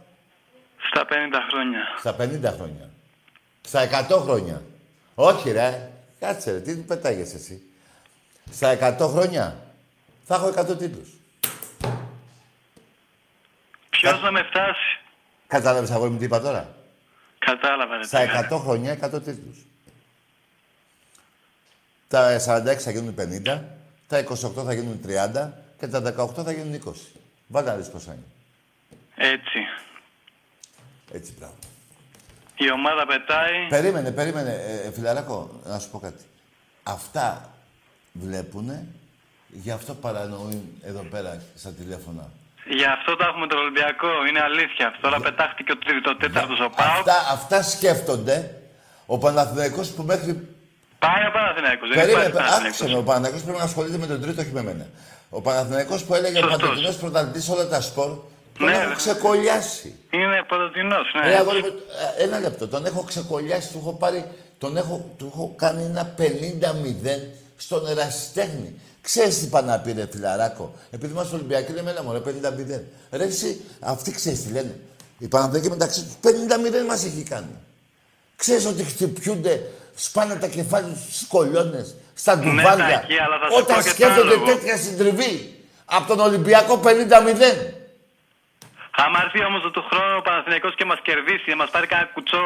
Στα 50 χρόνια. Στα 50 χρόνια. Στα 100 χρόνια. Όχι ρε. Κάτσε ρε. Τι πετάγεσαι εσύ; Στα 100 χρόνια θα έχω 100 τίτλους. Ποιος να με φτάσει; Κατάλαβες αγόρι μου τι είπα τώρα; Κατάλαβα, ρε Στα Τάκη. 100 χρόνια 100 τίτλους. Τα 46 θα γίνουν 50, τα 28 θα γίνουν 30 και τα 18 θα γίνουν 20. Βάλτε να δεις πόσα είναι. Έτσι. Έτσι, μπράβο. Η ομάδα πετάει. Περίμενε, περίμενε, ε, φιλαράκο, να σου πω κάτι. Αυτά βλέπουνε, γι' αυτό παρανοούν εδώ πέρα στα τηλέφωνα. Γι' αυτό τα έχουμε τον Ολυμπιακό. Είναι αλήθεια. αυτό. Τώρα πετάχτηκε ο τρίτο, το τέταρτος ο Πάοκ. Αυτά, αυτά σκέφτονται ο Παναθηναϊκός που μέχρι Πάει ο Παναθηναϊκός. Δεν Περίμενε, υπάρχει άκουσε Παναθηναϊκός. με. Ο Παναθηναϊκός πρέπει να ασχολείται με τον τρίτο, όχι με μένα. Ο Παναθηναϊκός που έλεγε Σωστός. παντοτινό πρωταθλητής σε όλα τα σπορ, τον Ναι, έχω ρε. ξεκολλιάσει. Είναι παντοτινός, ναι. Ρε, αγόρι μου, ε, ένα λεπτό. Τον έχω ξεκολλιάσει, του έχω πάρει, τον έχω, του έχω κάνει ένα 50-0 στον ερασιτέχνη. Ξέρεις τι πάνε να πει, ρε φιλαράκο. Επειδή είμαστε Ολυμπιακοί, λέμε, έλα μωρέ, 50-0. Ρε, εσύ, αυτοί ξέρεις τι λένε. Οι Παναθηναϊκοί μεταξύ τους 50-0 μας έχει κάνει. Ξέρεις ότι χτυπιούνται, σπάνε τα κεφάλια τους στις κολόνες, στα Ναι, ντουβάρια. Τάκη, αλλά θα σου Όταν πω και το σκέφτονται άλλο. τέτοια συντριβή από τον Ολυμπιακό 50-0. Άμα έρθει όμως του χρόνου ο Παναθηναϊκός και μας κερδίσει, και μας πάρει κανένα κουτσό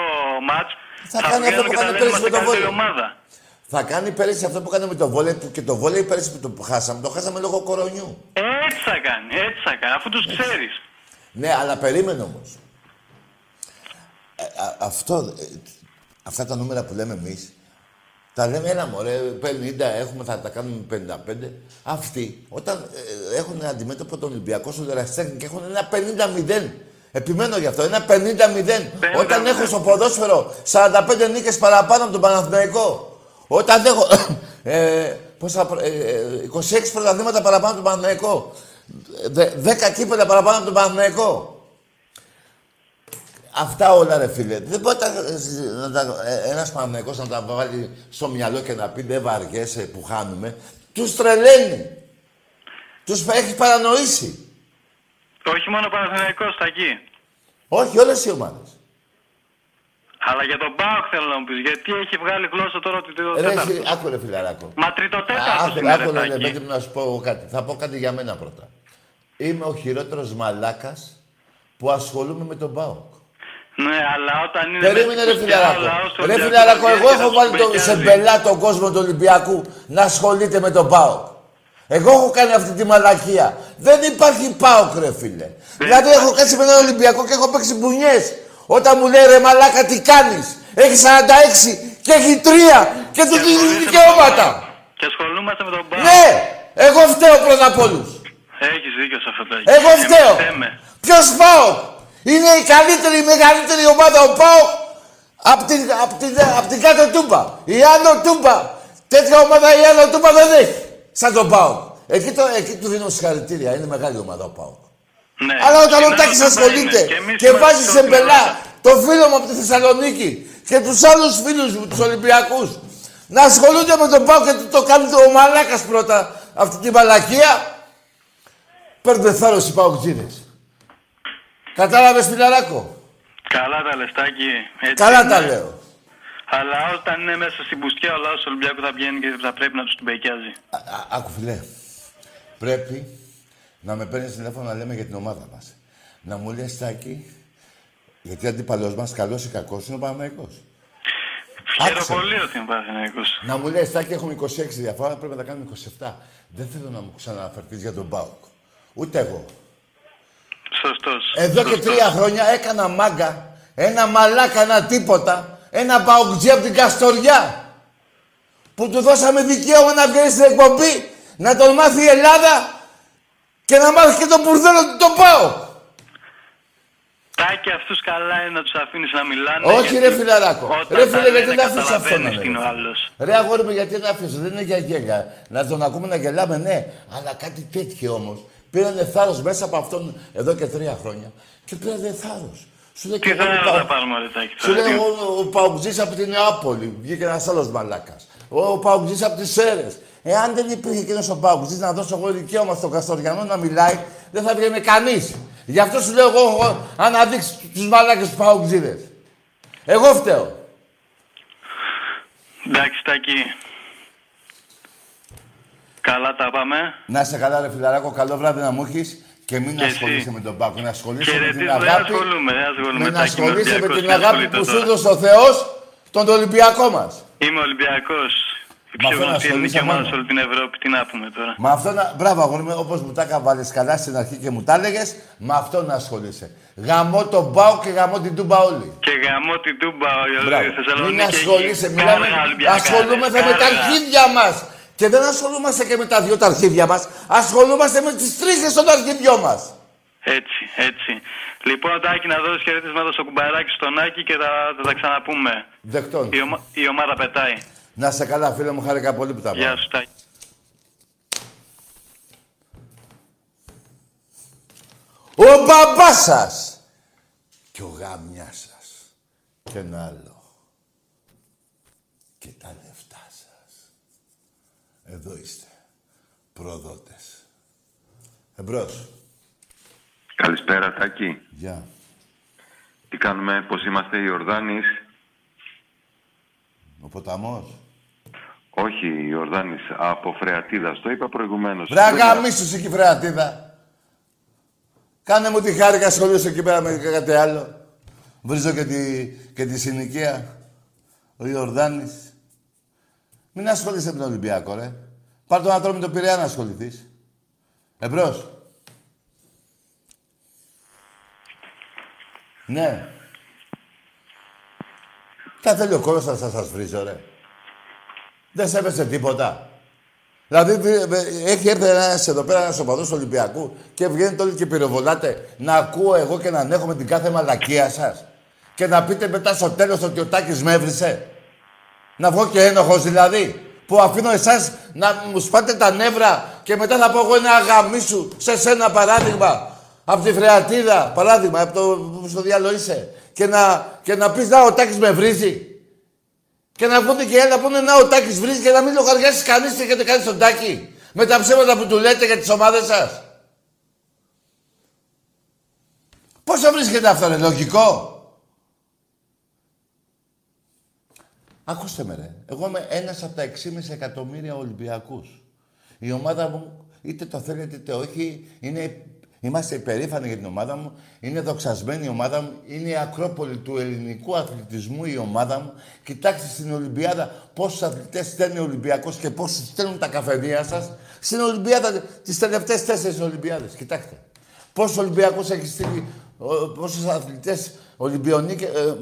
μάτς, Θα κάνει αυτό βγαίνουμε που και θα κάνει λέμε πέρυσι με είμαστε το καλύτερη βόλεϊ. ομάδα. Θα κάνει πέρυσι αυτό που έκανε με το βόλεϊ που και το βόλεϊ πέρυσι που το χάσαμε. Το χάσαμε λόγω κορονιού. Έτσι θα κάνει, έτσι θα κάνει, αφού τους ξέρεις. Ναι, αλλά περίμενε όμως. αυτό, ε, αυτά τα νούμερα που λέμε εμείς Τα λέμε, ένα μωρέ, 50 έχουμε, θα τα κάνουμε 55. Αυτοί, όταν ε, έχουν αντιμέτωπο τον Ολυμπιακό στον Εραστέχνη και έχουν ένα 50-0. Επιμένω γι' αυτό, ένα 50-0. Όταν έχω στο ποδόσφαιρο 45 νίκες παραπάνω από τον Παναθηναϊκό. Όταν έχω ε, πόσα, προ- ε, ε, 26 πρωταθλήματα παραπάνω από τον Παναθηναϊκό. Δε- 10 κύπελα παραπάνω από τον Παναθηναϊκό. Αυτά όλα ρε φίλε. Δεν μπορεί τα, να τα, ε, ένας Παναθηναϊκός να τα βάλει στο μυαλό και να πει δεν βαριέσαι που χάνουμε. Τους τρελαίνει. Τους έχεις παρανοήσει. Όχι μόνο ο Παναθηναϊκός θα εκεί. Όχι όλες οι ομάδες. Αλλά για τον Μπάουκ θέλω να μου πεις, γιατί έχει βγάλει γλώσσα τώρα ότι το Ρε, τέταρτος; εσύ, άκου ρε φιλαράκο. Μα τριτοτέταρτος Άκου, είναι άκου, ρε, ρε, Τάκη. παιδί μου, να σου πω εγώ κάτι. Θα πω κάτι για μένα πρώτα. Είμαι ο χειρότερος μαλάκας που ασχολούμαι με τον ΠΑΟΚ. Ναι, αλλά όταν είναι... Περίμενε ρε μέσα φιλαράκο. ο λαός του Ρε Ολυμπιακού φιλαράκο, και εγώ θα έχω τους βάλει το, μπεκιάζει. σε μπελά τον κόσμο του Ολυμπιακού να ασχολείται με τον ΠΑΟΚ. Εγώ έχω κάνει αυτή τη μαλακία. Δεν υπάρχει ΠΑΟΚ ρε φίλε. Δηλαδή έχω κάτσει με έναν Ολυμπιακό και έχω παίξει μπουνιές. Όταν μου λέει ρε μαλάκα τι κάνεις; Έχει 46 και έχει 3 και του δίνεις δικαιώματα. Και ασχολούμαστε με τον Μπάουκ. Ναι, εγώ φταίω πρώτα απ' όλους. Έχεις δίκιο σε αυτό το Εγώ φταίω. Θέμε. Ποιος ΠΑΟΚ. Είναι η καλύτερη, η μεγαλύτερη ομάδα ο ΠΑΟΚ από την, απ' την, απ' την κάτω τούμπα. Η Άνω τούμπα. Τέτοια ομάδα η Άνω τούμπα δεν έχει. Σαν τον ΠΑΟΚ. Εκεί, το, εκεί του δίνω συγχαρητήρια. Είναι μεγάλη ομάδα ο ΠΑΟΚ. Ναι. Αλλά όταν ο Στην Τάκης Άνω Τούμπα ασχολείται είναι. Και εμείς και είμαστε βάζεις στο σε Τούμπα. μπελά το φίλο μου από τη Θεσσαλονίκη και τους άλλους φίλους μου, τους Ολυμπιακούς, να ασχολούνται με τον ΠΑΟΚ και του το κάνει ο Μαλάκας πρώτα αυτή τη μαλακία, παίρνουν θάρρος οι ΠΑΟΚτζίδες. Κατάλαβες φιλαράκο; Καλά τα λεφτάκι. Έτσι Καλά είναι. τα λέω. Αλλά όταν είναι μέσα στην πουστιά, ο λαός του Ολυμπιακού θα βγαίνει και θα πρέπει να τους τουμπεκιάζει. Α- Άκου φιλέ. Πρέπει να με παίρνεις τηλέφωνο να λέμε για την ομάδα μας. Να μου λες Τάκη, γιατί ο αντίπαλος μας, καλός ή κακός, είναι ο Παναμαϊκός. Χαίρομαι πολύ ότι είναι Παναθηναϊκός. Να μου λες, Τάκη, έχουμε 26 διαφορά, πρέπει να τα κάνουμε 27. Δεν θέλω να μου ξαναναφερθείς για τον Μπάουκ. Ούτε εγώ. Σωστός. Εδώ και τρία χρόνια έκανα μάγκα, ένα μαλάκα, ένα τίποτα, ένα μπαουκτζή από την Καστοριά. Που του δώσαμε δικαίωμα να βγαίνει στην εκπομπή, να τον μάθει η Ελλάδα και να μάθει και τον μπουρδέλο του τον πάω. Τάκη αυτούς καλά είναι να τους αφήνεις να μιλάνε. Όχι γιατί ρε φιλαράκο. όταν Ρε τα φίλε, γιατί λένε, δεν αφήσεις αυτό να καταλαβαίνεις είναι. τι είναι ο άλλος. Ρε αγόρι μου, γιατί να αφήσω, δεν είναι για γέλια. Να τον ακούμε να γελάμε, ναι. Αλλά κάτι τέτοιο όμως. Πήρανε θάρρος μέσα από αυτόν εδώ και τρία χρόνια. Και πήρανε θάρρος. Σου λέει Τι και εγώ θα ο τα Παου- πάρουμε ρε Τάκη. Σου τώρα, λέει τι- ο, ο Παουτζής από την Νεάπολη. Βγήκε ένας άλλος μαλάκας. Ο, ο Παουτζής από τις Σέρες. Εάν δεν υπήρχε εκείνος ο Παουτζής να δώσω εγώ δικαίωμα στον Καστοριανό να μιλάει, δεν θα βγαίνει κανείς. Γι' αυτό σου λέω εγώ, εγώ αναδείξει τους μαλάκες του Παουτζίδε. Εγώ φταίω. Εντάξει Τάκη. Καλά τα πάμε. Να είσαι καλά, ρε φιλαράκο, καλό βράδυ να μου έχεις και μην Και εσύ. ασχολείσαι με τον Πάκο. Να ασχολείσαι με την Χαιρετίζω, δεν αγάπη. ασχολούμαι, δεν ασχολούμαι. με να Τάκη, είμαι ασχολείσαι με Ολυμπιακός την και αγάπη ασχολείται που σου τώρα. έδωσε ο Θεός, τον Ολυμπιακό μας. Είμαι Ολυμπιακός. Η Μα πιο αυτό να γνωστή ελληνική ασχολείσαι ομάδα μόνο. σε όλη την Ευρώπη. Τι να πούμε τώρα. Με αυτό να. Μπράβο, αγόρι μου, όπως μου τα έκαβαλε καλά στην αρχή και μου τα έλεγες, με αυτό να ασχολείσαι. Γαμώ τον Μπάου και γαμώ την Τούμπα όλη. Και γαμώ την Τούμπα, η Μπράβο. Θεσσαλονίκη. Μην έχει ασχολείσαι, κάργα μιλάμε. Ολυμπιακά, Ασχολούμαστε ρε, με τα κάργα. αρχίδια μας. Και δεν ασχολούμαστε και με τα δυο τα αρχίδια μας. Ασχολούμαστε με τις τρίχε των αρχιδιών μας. Έτσι, έτσι. Λοιπόν, Τάκη, να δώσεις χαιρετίσματα στο κουμπαράκι στον Άκη και θα, θα τα ξαναπούμε. Δεκτών. Η, ομα- η ομάδα πετάει. Να σε καλά, φίλε μου, χάρηκα πολύ που τα Γεια πάω. σου, Τάκη. Ο μπαμπάς σας και ο γάμιας σας και ένα άλλο. Και τα λεφτά σας. Εδώ είστε. Προδότες. Εμπρός. Καλησπέρα Τάκη. Γεια. Τι κάνουμε, πώς είμαστε οι Ορδάνης. Ο ποταμός; Όχι, η Ορδάνης από Φρεατίδας. Το είπα προηγουμένως. Βρε αγαμίσους εκεί φρεατίδα. Κάνε μου τη χάρη και ασχολείσαι εκεί πέρα με κάτι άλλο. Βρίζω και τη, και τη συνοικία. Ο Ιορδάνης. Μην ασχολείσαι με τον Ολυμπιακό, ρε. Πάρ' τον άτομο με τον Πειραιά να ασχοληθείς. Εμπρός. Ναι. Τα θέλει ο κόλος θα σας βρίζω, ρε. Δεν σέβεσαι τίποτα. Δηλαδή, βε- βε- έχει έρθει ένας εδώ πέρα ένας οπαδός του Ολυμπιακού και βγαίνετε όλοι και πυροβολάτε να ακούω εγώ και να ανέχομαι την κάθε μαλακία σας. Και να πείτε μετά στο τέλος ότι ο Τάκης με έβρισε. Να βγω και ένοχος δηλαδή. Που αφήνω εσάς να μου σπάτε τα νεύρα και μετά θα πω εγώ ένα αγαμίσου σε σένα παράδειγμα. Από τη Φρεατίδα, παράδειγμα, από το που στο διάλογο είσαι. Και να, και να πεις να ο Τάκης με βρίζει. Και να βγουν και άλλοι να πούνε να ο Τάκης βρίζει και να μην λογαριάσεις κανείς τι έχετε κάνει στον Τάκη. Με τα ψέματα που του λέτε για τις ομάδες σας. Πώς θα βρίσκεται αυτό, ρε, λογικό; Ακούστε με ρε, εγώ είμαι ένας από τα 6,5 εκατομμύρια Ολυμπιακούς. Η ομάδα μου, είτε το θέλετε είτε όχι, είναι, είμαστε υπερήφανοι για την ομάδα μου, είναι δοξασμένη η ομάδα μου, είναι η ακρόπολη του ελληνικού αθλητισμού η ομάδα μου. Κοιτάξτε στην Ολυμπιάδα πόσους αθλητές στέλνει ο Ολυμπιακός και πόσους στέλνουν τα καφενεία σας. Στην Ολυμπιάδα, τις τελευταίες τέσσερις Ολυμπιάδες, κοιτάξτε. Πόσους Ολυμπιακούς έχει στείλει, ο- πόσους αθλητές, Ολυμπιονίκε, ε, ε,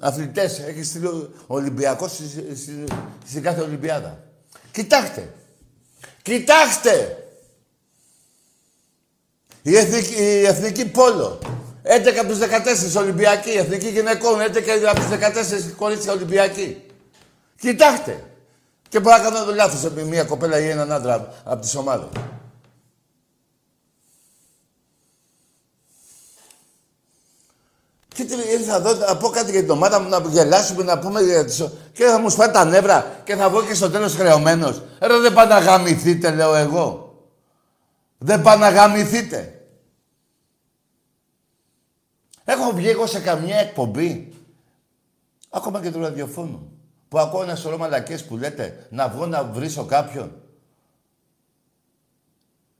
αθλητές έχει στείλει ο Ολυμπιακός στη, στη- στην κάθε Ολυμπιάδα. Κοιτάξτε. Κοιτάξτε. Η εθνική, η εθνική πόλο. 11 από τους 14 Ολυμπιακοί. Η εθνική γυναικών. 11 από τους 14 κορίτσια Ολυμπιακοί. Κοιτάξτε. Και μπορεί να κάνω το λάθος με μια κοπέλα ή έναν άντρα από τις ομάδες. Και τι, ήρθα εδώ να πω κάτι για την ομάδα μου, να γελάσουμε, να πούμε για τις... Και θα μου σπάει τα νεύρα και θα βγω και στο τέλος χρεωμένος. Ρε δεν πάνε να γαμηθείτε, λέω εγώ. Δεν πάνε να γαμηθείτε. Έχω βγει εγώ σε καμιά εκπομπή, ακόμα και του ραδιοφώνου, που ακούω ένα σωρό μαλακές που λέτε να βγω να βρίσω κάποιον.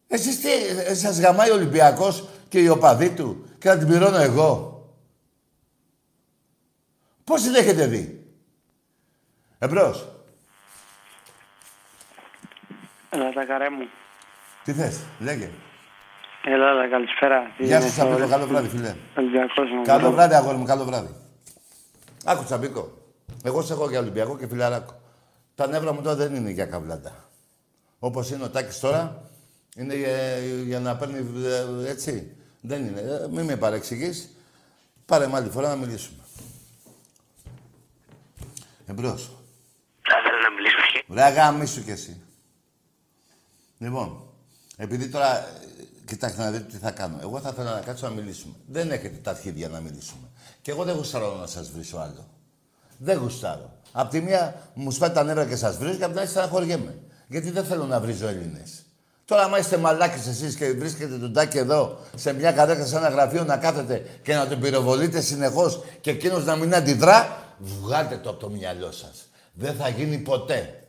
Εσείς τι, ε, σας γαμάει ο Ολυμπιακός και οι οπαδοί του και να την πληρώνω εγώ; Πώς την έχετε δει; Εμπρός. Έλα τα καρέ μου. Τι θες, λέγε. Έλα, έλα, καλησπέρα. Τι Γεια είναι, σου, Τσαμπίκο. ωραία. Καλό βράδυ, φιλέ. Ολυμπιακός μου. Καλό βράδυ, αγόρι μου. Καλό βράδυ. Άκου, Τσαμπίκο. Εγώ σε έχω για Ολυμπιακό και φιλαράκο. Τα νεύρα μου τώρα δεν είναι για καβλάτα. Όπως είναι ο Τάκης τώρα, είναι για, για να παίρνει ε, έτσι. Δεν είναι. Ε, Μην με παρεξηγείς. Πάρε με άλλη φορά να μιλήσουμε. Εμπρός. Θα ήθελα να μιλήσουμε. Ρε αγάμισου κι εσύ. Λοιπόν, επειδή τώρα, ε, κοιτάξτε να δείτε τι θα κάνω. Εγώ θα ήθελα να κάτσω να μιλήσουμε. Δεν έχετε τα αρχίδια να μιλήσουμε. Και εγώ δεν γουστάρω να σας βρίσω άλλο. Δεν γουστάρω. Απ' τη μία μου σπάει τα νεύρα και σας βρίζω και απ' την άλλη στεναχωριέμαι. Γιατί δεν θέλω να βρίζω Έλληνες. Τώρα, άμα είστε μαλάκες εσείς και βρίσκετε τον Τάκη εδώ σε μια καρέκλα σε ένα γραφείο να κάθετε και να τον πυροβολείτε συνεχώς και εκείνος να μην αντιδρά, βγάλτε το από το μυαλό σας. Δεν θα γίνει ποτέ.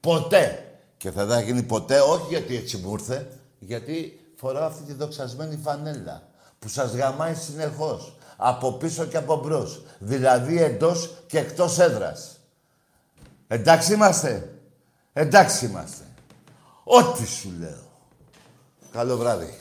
Ποτέ. Και θα δεν γίνει ποτέ, όχι γιατί έτσι μου ήρθε, γιατί φοράω αυτή τη δοξασμένη φανέλα που σας γαμάει συνεχώς. Από πίσω και από μπρος. Δηλαδή εντός και εκτός έδρας. Εντάξει είμαστε. Εντάξει είμαστε. Ό,τι σου λέω. Καλό βράδυ.